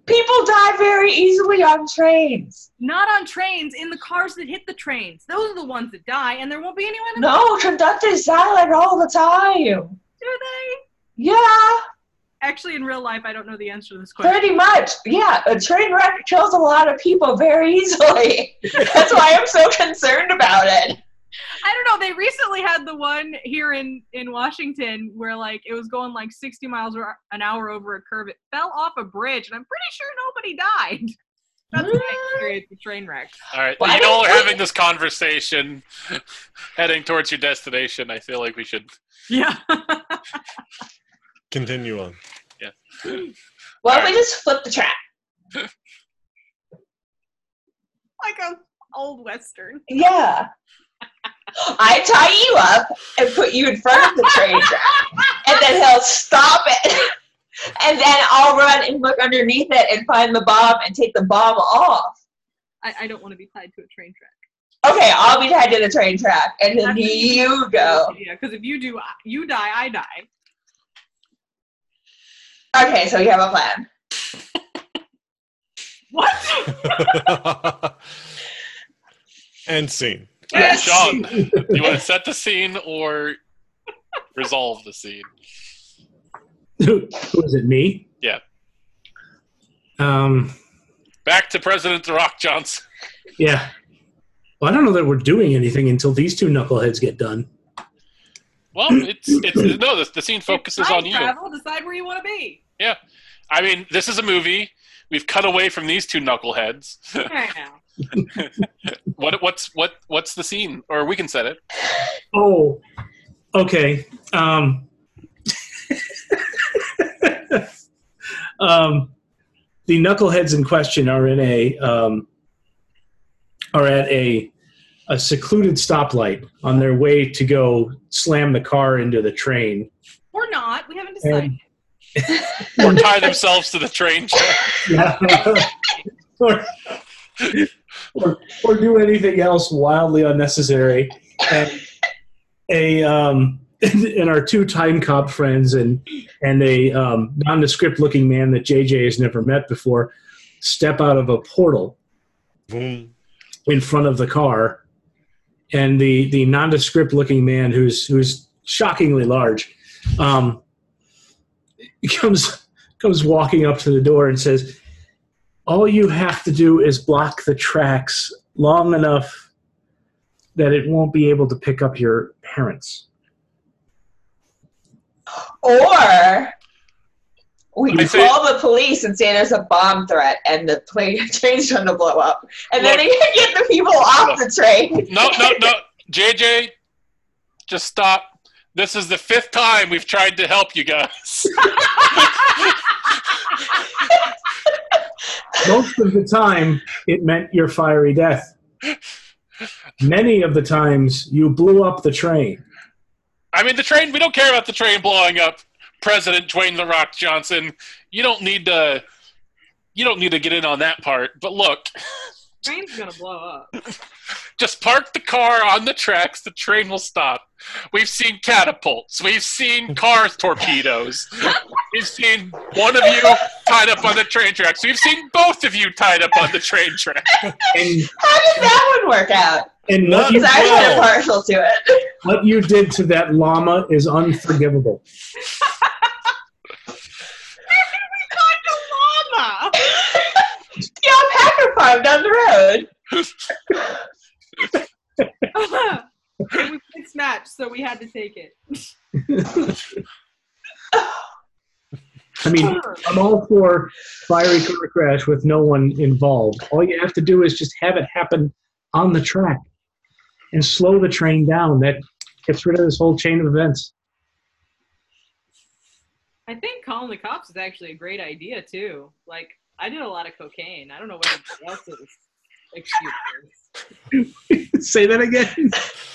People die very easily on trains. Not on trains, in the cars that hit the trains. Those are the ones that die, and there won't be anyone. in No, conductors die like all the time. Do they? Yeah, Actually, in real life, I don't know the answer to this question. pretty much. Yeah, a train wreck kills a lot of people very easily. [LAUGHS] That's why I'm so concerned about it. I don't know. They recently had the one here in in Washington where like it was going like 60 miles an hour over a curve. It fell off a bridge, and I'm pretty sure nobody died. [LAUGHS] That's my experience with train wrecks. All right, Why you all are having this conversation, [LAUGHS] heading towards your destination. I feel like we should. Yeah. Continue on. Yeah. Why don't we just flip the track? [LAUGHS] like a old western. Yeah. I tie you up and put you in front of the train track, and then he'll stop it. [LAUGHS] And then I'll run and look underneath it and find the bomb and take the bomb off. I, I don't want to be tied to a train track. Okay, I'll be tied to the train track, and then That's- you go. Yeah, because if you do, you die, I die. Okay, so you have a plan. [LAUGHS] What? [LAUGHS] and scene. Yes. Sean, do you want to set the scene or resolve the scene? Who was it? Me? Yeah. Um. Back to President The Rock Johnson. Yeah. Well, I don't know that we're doing anything until these two knuckleheads get done. Well, it's it's [CLEARS THROAT] no. The, the scene focuses on you. Travel. Decide where you want to be. Yeah, I mean, this is a movie. We've cut away from these two knuckleheads. I know. [LAUGHS] what what's what what's the scene? Or we can set it. Oh. Okay. Um. [LAUGHS] um. The knuckleheads in question are in a um, are at a a secluded stoplight on their way to go slam the car into the train. Or not. We haven't decided. And- [LAUGHS] Or tie themselves to the train track. [LAUGHS] Yeah. or, or, or do anything else wildly unnecessary. And a um, [LAUGHS] and our two time cop friends and and a um, nondescript looking man that JJ has never met before step out of a portal Boom. in front of the car, and the the nondescript looking man who's who's shockingly large um, comes comes walking up to the door and says, "All you have to do is block the tracks long enough that it won't be able to pick up your parents." Or we I say- call the police and say there's a bomb threat and the plane [LAUGHS] train's trying to blow up. And then they [LAUGHS] get the people off the train. No, no, no. JJ, just stop. This is the fifth time we've tried to help you guys. [LAUGHS] Most of the time, it meant your fiery death. Many of the times, you blew up the train. I mean, the train. We don't care about the train blowing up. President Dwayne the Rock Johnson. You don't need to. You don't need to get in on that part. But look, Train's gonna blow up. [LAUGHS] just park the car on the tracks. The train will stop. We've seen catapults. We've seen car torpedoes. [LAUGHS] We've seen one of you tied up on the train tracks. We've seen both of you tied up on the train track. And, How did that one work out? and what, you, I was kind of partial to it. what you did to that llama is unforgivable. [LAUGHS] Llama. Yeah, Packer Farm down the road. and we played Smash, so we had to take it. I mean, I'm all for fiery car crash with no one involved. All you have to do is just have it happen on the track and slow the train down. That gets rid of this whole chain of events. I think calling the cops is actually a great idea too. Like I did a lot of cocaine. I don't know what everybody else's excuse is. [LAUGHS] Say that again.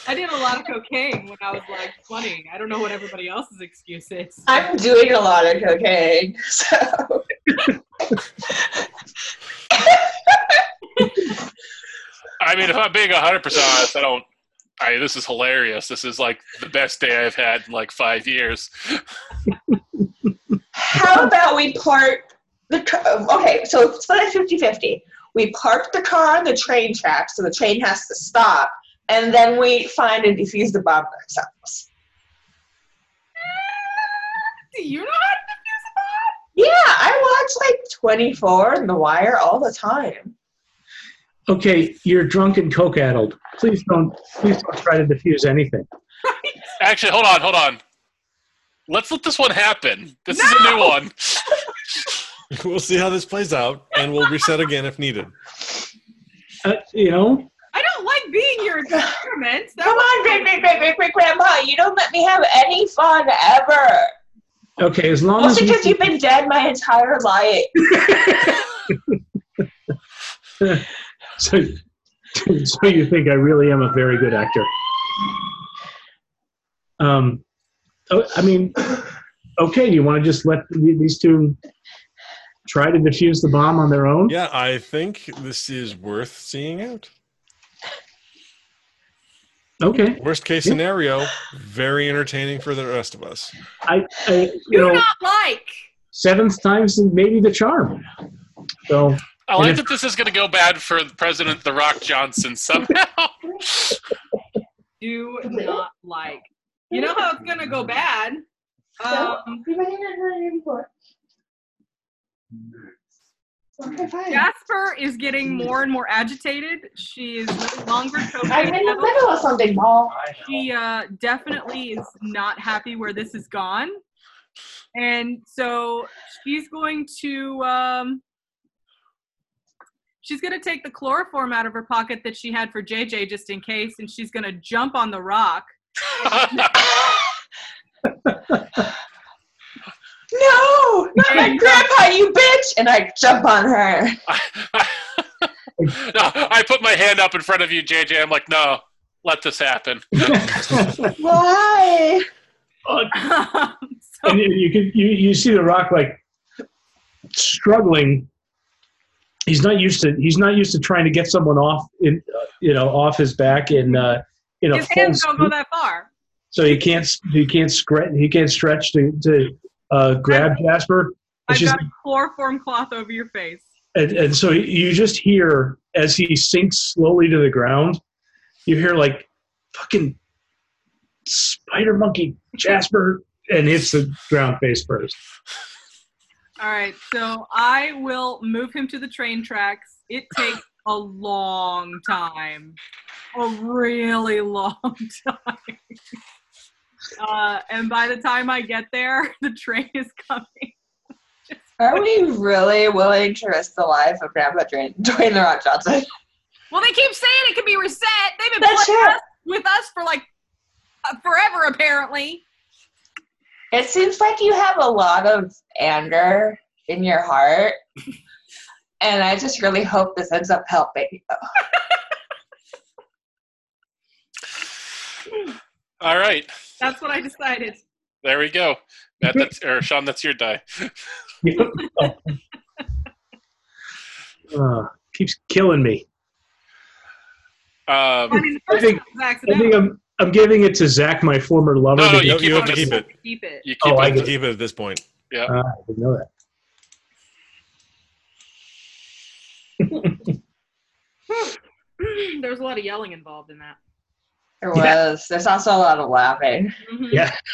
I did a lot of cocaine when I was like 20. I don't know what everybody else's excuse is. I'm doing a lot of cocaine, so. [LAUGHS] I mean, if I'm being 100% honest, I don't. I, this is hilarious. This is like the best day I've had in like five years. [LAUGHS] How about we park the car? Okay, so split it 50 50. We park the car on the train track so the train has to stop, and then we find and defuse the bomb ourselves. Do you know how to defuse a bomb? Yeah, I watch like 24 and The Wire all the time. Okay, you're drunk and coke addled. Please don't. Please don't try to defuse anything. [LAUGHS] Actually, hold on, hold on. Let's let this one happen. This is a new one. [LAUGHS] We'll see how this plays out, and we'll reset again if needed. Uh, you know, I don't like being your [SIGHS] experiment. That Come on, great, great, great, great, great grandpa. You don't let me have any fun ever. okay, as long as Mostly we- because you've been dead my entire life. [LAUGHS] [LAUGHS] so, so you think I really am a very good actor? Um, Oh, I mean, okay. You want to just let these two try to defuse the bomb on their own? Yeah, I think this is worth seeing out. Okay. Worst case Yeah. scenario, very entertaining for the rest of us. I, I you do know, not like. seventh times maybe the charm. So I like if- that this is going to go bad for President The Rock Johnson somehow. [LAUGHS] Do not like. You know how it's gonna go bad. Um, Jasper is getting more and more agitated. She is no longer I'm in the middle of something, Paul. She uh, definitely is not happy where this has gone. And so she's going to um, she's going to take the chloroform out of her pocket that she had for JJ just in case, and she's going to jump on the rock. No, not my grandpa, you bitch! And I jump on her. [LAUGHS] no, I put my hand up in front of you, JJ. I'm like, no, let this happen. [LAUGHS] Why? [LAUGHS] so, and you, you can you, you see the rock like struggling. He's not used to he's not used to trying to get someone off in uh, you know off his back and uh, in His hands don't go that far. so he can't he can't stretch he can't stretch to to uh, grab Jasper. I've just, got a chloroform cloth over your face. and, and so you just hear as he sinks slowly to the ground, you hear like fucking spider monkey Jasper and hits the ground face first. All right, so I will move him to the train tracks. It takes a long time, a really long [LAUGHS] time. Uh, and by the time I get there, [LAUGHS] the train is coming. Are we really willing to risk the life of Grandpa Dwayne, Dwayne the Rock Johnson? Well, they keep saying it can be reset. They've been That's playing us, with us for like uh, forever, apparently. It seems like you have a lot of anger in your heart. And I just really hope this ends up helping. [LAUGHS] [LAUGHS] All right, That's what I decided. there we go. Matt, that's or Sean, that's your die. [LAUGHS] Uh, keeps killing me. I Um, mean, the I first think- one was I accidental. think I'm I'm giving it to Zach, my former lover. No, no, you You, keep you have to keep it. Keep it. you keep Oh, I it. get Keep it at this point. Ah, I didn't know that. [LAUGHS] there was a lot of yelling involved in that. There Yeah. was. There's also a lot of laughing. Mhm. Yeah. [LAUGHS]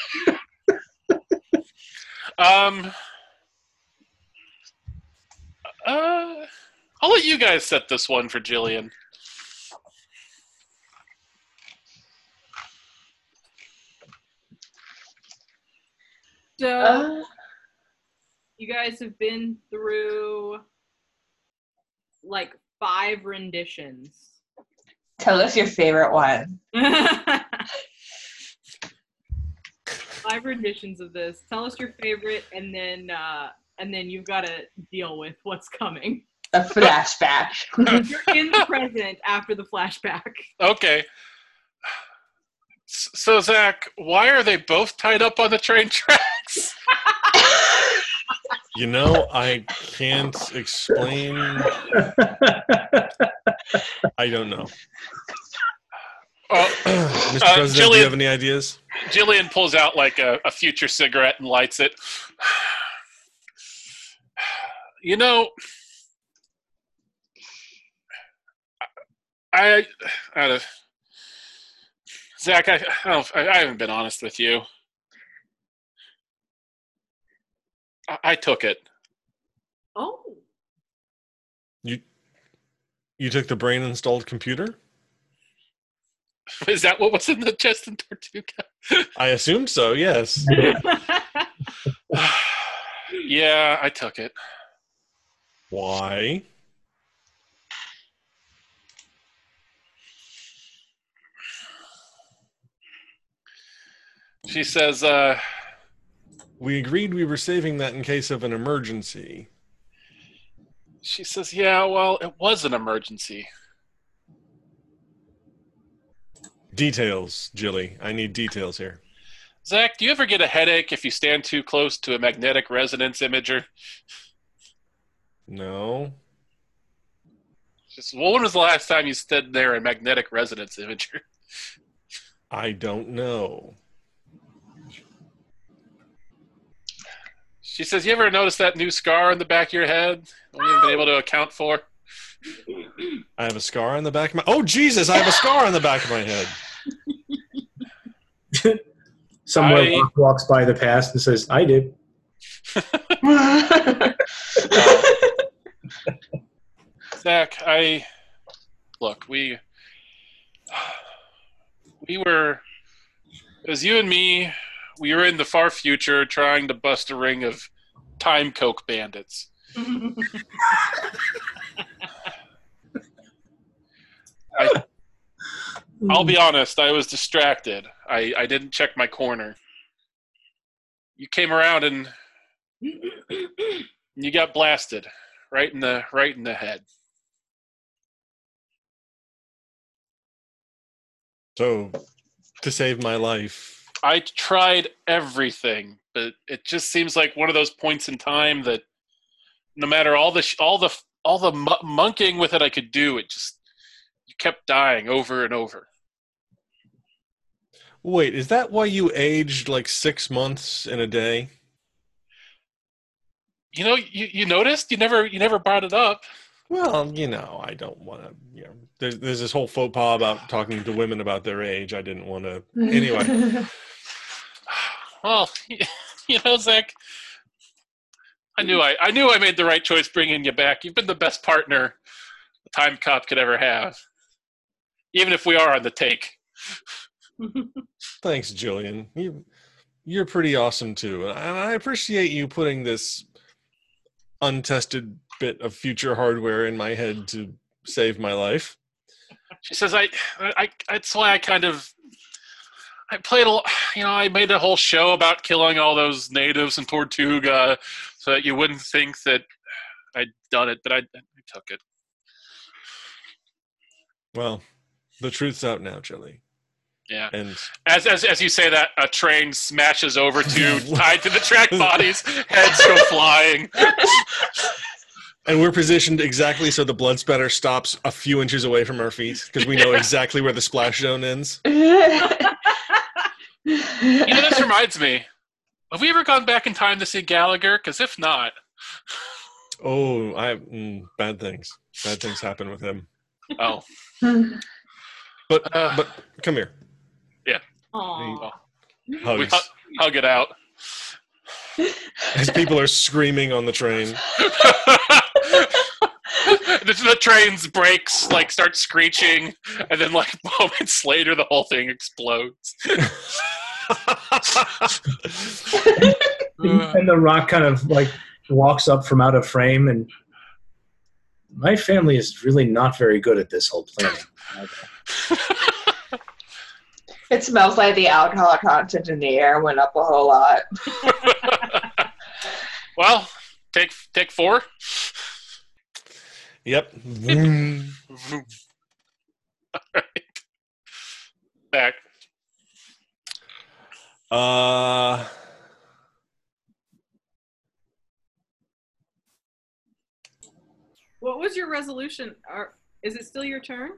Um, uh, I'll let you guys set this one for Jillian. So Uh, you guys have been through like five renditions. Tell us your favorite one. [LAUGHS] five renditions of this. Tell us your favorite, and then uh, and then you've got to deal with what's coming. A flashback. You're in the present after the flashback. Okay. So Zach, why are they both tied up on the train tracks? [LAUGHS] You know, I can't explain. I don't know. [LAUGHS] Oh, Mr. Uh, President, do Jillian- you have any ideas? Jillian pulls out like a, a future cigarette and lights it. You know, I, I, Zach, I, I, don't, I, I haven't been honest with you. I, I took it. Oh, You you took the brain installed computer? [LAUGHS] Is that what was in the chest in Tortuga? I assumed so. Yes. [LAUGHS] [SIGHS] yeah, I took it. Why? She says, uh, We agreed we were saving that in case of an emergency. she says, yeah, well, it was an emergency. Details, Jilly. I need details here. Zach, do you ever get a headache if you stand too close to a magnetic resonance imager? No. Just, well, when was the last time you stood there in magnetic resonance imager? I don't know. She says, you ever notice that new scar on the back of your head? One you haven't been able to account for? I have a scar on the back of my. Oh Jesus! I have a scar on the back of my head. [LAUGHS] Somewhere I- walks by the past and says, "I did." [LAUGHS] Zach, I look. We we were it was you and me. We were in the far future trying to bust a ring of time coke bandits. [LAUGHS] I'll be honest. I was distracted. I I didn't check my corner. You came around and [CLEARS THROAT] you got blasted right in the right in the head. So, to save my life, I tried everything, but it just seems like one of those points in time that no matter all the sh- all the all the mu- monkeying with it I could do, it just you kept dying over and over. wait, is that why you aged like six months in a day? You know, you, you noticed you never you never brought it up. Well, you know, I don't want to. You know, there's there's this whole faux pas about talking to women about their age. I didn't want to. [LAUGHS] Anyway. Well, [LAUGHS] you know, Zach, I knew I I knew I made the right choice bringing you back. You've been the best partner a time cop could ever have, even if we are on the take. [LAUGHS] Thanks, Jillian. You you're pretty awesome too, and I appreciate you putting this untested bit of future hardware in my head to save my life. She says, I, I, that's why I kind of, I played a, you know, I made a whole show about killing all those natives in Tortuga so that you wouldn't think that I'd done it, but I, I took it. Well, the truth's out now, Jilly. Yeah. And As, as as you say that, a train smashes over two [LAUGHS] tied to the track bodies, heads go flying. and we're positioned exactly so the blood spatter stops a few inches away from our feet because we know [LAUGHS] exactly where the splash zone ends. [LAUGHS] You know, this [LAUGHS] reminds me. Have we ever gone back in time to see Gallagher? Because if not, Oh, I mm, bad things. Bad things happen with him. oh, [LAUGHS] But Uh. but come here. Aw. we Hugs. hug, hug it out. As people are screaming on the train. [LAUGHS] the, the train's brakes like start screeching, and then like moments later, the whole thing explodes. And the rock kind of like walks up from out of frame and my family is really not very good at this whole planning [LAUGHS] it smells like the alcohol content in the air went up a whole lot. [LAUGHS] well, take take four. yep. [LAUGHS] Vroom. Alright. Back. Uh What was your resolution? Are, is it still your turn?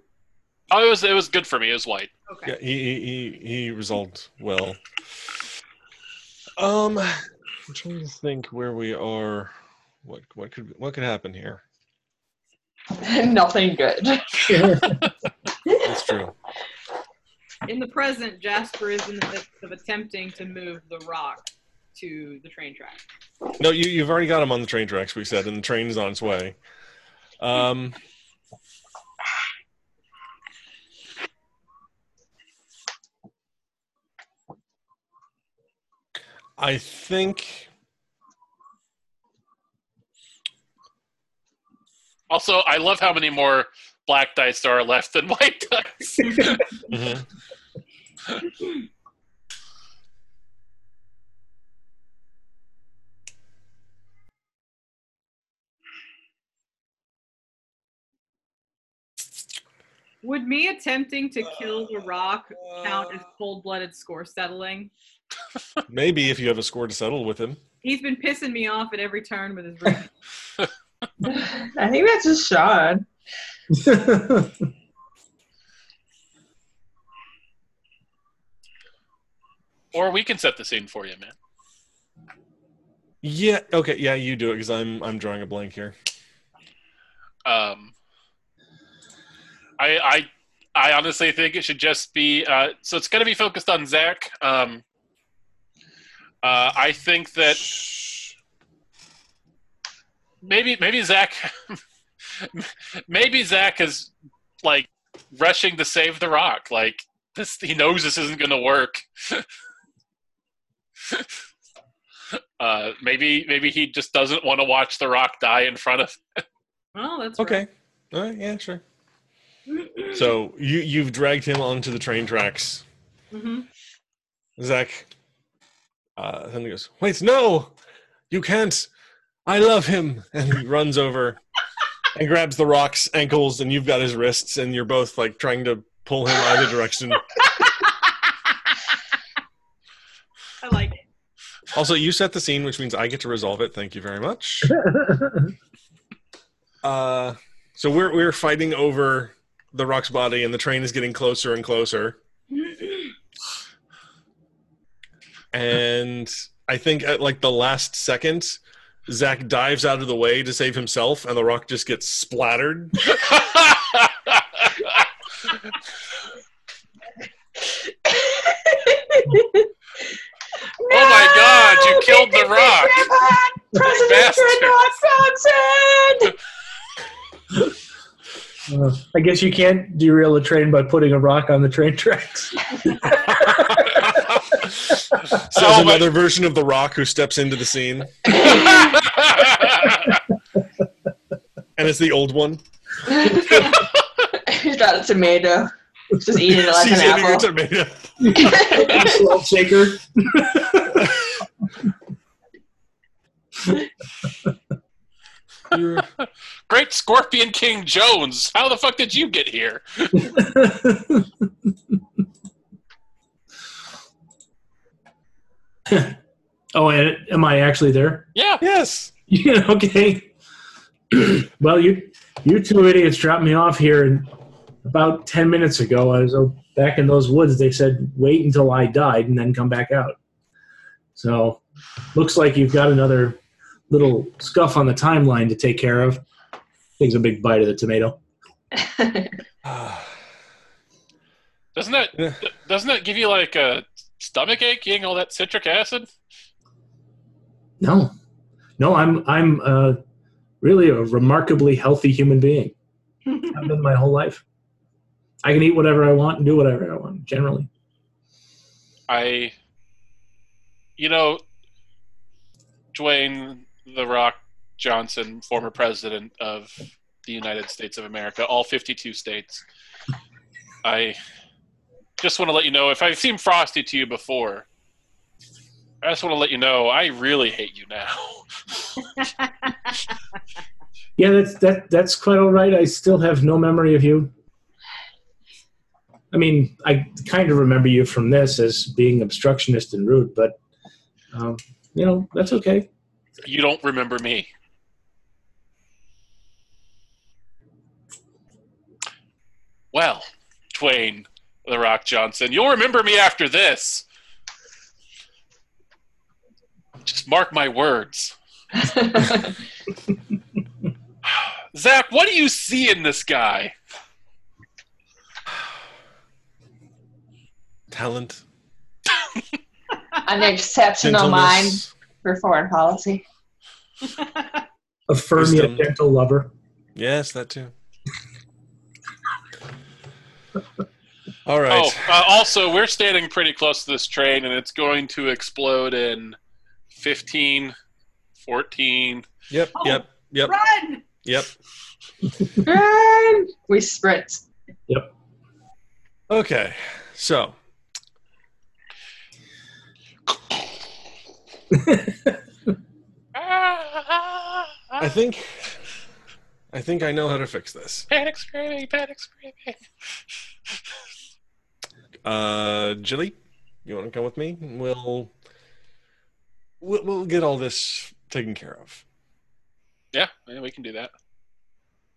Oh, it was it was good for me. It was white. Okay. yeah, he, he he he resolved well. Um I'm trying to think where we are. What what could what could happen here? [LAUGHS] Nothing good. [LAUGHS] That's [LAUGHS] true. In the present, Jasper is in the midst of attempting to move the rock to the train track. No, you you've already got him on the train tracks. We said, and the train's on its way. Um, I think Also, I love how many more black dice are left than [LAUGHS] white dice. mhm. Would me attempting to kill the rock count as cold-blooded score settling? maybe if you have a score to settle with him. He's been pissing me off at every turn with his ring. [LAUGHS] I think that's just Sean. [LAUGHS] or we can set the scene for you, man. Yeah. Okay. Yeah, you do it because I'm I'm drawing a blank here. Um, I I I honestly think it should just be uh, so it's going to be focused on Zach. Um, uh, I think that maybe maybe Zach maybe Zach is like rushing to save the rock. Like this, he knows this isn't going to work. [LAUGHS] uh, maybe maybe he just doesn't want to watch the rock die in front of. Oh, that's Okay. All right. Yeah. Sure. So you you've dragged him onto the train tracks. hmm Zach. Uh, then he goes, "Wait, no, you can't. I love him." And he runs over and grabs the rock's ankles, and you've got his wrists, and you're both like trying to pull him either direction. I like it. Also, you set the scene, which means I get to resolve it. Thank you very much. [LAUGHS] Uh, so we're we're fighting over the rock's body, and the train is getting closer and closer. [GASPS] And I think at like the last second, Zach dives out of the way to save himself, and the rock just gets splattered. [LAUGHS] Oh my God, you killed the rock. President Bastard. Dreadnought Johnson! Uh, I guess you can't derail a train by putting a rock on the train tracks. [LAUGHS] So Oh my- another version of the rock who steps into the scene, [LAUGHS] and it's the old one. He's got a tomato. Just eating it like She's an eating apple. tomato. Salt shaker. You're, Great Scorpion King Jones. How the fuck did you get here? [LAUGHS] [LAUGHS] oh, and am I actually there? Yeah. yes. [LAUGHS] Yeah, okay. [CLEARS THROAT] well, you you two idiots dropped me off here and about 10 minutes ago. I was uh, back in those woods. They said wait until I died and then come back out. So, looks like you've got another little scuff on the timeline to take care of. Takes a big bite of the tomato. [SIGHS] Doesn't that doesn't that give you like a stomach ache eating all that citric acid? No, no, I'm I'm uh, really a remarkably healthy human being. [LAUGHS] I've been my whole life. I can eat whatever I want and do whatever I want. Generally, I, you know, Dwayne the Rock Johnson, former president of the United States of America, all 52 states. I just want to let you know if I've seemed frosty to you before, I just want to let you know I really hate you now. [LAUGHS] yeah, that's that that's quite all right. I still have no memory of you. I mean, I kind of remember you from this as being obstructionist and rude, but um, you know that's okay. You don't remember me. Well, Dwayne the Rock Johnson, you'll remember me after this. Just mark my words. [LAUGHS] Zach, what do you see in this guy? Talent. [LAUGHS] An exceptional mind for foreign policy. A firm yet gentle lover. Yes, that too. All right. Oh, uh, also, we're standing pretty close to this train, and it's going to explode in 15, 14. Yep, Oh. yep, yep, Run! yep. And we sprint. Yep. Okay, so [LAUGHS] I think I think I know how to fix this. Panic screaming, panic screaming. Uh, Jilly, you want to come with me? We'll we'll, we'll get all this taken care of. Yeah, yeah, we can do that.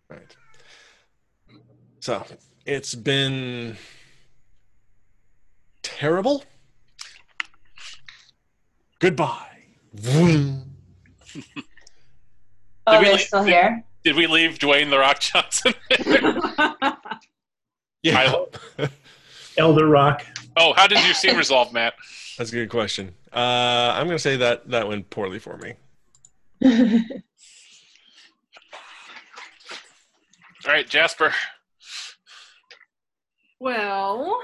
Right. So it's been terrible. Goodbye. Vroom. [LAUGHS] Oh, Did we they're leave- still here? Did we leave Dwayne the Rock Johnson? [LAUGHS] Yeah, [LAUGHS] Elder Rock. oh, how did your scene resolve, Matt? [LAUGHS] that's a good question. Uh, I'm going to say that that went poorly for me. All right, Jasper. well,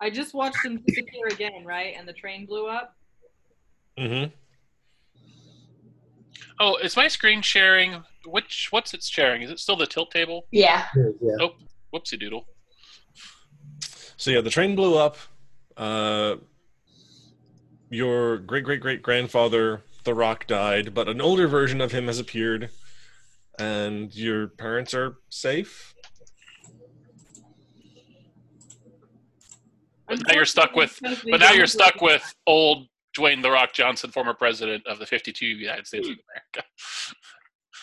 I just watched him disappear again, right? And the train blew up. Mm-hmm. Oh, is my screen sharing? Which what's it sharing? Is it still the tilt table? yeah. Yeah. Whoopsie doodle. So yeah, the train blew up. Uh, your great great great grandfather, The Rock, died, but an older version of him has appeared, and your parents are safe. But now you're stuck with- But now you're stuck with old Dwayne the Rock Johnson, former president of the 52 United States of America.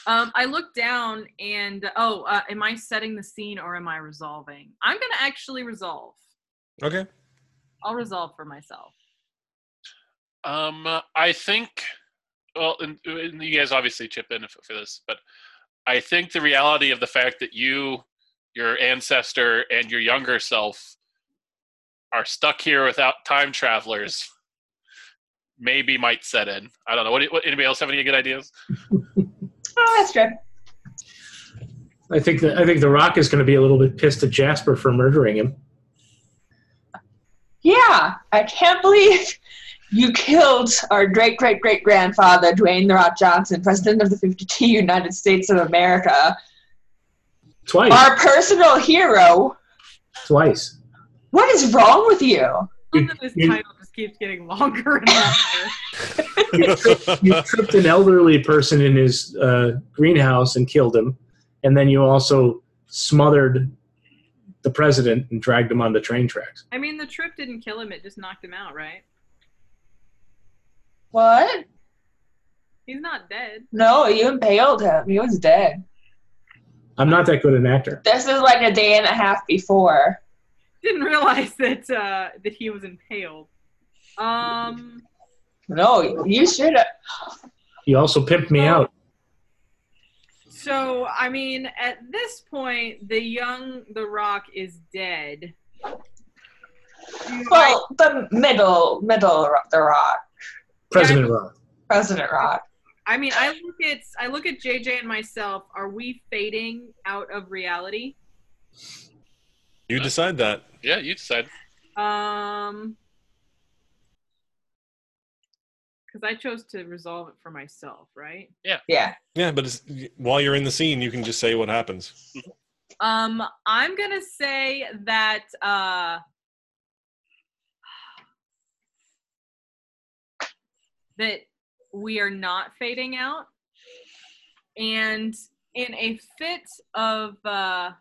Um, I look down and oh, uh, am I setting the scene or am I resolving? I'm gonna actually resolve. Okay. I'll resolve for myself. Um, uh, I think. Well, and, and you guys obviously chip in for, for this, but I think the reality of the fact that you, your ancestor, and your younger self are stuck here without time travelers [LAUGHS] maybe might set in. I don't know. What, what anybody else have any good ideas? [LAUGHS] Oh, that's good. I think that I think the Rock is going to be a little bit pissed at Jasper for murdering him. Yeah, I can't believe [LAUGHS] you killed our great great great grandfather, Dwayne The Rock Johnson, President of the 52 [LAUGHS] United States of America, Twice. our personal hero. Twice. What is wrong with you? this You- title just keeps getting longer and longer. [LAUGHS] You tripped, you tripped an elderly person in his uh, greenhouse and killed him, and then you also smothered the president and dragged him on the train tracks. I mean, the trip didn't kill him; it just knocked him out, right? What? He's not dead. No, you impaled him. He was dead. I'm not that good an actor. This is like a day and a half before. Didn't realize [LAUGHS] that uh, that he was impaled. Um. No, you should have. He also pimped me out. So I mean, at this point, the young The Rock is dead. You Well, the middle, middle, ro- the rock, President Rock, President Rock. I mean, I look at I look at JJ and myself. Are we fading out of reality? you decide that. Yeah, you decide. Um, because I chose to resolve it for myself, right? Yeah. Yeah, Yeah, but it's, while you're in the scene, you can just say what happens. Um, I'm gonna say that uh, that we are not fading out, and in a fit of uh,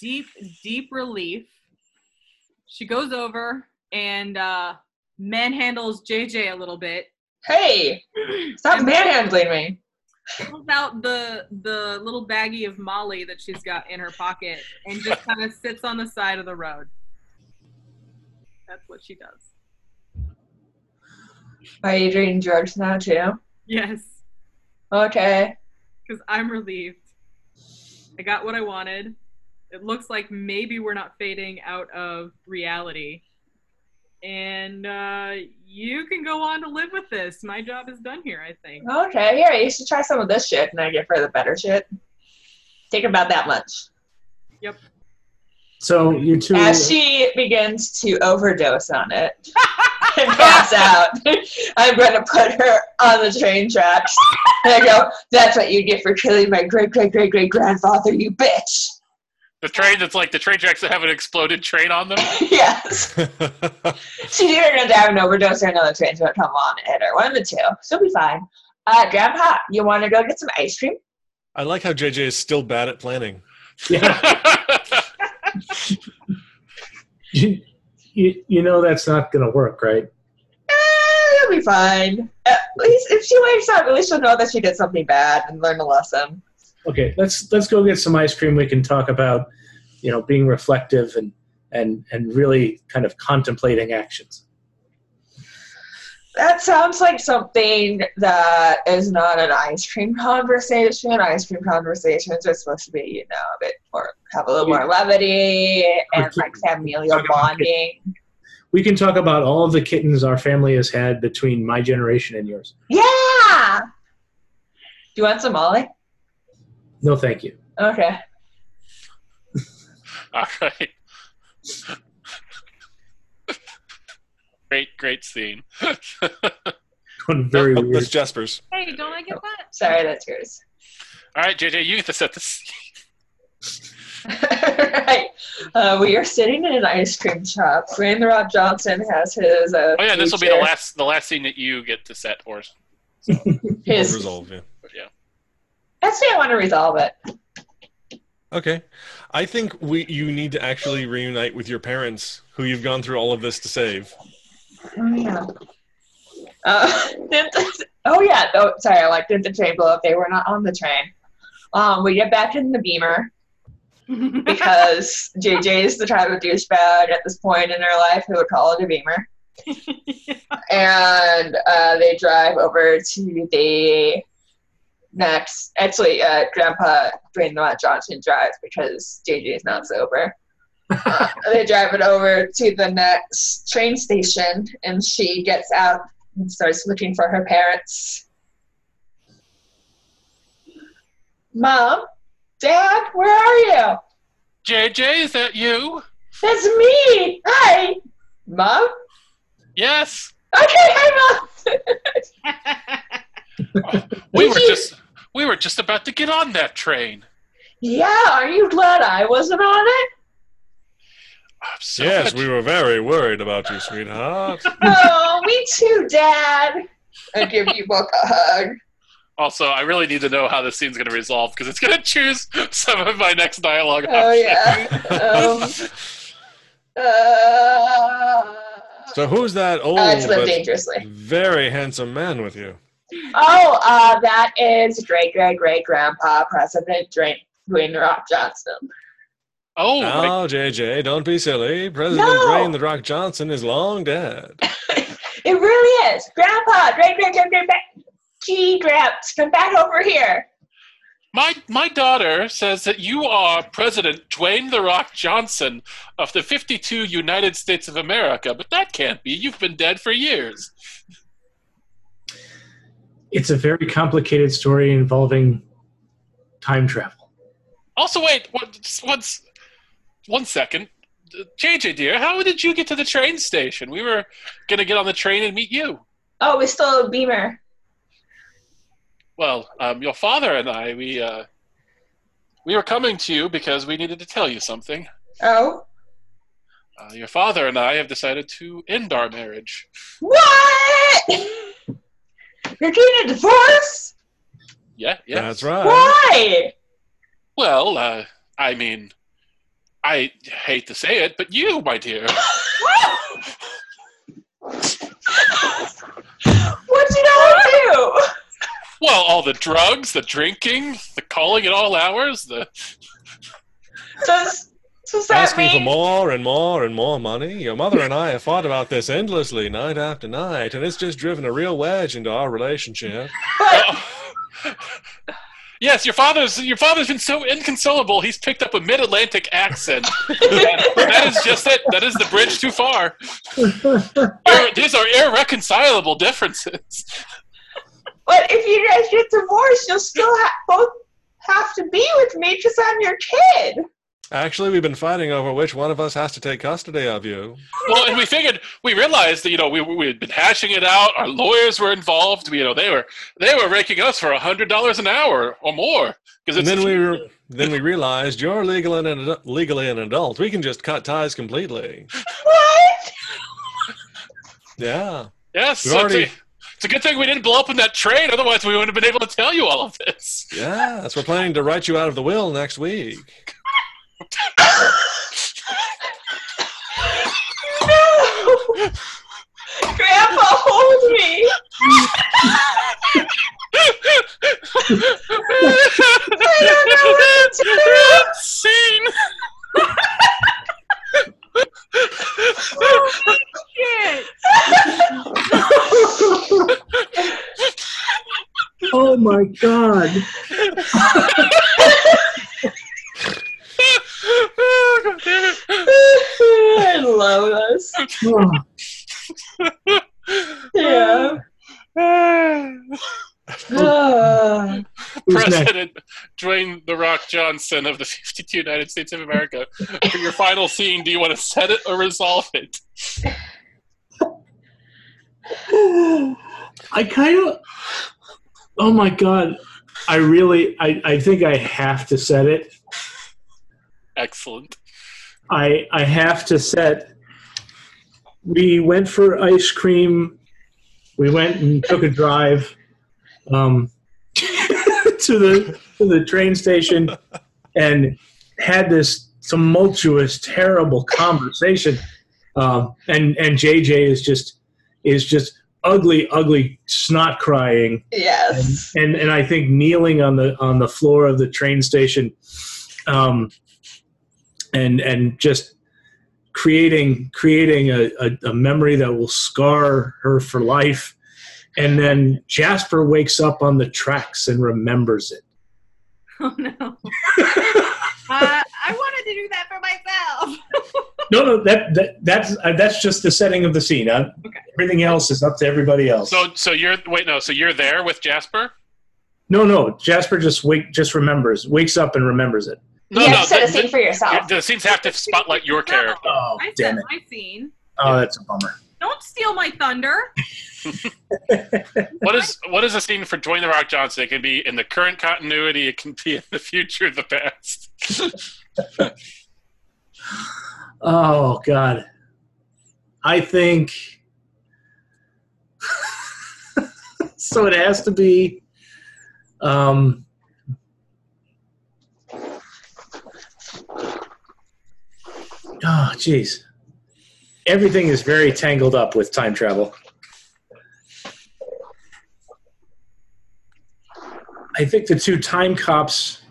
deep, deep relief, she goes over and uh, manhandles JJ a little bit. Hey, stop manhandling me. pulls out the the little baggie of Molly that she's got in her pocket and just [LAUGHS] kind of sits on the side of the road. That's what she does. Are you doing drugs now too? Yes, Okay. because I'm relieved. I got what I wanted. It looks like maybe we're not fading out of reality. And uh, you can go on to live with this. My job is done here, I think. Okay, here, you should try some of this shit and I get her the better shit. Take about that much. Yep. So you two. As she begins to overdose on it [LAUGHS] and pass out, I'm going to put her on the train tracks. And I go, that's what you get for killing my great great great great grandfather, you bitch. The train that's like the train tracks that have an exploded train on them. [LAUGHS] yes. She's either going to have an overdose or another train's going to come on and hit her. One of the two. She'll be fine. Uh, Grandpa, you want to go get some ice cream? I like how JJ is still bad at planning. [LAUGHS] you, you, you know that's not going to work, right? Eh, it'll be fine. At least if she wakes up, at least she'll know that she did something bad and learn a lesson. Okay, let's let's go get some ice cream. We can talk about, you know, being reflective and and and really kind of contemplating actions. That sounds like something that is not an ice cream conversation. Ice cream conversations are supposed to be, you know, a bit more have a little more levity and like familial bonding. We can talk about all of the kittens our family has had between my generation and yours. Yeah. Do you want some Molly? No, thank you. Okay. [LAUGHS] All right. great, great scene. [LAUGHS] One very Oh, weird. that's Jasper's. Hey, don't I get that? Sorry, that's yours. All right, JJ, you get to set the scene. [LAUGHS] right. Uh, we are sitting in an ice cream shop. Randy Rob Johnson has his. Uh, Oh yeah, this will be the last the last scene that you get to set, or His. Resolve, yeah. But yeah. Actually, I want to resolve it. Okay. I think we you need to actually reunite with your parents who you've gone through all of this to save. Oh yeah. Uh, [LAUGHS] oh yeah. Oh, sorry. I like did the train blow up? They were not on the train. Um, we get back in the Beamer [LAUGHS] because JJ is the type of douchebag at this point in her life who would call it a Beamer. [LAUGHS] and uh, they drive over to the next. Actually, uh, Grandpa Dwayne the Rock Johnson drives because JJ is not sober. Uh, [LAUGHS] they drive it over to the next train station, and she gets out and starts looking for her parents. Mom, Dad, where are you? JJ, is that you? That's me. Hi, Mom. Yes. Okay, hi, Mom. [LAUGHS] We Did were you- just we were just about to get on that train. Yeah, are you glad I wasn't on it? I'm so Yes, much- we were very worried about you, sweetheart. [LAUGHS] oh, me too, Dad. I give you both a hug. Also, I really need to know how this scene's going to resolve because it's going to choose some of my next dialogue. Oh options. yeah. Um, [LAUGHS] uh, So who's that old uh, it's live but dangerously. very handsome man with you? Oh, uh, that is great great great grandpa President Dwayne, Dwayne The Rock Johnson. Oh, my- Oh, JJ, don't be silly. President No. Dwayne The Rock Johnson is long dead. [LAUGHS] It really is, Grandpa. Great great great great. great- Gee, Gramps, come back over here. my my daughter says that you are President Dwayne the Rock Johnson of the 52 United States of America, but that can't be. You've been dead for years. It's a very complicated story involving time travel. Also, wait, what, just once, one second. JJ, dear, how did you get to the train station? We were going to get on the train and meet you. Oh, we stole a beamer. Well, um, your father and I, we, uh, we were coming to you because we needed to tell you something. Oh, Uh, your father and I have decided to end our marriage. what? You're getting a divorce? Yeah, yeah. That's right. Why? Well, uh, I mean, I hate to say it, but you, my dear, What'd you know do? well, all the drugs, the drinking, the calling at all hours, the Does, does that Asking for more and more and more money. Your mother and I have fought about this endlessly, night after night, and it's just driven a real wedge into our relationship. [LAUGHS] Yes, your father's your father's been so inconsolable. He's picked up a mid-Atlantic accent. that, [LAUGHS] that is just it. That is the bridge too far. These are irreconcilable differences. but if you guys get divorced, you'll still ha- both have to be with me because I'm your kid. Actually, we've been fighting over which one of us has to take custody of you. Well, and we figured we realized that you know we we had been hashing it out. Our lawyers were involved. We, you know they were they were raking us for a hundred dollars an hour or more because And then we re- then we realized you're legal and an, legally an adult. We can just cut ties completely. What? Yeah. yes. We've so already- it's, a, it's a good thing we didn't blow up in that train. Otherwise, we wouldn't have been able to tell you all of this. Yes, we're planning to write you out of the will next week. [LAUGHS] No! Grandpa, hold me. I don't know what to do. Scene. Shit. oh my god. [LAUGHS] oh, God damn it. [LAUGHS] I love this. [SIGHS] Yeah. [SIGHS] Ah. President Dwayne The Rock Johnson of the 52 United States of America. For your final scene, do you want to set it or resolve it? [SIGHS] I kind of. Oh my god! I really, I, I think I have to set it. Excellent. I, I have to set. We went for ice cream. We went and took a drive, um, [LAUGHS] to the to the train station, and had this tumultuous, terrible conversation. Um, and and JJ is just is just ugly, ugly snot crying Yes. and and I think kneeling on the on the floor of the train station, um, and and just creating creating a, a, a memory that will scar her for life, and then Jasper wakes up on the tracks and remembers it. [LAUGHS] Oh no. [LAUGHS] Uh, I wanted to do that for myself. No, no, that, that that's uh, that's just the setting of the scene. Uh, Okay. Everything else is up to everybody else. So, so you're wait no. So you're there with Jasper? no, no, Jasper just wake just remembers, wakes up and remembers it. No, you have no. to set a the- scene for yourself. the, the scenes have to spotlight your character. Oh, I damn said it! my scene. Oh, that's a bummer. Don't steal my thunder. [LAUGHS] What is what is a scene for Dwayne the Rock Johnson? It can be in the current continuity. It can be in the future, the past. [LAUGHS] Oh God. I think [LAUGHS] so it has to be um Oh jeez. Everything is very tangled up with time travel. I think the two time cops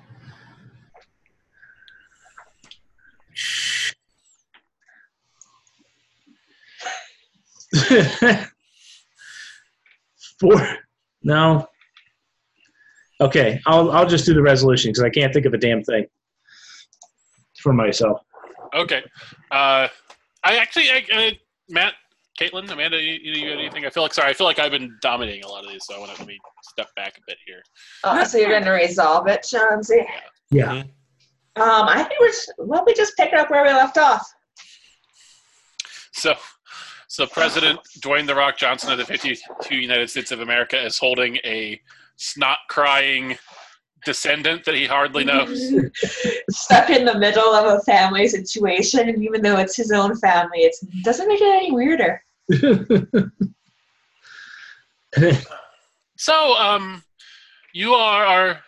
[LAUGHS] Four. No. Okay, I'll I'll just do the resolution because I can't think of a damn thing for myself. Okay. Uh, I actually, I, uh, Matt, Caitlin, Amanda, you, you you got anything? I feel like sorry. I feel like I've been dominating a lot of these, so I want to let me step back a bit here. Oh, so you're going to resolve it, Chauncey? Yeah. Um, I think we're just, well, we just pick it up where we left off. So, so President Dwayne the Rock Johnson of the 52 United States of America is holding a snot crying descendant that he hardly knows. [LAUGHS] Stuck in the middle of a family situation, and even though it's his own family, it doesn't make it any weirder. [LAUGHS] So, um, you are our,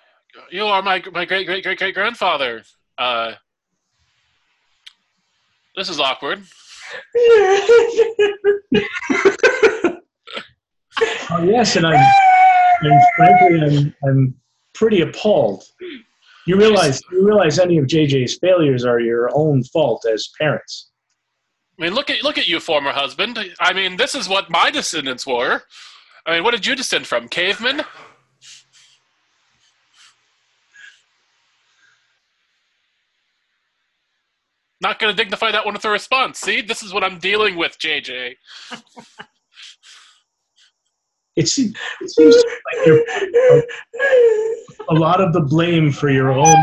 you are my my great great great great grandfather. Uh, this is awkward. [LAUGHS] Oh, yes, and I'm, and frankly, I'm, I'm pretty appalled. You realize you realize any of JJ's failures are your own fault as parents. I mean, look at look at you, former husband. I mean, this is what my descendants were. I mean, what did you descend from? Cavemen? Not going to dignify that one with a response. See, this is what I'm dealing with, JJ. [LAUGHS] It seems, it seems like you're a lot of the blame for your own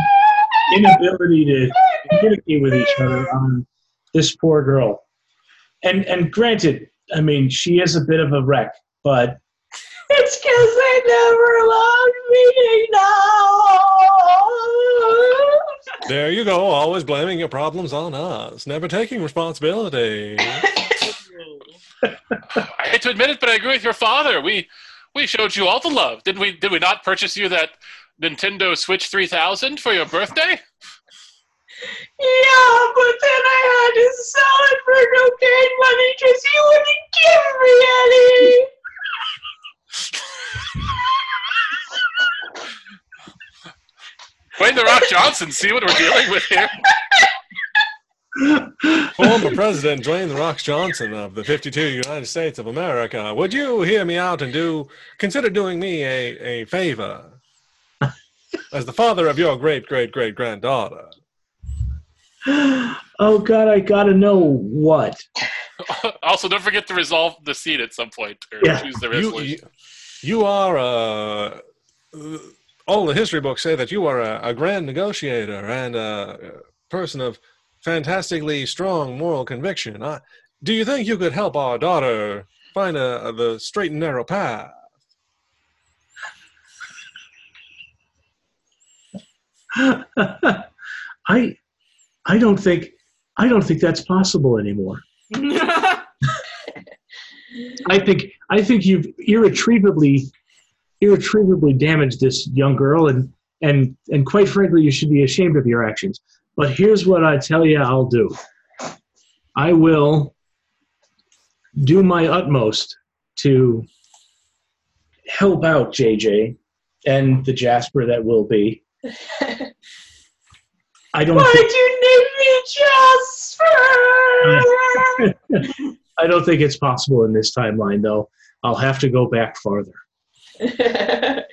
inability to communicate with each other on this poor girl. And and granted, I mean, she is a bit of a wreck, but It's because they never loved me now. There you go, always blaming your problems on us, never taking responsibility. [LAUGHS] I hate to admit it, but I agree with your father. We we showed you all the love. Did we did we not purchase you that Nintendo Switch 3000 for your birthday? Yeah, but then I had to sell it for cocaine money because you wouldn't give me any. Wayne the Rock Johnson, see what we're dealing with here. [LAUGHS] Former President Dwayne The Rock Johnson of the 52 United States of America, would you hear me out and do consider doing me a, a favor? As the father of your great great great granddaughter. oh god, I gotta know what. [LAUGHS] also, don't forget to resolve the seat at some point or Yeah. choose the You, resolution. you, you are uh, uh, all the history books say that you are a, a grand negotiator and a person of fantastically strong moral conviction. I, do you think you could help our daughter find a, the straight and narrow path? [LAUGHS] I I don't think I don't think that's possible anymore. [LAUGHS] I think I think you've irretrievably irretrievably damaged this young girl and and and quite frankly you should be ashamed of your actions. But here's what I tell you I'll do. I will do my utmost to help out JJ and the Jasper that will be. I don't Why'd think, you name me Jasper? [LAUGHS] I don't think it's possible in this timeline though. I'll have to go back farther. [LAUGHS]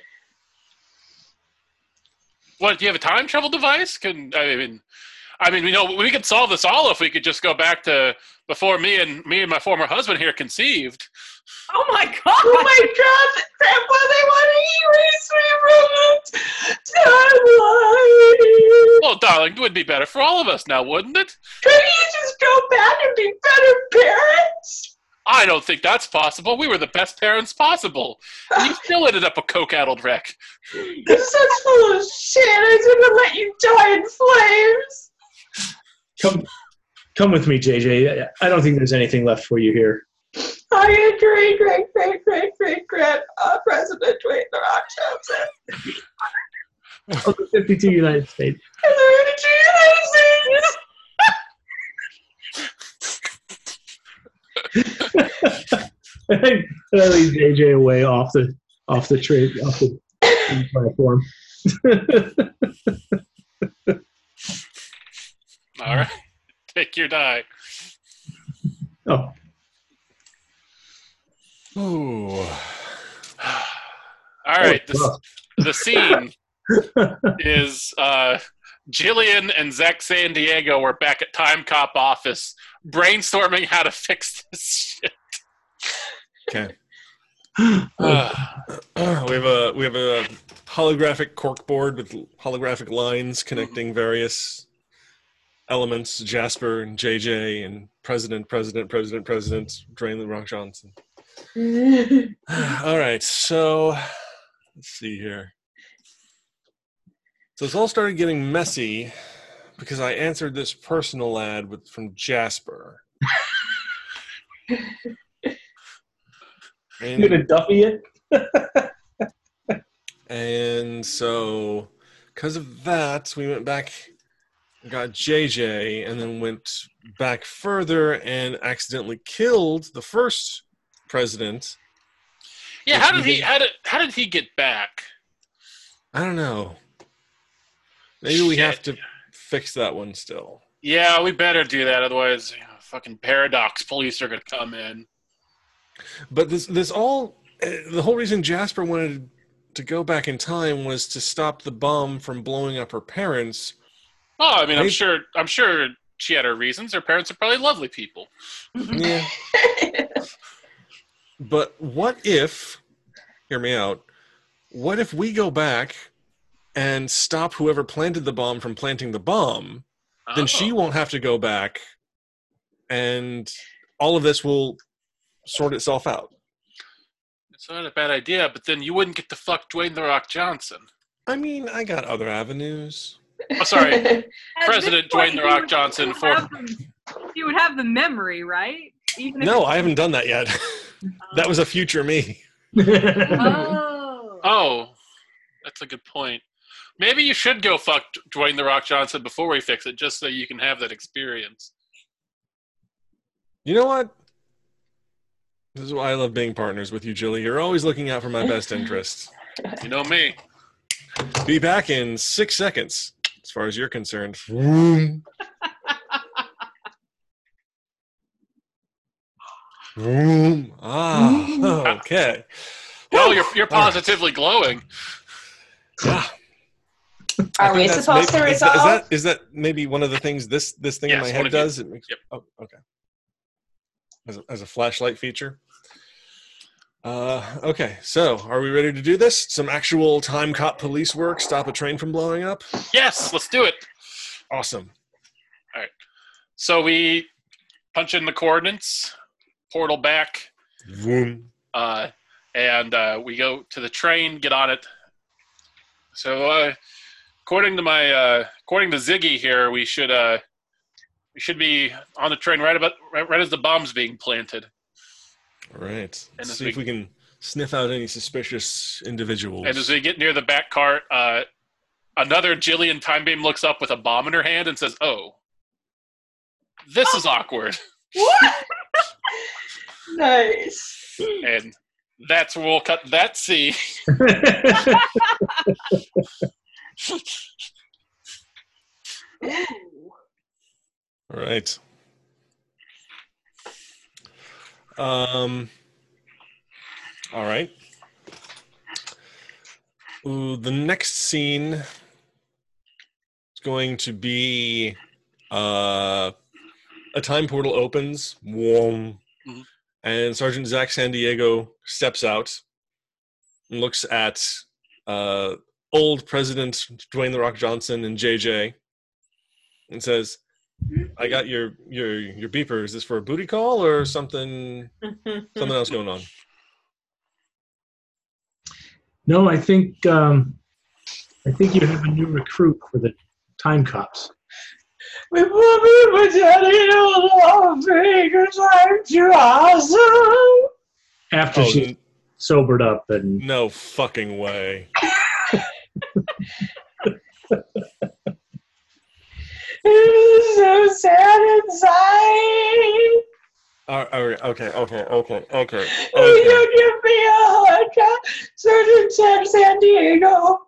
What? Do you have a time travel device? Can I mean? I mean, you know, we could solve this all if we could just go back to before me and me and my former husband here conceived. oh my god! oh my god, Grandpa, they want to erase me from the timeline. Well, darling, it would be better for all of us now, wouldn't it? Couldn't you just go back and be better parents? I don't think that's possible. We were the best parents possible. And you [LAUGHS] still ended up a coke-addled wreck. You're such full of shit. I was gonna let you die in flames. Come come with me, JJ. I don't think there's anything left for you here. I agree, great, great, great, great, great, uh, President Dwayne The Rock Johnson. Of the 52 United States. And the United States. [LAUGHS] I think I lead JJ away off the off the trade off the platform. [LAUGHS] All right. [LAUGHS] Take your die. oh, [SIGHS] All Ooh. right. oh, The, the scene [LAUGHS] is uh, Jillian and Zach San Diego were back at Time Cop office brainstorming how to fix this shit. Okay. [GASPS] Uh, we have a we have a holographic cork board with holographic lines connecting various elements. Jasper and JJ and President, President, President, President, Drain the Rock Johnson. [LAUGHS] all right, so let's see here. So it's all started getting messy because I answered this personal ad with from Jasper. And- [LAUGHS] you gonna Duffy it? [LAUGHS] And so, because of that, we went back, got JJ, and then went back further and accidentally killed the first president. yeah, how did he how did how did he get back? I don't know. Maybe we have to fix that one still. Yeah, we better do that, otherwise, you know, fucking paradox police are gonna come in. But this, this all, eh, the whole reason Jasper wanted to go back in time was to stop the bomb from blowing up her parents. Oh, I mean, I'm sure I'm sure she had her reasons. Her parents are probably lovely people. Yeah. [LAUGHS] But what if, hear me out, what if we go back and stop whoever planted the bomb from planting the bomb? Then Oh. she won't have to go back and all of this will sort itself out. It's not a bad idea, but then you wouldn't get to fuck Dwayne the Rock Johnson. I mean, I got other avenues. Oh, sorry, [LAUGHS] President Dwayne The Rock Johnson for- you would have the memory, right? Even No, I haven't done that yet. [LAUGHS] that was a future me. Oh. [LAUGHS] Oh, that's a good point. Maybe you should go fuck Dwayne the Rock Johnson before we fix it, just so you can have that experience. You know what? This is why I love being partners with you, Julie. You're always looking out for my best interests. You know me. Be back in six seconds, as far as you're concerned. Vroom. Vroom. Ah, okay. Oh, you're you're positively glowing. Yeah. Are we supposed to maybe- is that- resolve? Is that, is that maybe one of the things this this thing in my head does? It makes, Yep. Oh, okay. As a, as a flashlight feature. Uh, okay, so are we ready to do this? Some actual time cop police work, stop a train from blowing up. Yes, let's do it. Awesome. All right. So we punch in the coordinates, portal back, Vroom. uh, and uh, we go to the train, get on it. So, uh, according to my, uh, according to Ziggy here, we should, uh, we should be on the train right about right, right as the bomb's being planted. All right. And Let's see we- if we can sniff out any suspicious individuals. And as we get near the back cart, uh, another Jillian Time Beam looks up with a bomb in her hand and says, "Oh, this is awkward." [LAUGHS] What? [LAUGHS] nice. And that's where we'll cut that scene. [LAUGHS] All right. Um. All right. Ooh, the next scene is going to be uh, a time portal opens. Mhm. and Sergeant Zach San Diego steps out and looks at uh, old President Dwayne the Rock Johnson and JJ and says, I got your your your beeper. Is this for a booty call or something [LAUGHS] something else going on? no, I think um, I think you have a new recruit for the time cops. My mommy and my daddy don't love me because I'm too awesome. After Oh, she sobered up and no fucking way. [LAUGHS] It's so sad inside. All right, all right, okay, okay, okay, okay, Will okay. you give me a hug, Sergeant Sam San Diego?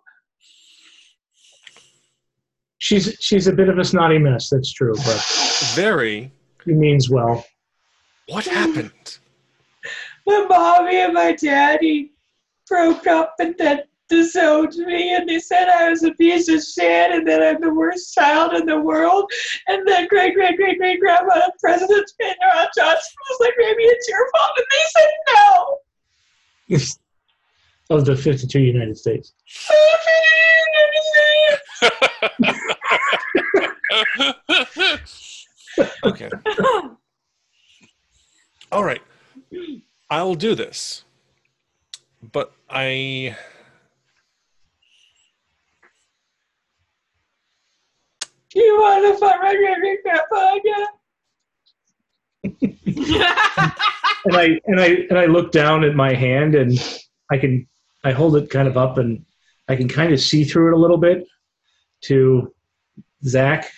she's she's a bit of a snotty mess. That's true, but Very. he means well. What happened? My mommy and my daddy broke up and then disowned me, and they said I was a piece of shit, and that I'm the worst child in the world, and then great great great great grandma of President Ron Johnson was like, maybe it's your fault, and they said no. [LAUGHS] Of the 52 United States. [LAUGHS] Okay. All right. I'll do this. But I Do you want to fight my great great grandpa again? [LAUGHS] and I and I and I look down at my hand and I can I hold it kind of up and I can kind of see through it a little bit to Zach.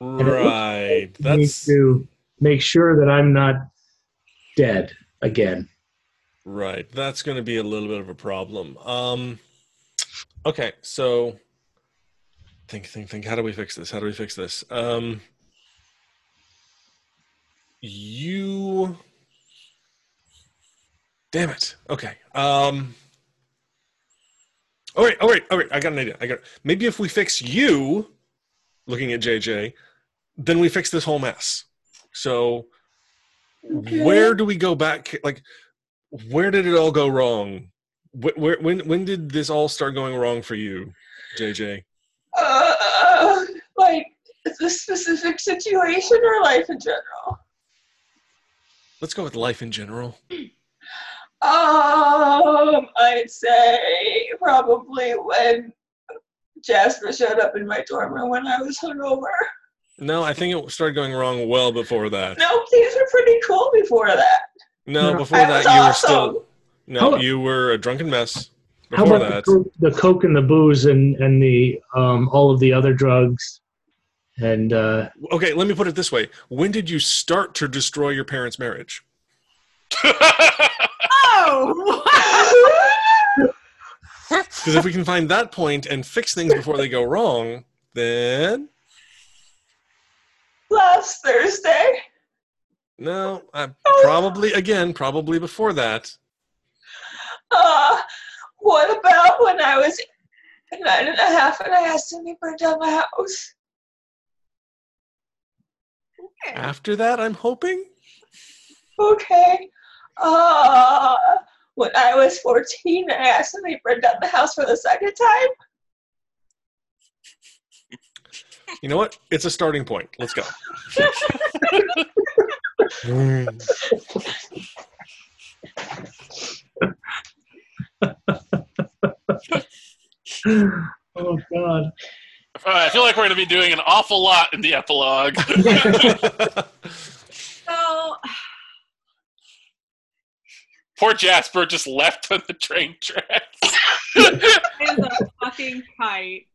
it looks right. Need That's to make sure that I'm not dead again. right. That's going to be a little bit of a problem. Um Okay, so think think think how do we fix this? How do we fix this? Um you Damn it. Okay. Um all right, all right, all right. I got an idea. I got maybe if we fix you, looking at JJ, then we fix this whole mess. So where do we go back? Like, where did it all go wrong? Where, where when when did this all start going wrong for you, JJ? Uh, like, is this specific situation or life in general? Let's go with life in general. Um, I'd say probably when Jasper showed up in my dorm room when I was hungover. No, I think it started going wrong well before that. No, things were pretty cool before that. No, No. before I that was you were awesome. still no, How- you were a drunken mess. How about that, the coke, the coke and the booze and and the um, all of the other drugs and uh, okay. Let me put it this way: When did you start to destroy your parents' marriage? [LAUGHS] oh! Because if we can find that point and fix things before they go wrong, then Last Thursday. no, I probably again, probably before that. Uh, what about when I was nine and a half and I accidentally burned down my house? After that, I'm hoping. Okay. Uh, when I was 14, I accidentally burned down the house for the second time. You know what? It's a starting point. Let's go. [LAUGHS] [LAUGHS] [LAUGHS] [LAUGHS] oh god, I feel like we're going to be doing an awful lot in the epilogue. [LAUGHS] So, [SIGHS] Poor Jasper just left on the train tracks. [LAUGHS] is a fucking kite.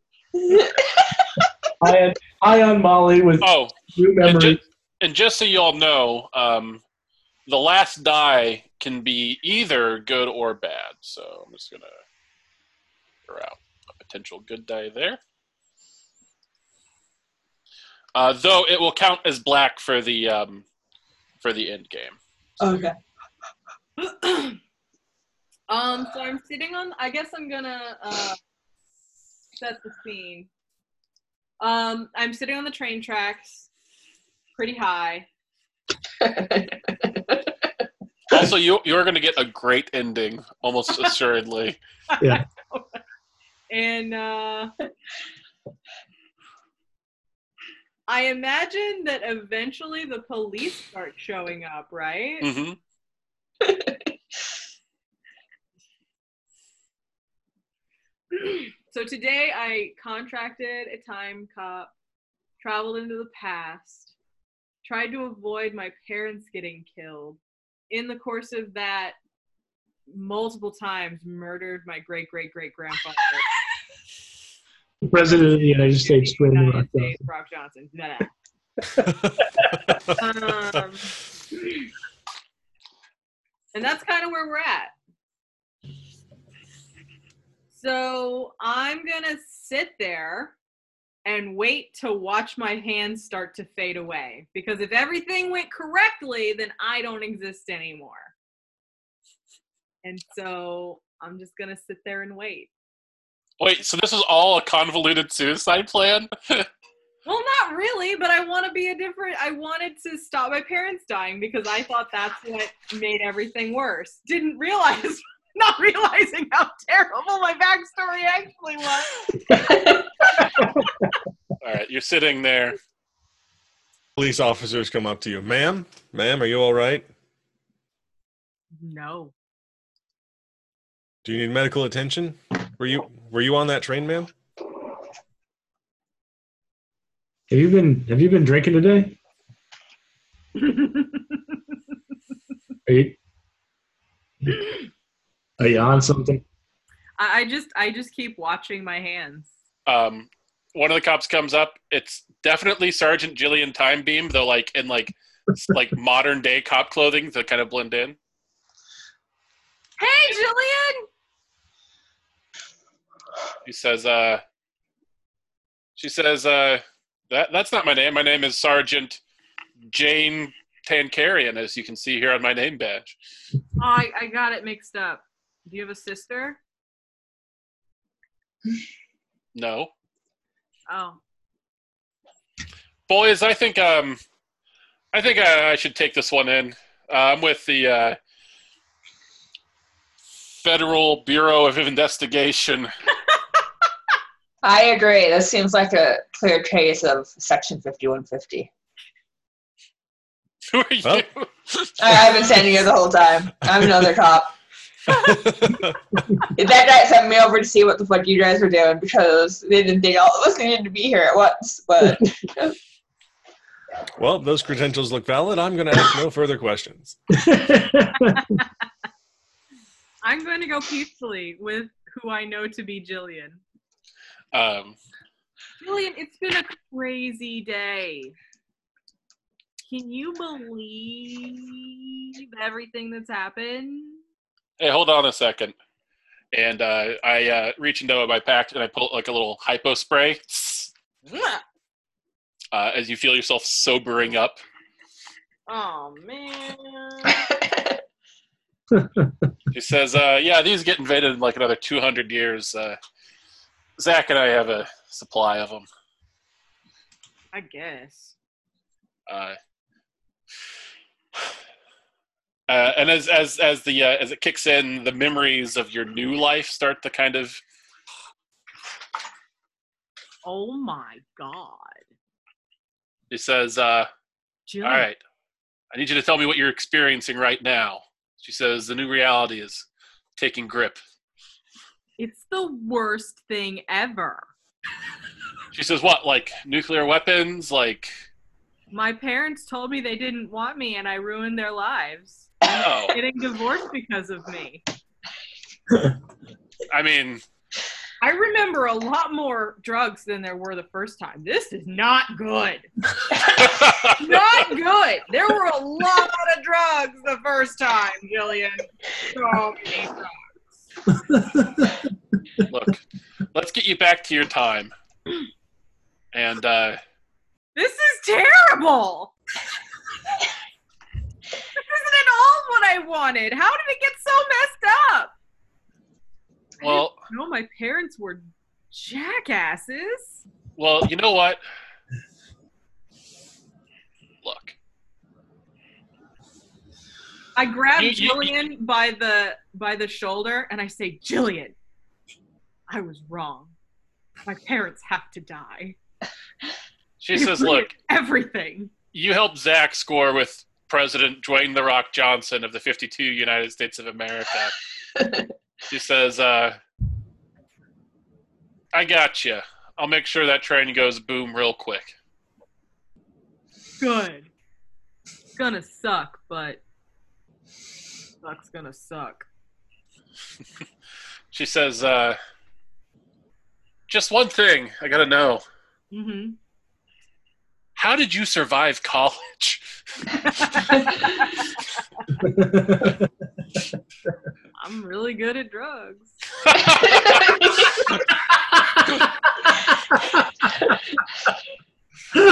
I I on Molly with oh, new and, memories. and just so you all know, um, the last die can be either good or bad. So I'm just going to throw out a potential good die there. Uh, though it will count as black for the um, for the end game. Okay. [CLEARS THROAT] um, so I'm sitting on. I guess I'm gonna uh, set the scene. Um, I'm sitting on the train tracks, pretty high. [LAUGHS] Also, you you're going to get a great ending, almost assuredly. [LAUGHS] Yeah. And uh, I imagine that eventually the police start showing up, right? Mm-hmm. [LAUGHS] so today I contracted a time cop traveled into the past, tried to avoid my parents getting killed. In the course of that, multiple times murdered my great great great grandfather. President of the United States, Dwayne The Rock States, Johnson. Rock Johnson. Nah. [LAUGHS] Um, and that's kind of where we're at. So I'm gonna sit there and wait to watch my hands start to fade away. Because if everything went correctly, then I don't exist anymore. And so I'm just gonna sit there and wait. Wait, so this is all a convoluted suicide plan? [LAUGHS] Well, not really, but I want to be a different. I wanted to stop my parents dying because I thought that's what made everything worse. Didn't realize, [LAUGHS] not realizing how terrible my backstory actually was. [LAUGHS] all right, you're sitting there. Police officers come up to you. Ma'am? Ma'am, are you all right? No. Do you need medical attention? Were you were you on that train, ma'am? Have you been Have you been drinking today? [LAUGHS] Are you Are you on something? I, I just, I just keep watching my hands. Um, one of the cops comes up. It's definitely Sergeant Jillian Time Beam, though, like in like like [LAUGHS] modern day cop clothing to kind of blend in. Hey, Jillian. He says, uh, she says, uh, that that's not my name. My name is Sergeant Jane Tankarian, as you can see here on my name badge. Oh, I, I got it mixed up. Do you have a sister? No, Oh, boys, I think um, I think I, I should take this one in. Uh, I'm with the uh, Federal Bureau of Investigation. [LAUGHS] I agree. This seems like a clear case of Section 5150. Who are you? Well. [LAUGHS] I- I've been standing here the whole time. I'm another cop. That guy sent me over to see what the fuck you guys were doing because they didn't think all of us needed to be here at once. But [LAUGHS] well, those credentials look valid. I'm going to ask no further questions. [LAUGHS] I'm going to go peacefully with who I know to be Jillian. Um, Jillian, it's been a crazy day. Can you believe everything that's happened? Hey, hold on a second. And uh, I uh, reach into my pack and I pull like a little hypo spray. [LAUGHS] Uh, as you feel yourself sobering up. Oh man. [LAUGHS] He says, uh, "Yeah, these get invaded in like another 200 years. Uh, Zach and I have a supply of them." I guess. Uh, uh, and as as as the uh, as it kicks in, the memories of your new life start to kind of. Oh my god. He says, uh. "All right, I need you to tell me what you're experiencing right now." She says, "The new reality is taking grip." It's the worst thing ever. She says, "What? Like nuclear weapons? Like My parents told me they didn't want me and I ruined their lives. Oh, [LAUGHS] Getting divorced because of me. [LAUGHS] I mean, I remember a lot more drugs than there were the first time. This is not good. [LAUGHS] Not good. There were a lot of drugs the first time, Jillian. So many drugs. look, let's get you back to your time." And uh, This is terrible. this isn't at all what I wanted. How did it get so messed up? well, No, my parents were jackasses. well, you know what? Look, I grab You- you- Jillian by the by the shoulder and I say, Jillian, I was wrong. My parents have to die. she [LAUGHS] They says, "Look, everything. you helped Zach score with President Dwayne the Rock Johnson of the 52 United States of America." [LAUGHS] she says, uh, "I got you. I'll make sure that train goes boom real quick." Good. It's gonna suck, but suck's gonna suck. [LAUGHS] She says, uh, "Just one thing I gotta know. Mm-hmm. How did you survive college?" [LAUGHS] I'm really good at drugs. All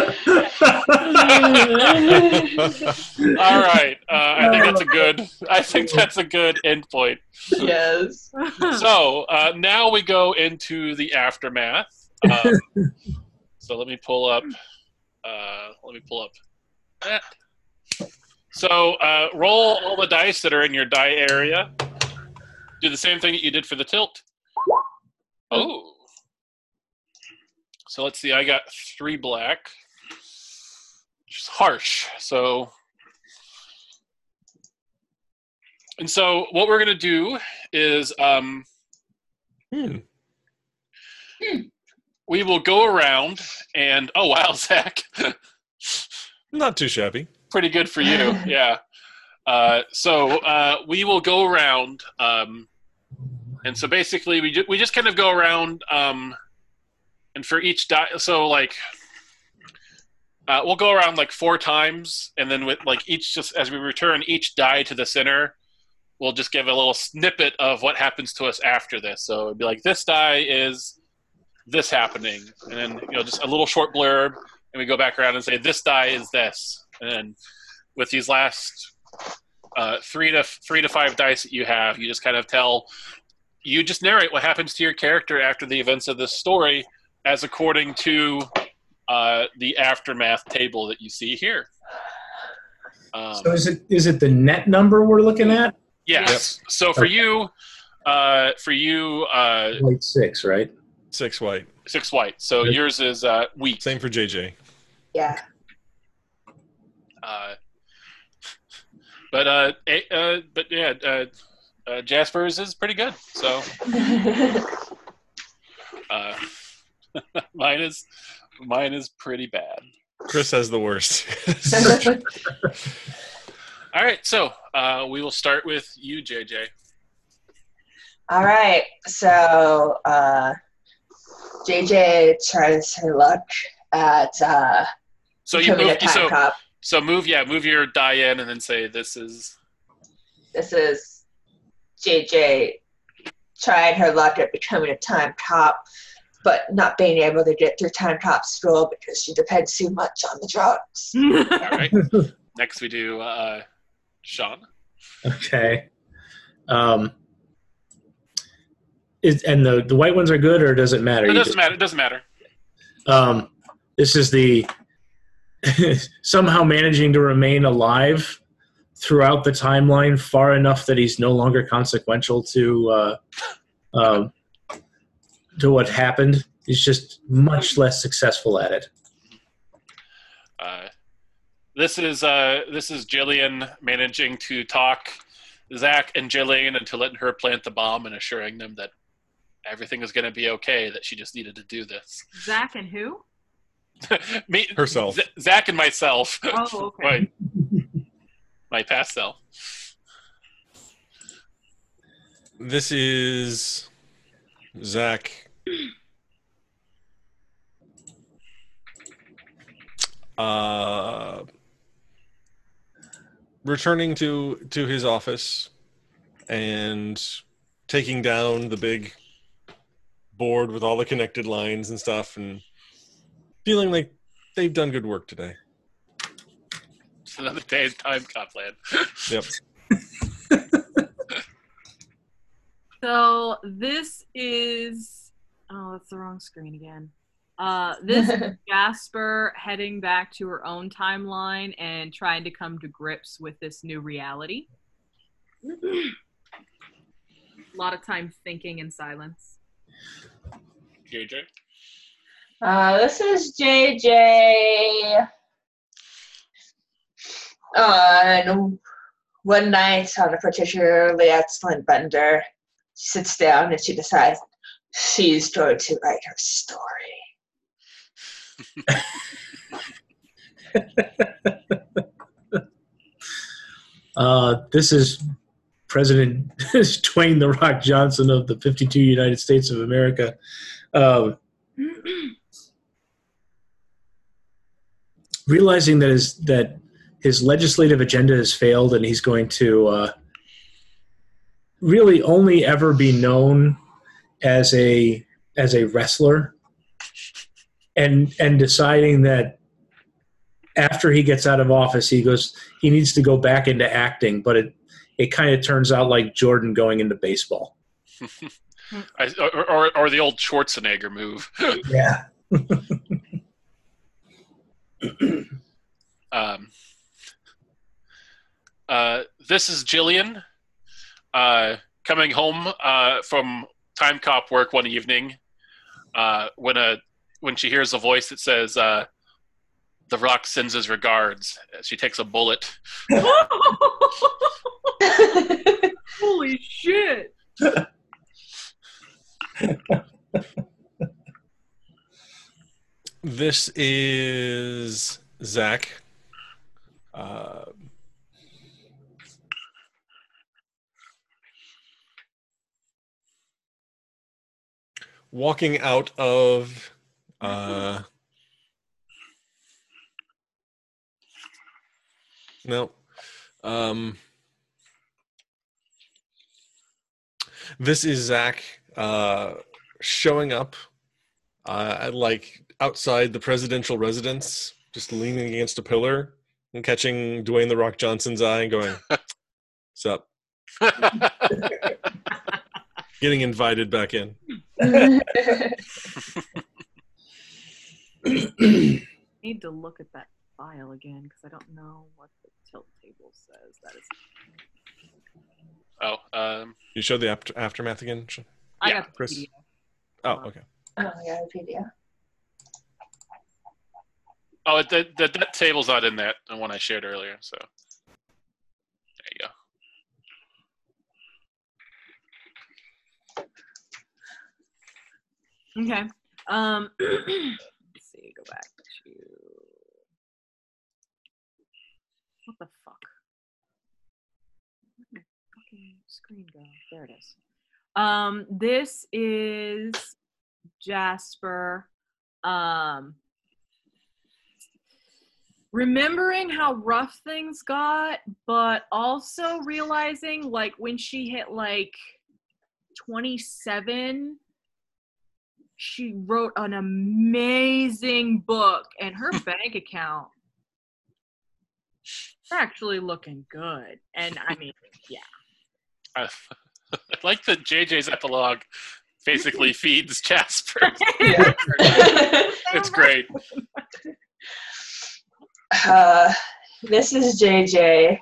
right, uh, I think that's a good. I think that's a good end point. yes. So uh, now we go into the aftermath. Um, [LAUGHS] so let me pull up. Uh, let me pull up that. So uh, roll all the dice that are in your die area. Do the same thing that you did for the tilt. Oh. So let's see. I got three black, which is harsh. So. And so what we're going to do is um, Hmm. we will go around and oh [LAUGHS] wow zach Not too shabby. Pretty good for you. [LAUGHS] Yeah. Uh, so uh, we will go around um, and so basically we, ju- we just kind of go around um, and for each die so like uh, we'll go around like four times and then with like each just as we return each die to the center we'll just give a little snippet of what happens to us after this. So it'd be like this die is this happening and then you know just a little short blurb and we go back around and say this die is this and then with these last uh, three to three to five dice that you have you just kind of tell you just narrate what happens to your character after the events of this story as according to uh, the aftermath table that you see here um, so is it is it the net number we're looking at? yes so for you uh, for you uh, Like six, right? Six white. six white so Yep. yours is uh, wheat Same for JJ. Yeah. Uh, but uh, eh, uh, but yeah, uh, uh, Jasper's is pretty good. So [LAUGHS] uh, [LAUGHS] mine is mine is pretty bad. Chris has the worst. [LAUGHS] All right, so uh, we will start with you, JJ. All right. So uh, JJ tries her luck at uh, So you becoming a move. time So cop. So move. Yeah, move your die in, and then say this is. This is JJ tried her luck at becoming a time cop, but not being able to get through time cop school because she depends too much on the drugs. [LAUGHS] All right. Next, we do uh, Sean. Okay. Um, is, and the, the white ones are good, or does it matter? It doesn't matter. It doesn't matter. um, this is the [LAUGHS] somehow managing to remain alive throughout the timeline far enough that he's no longer consequential to uh, um, to what happened. He's just much less successful at it. Uh, this is uh, this is Jillian managing to talk Zach and Jillian into letting her plant the bomb and assuring them that everything is going to be okay. That she just needed to do this. Zach and who? [LAUGHS] Me, Herself. Z- Zach and myself. Oh, okay. [LAUGHS] my, my past self. this is Zach. Uh, returning to to his office and taking down the big board with all the connected lines and stuff, and feeling like they've done good work today. It's another day in time, Copland. Yep. [LAUGHS] So this is oh, that's the wrong screen again. Uh, this is [LAUGHS] Jasper heading back to her own timeline and trying to come to grips with this new reality. [CLEARS THROAT] A lot of time thinking in silence. JJ. Uh, this is JJ. On one night on a particularly excellent bender, she sits down and she decides she's going to write her story. [LAUGHS] Uh, this is President [LAUGHS] Dwayne the Rock Johnson of the 52 United States of America. Um, [CLEARS THROAT] realizing that his that his legislative agenda has failed, and he's going to uh, really only ever be known as a as a wrestler, and and deciding that after he gets out of office, he goes he needs to go back into acting, but it it kind of turns out like Jordan going into baseball. [LAUGHS] I, or, or, or the old Schwarzenegger move. [LAUGHS] Yeah. [LAUGHS] [CLEARS THROAT] Um, uh, this is Jillian uh, coming home uh, from time cop work one evening uh, when a when she hears a voice that says uh, the rock sends his regards she takes a bullet [LAUGHS] Holy shit! [LAUGHS] This is Zach. Uh, walking out of uh, no um, this is Zach uh, showing up uh, at like outside the presidential residence, just leaning against a pillar and catching Dwayne the Rock Johnson's eye and going, [LAUGHS] "What's up?" [LAUGHS] Getting invited back in. [LAUGHS] need to look at that file again because I don't know what the tilt table says. That is. oh um, You showed the after- aftermath again. I Yeah, got the Chris. PDF. Oh, okay. oh, yeah, the PDF. Oh the, the, that table's not in that the one i shared earlier so there you go Okay. Um, [CLEARS THROAT] let's see. Go back to what the fuck? Where'd my fucking screen go? There it is. Um, this is Jasper. Um, remembering how rough things got, but also realizing like when she hit like 27 she wrote an amazing book and her [LAUGHS] bank account is actually looking good and i mean yeah. I, I like that jj's epilogue basically [LAUGHS] feeds jasper. [LAUGHS] It's great Uh, this is JJ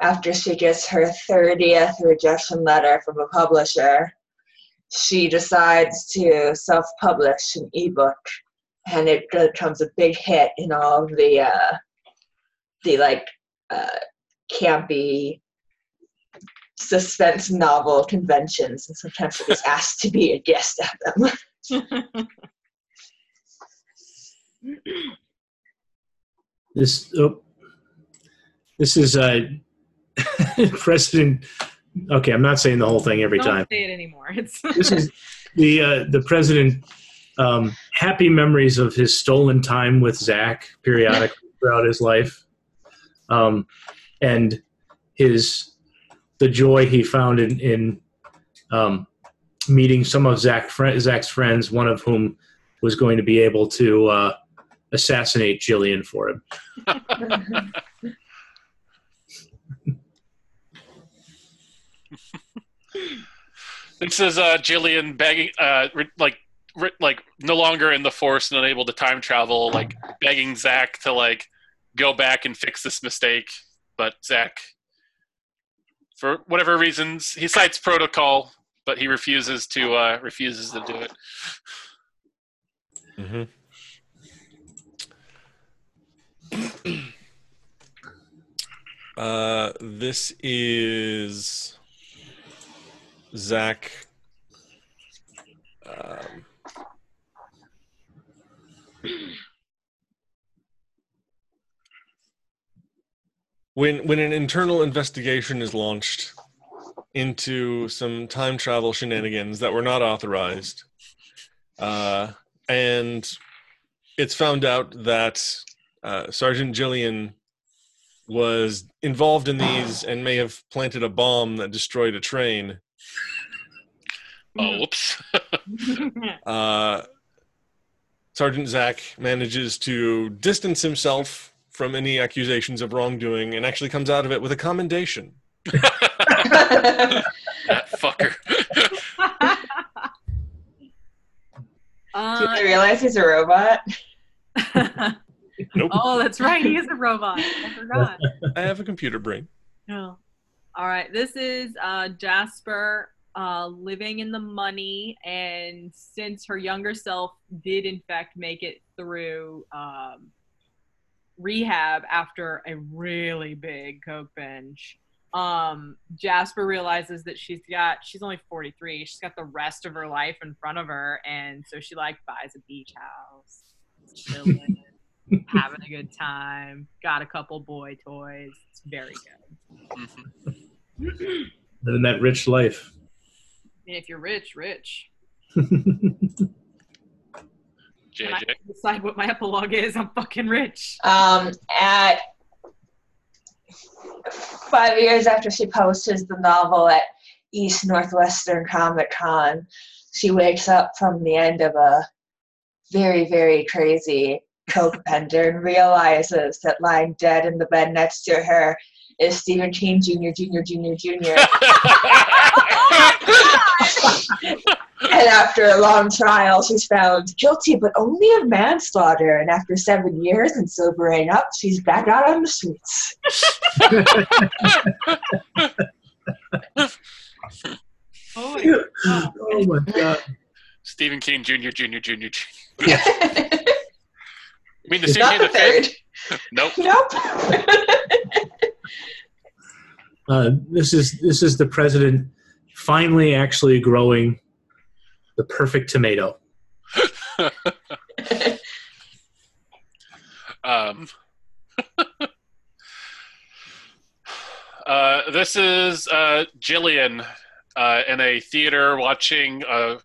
after she gets her 30th rejection letter from a publisher. She decides to self publish an ebook, and it becomes a big hit in all of the, uh, the like, uh, campy suspense novel conventions, and sometimes she gets [LAUGHS] asked to be a guest at them. [LAUGHS] This oh, this is uh, [LAUGHS] President. Okay, I'm not saying the whole thing every time. don't time. say it anymore [LAUGHS] it's This is [LAUGHS] the uh, the president. Um, happy memories of his stolen time with Zach periodically throughout his life, um, and his the joy he found in in um, meeting some of Zach Zach's friends, one of whom was going to be able to uh, assassinate Jillian for him. [LAUGHS] This is uh, Jillian begging, uh, re- like, re- like no longer in the force and unable to time travel, like begging Zach to like go back and fix this mistake. But Zach, for whatever reasons, he cites protocol, but he refuses to uh, refuses to do it. hmm uh, this is Zach. Um, when when an internal investigation is launched into some time travel shenanigans that were not authorized, uh, and it's found out that uh, Sergeant Jillian was involved in these and may have planted a bomb that destroyed a train. Oh, whoops. [LAUGHS] Uh, Sergeant Zach manages to distance himself from any accusations of wrongdoing and actually comes out of it with a commendation. that [LAUGHS] fucker. [LAUGHS] Do uh, they realize he's a robot? Nope. oh, that's right. He is a robot. I [LAUGHS] forgot. I have a computer brain. No. All right. This is uh, Jasper uh, living in the money, and since her younger self did in fact make it through um, rehab after a really big coke binge, um, Jasper realizes that she's got she's only 43. She's got the rest of her life in front of her, and so she like buys a beach house, chilling, having a good time. Got a couple boy toys. It's very good. Mhm. Living that rich life. I mean, if you're rich, rich. [LAUGHS] When I JJ. decide what my epilogue is, I'm fucking rich. Um, at five years after she posted the novel at East Northwestern Comic Con, she wakes up from the end of a very, very crazy coke bender and realizes that lying dead in the bed next to her is Stephen King Jr., Jr., Jr., Jr. and after a long trial, she's found guilty, but only of manslaughter. And after seven years and sobering up, she's back out on the streets. Oh, my God. oh my god. Stephen King Jr. Jr. Jr. Jr. Yeah. [LAUGHS] I mean, the Not Stephen the the third. fifth? [LAUGHS] Nope. Nope. [LAUGHS] Uh, this is this is the president finally actually growing the perfect tomato. [LAUGHS] Um, uh, this is uh, Jillian uh, in a theater watching uh,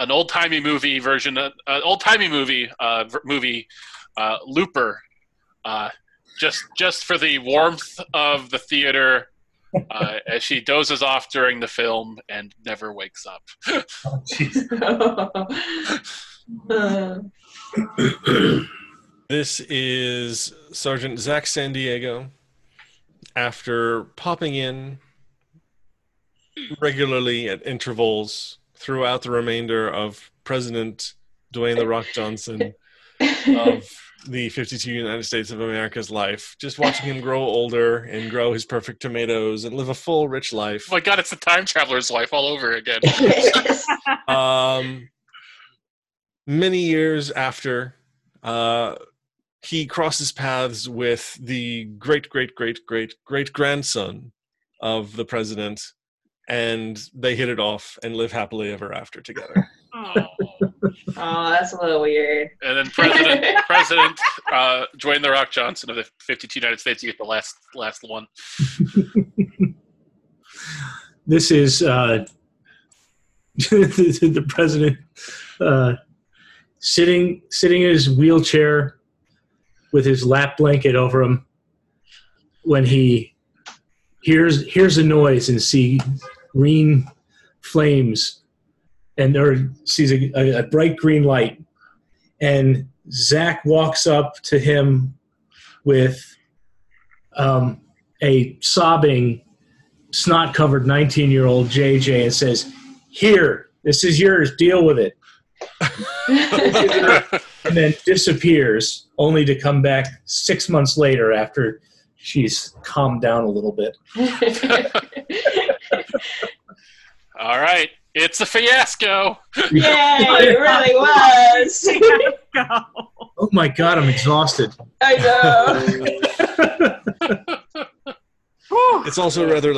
an old timey movie version, uh, an old timey movie uh, v- movie, uh, Looper. Uh, just just for the warmth of the theater, uh, as she dozes off during the film and never wakes up. Oh. [LAUGHS] This is Sergeant Zach San Diego after popping in regularly at intervals throughout the remainder of President Dwayne The Rock Johnson [LAUGHS] of the 52 United States of America's life, just watching him grow older and grow his perfect tomatoes and live a full, rich life. Oh my god, it's the time traveler's life all over again. [LAUGHS] um, many years after, uh, he crosses paths with the great, great, great, great, great grandson of the president, and they hit it off and live happily ever after together. Oh. oh, that's a little weird. And then President [LAUGHS] President uh, Dwayne the Rock Johnson of the 52 United States. You get the last last one. [LAUGHS] this is uh, [LAUGHS] the, the president uh, sitting sitting in his wheelchair with his lap blanket over him when he hears hears a noise and see green flames and or sees a, a, a bright green light and Zach walks up to him with um, a sobbing snot covered 19 year old JJ and says, Here, this is yours, deal with it. [LAUGHS] And then disappears, only to come back six months later after she's calmed down a little bit. [LAUGHS] All right, it's a fiasco. [LAUGHS] Yay, it really was. [LAUGHS] Oh my God, I'm exhausted. I know. [LAUGHS] It's also rather late.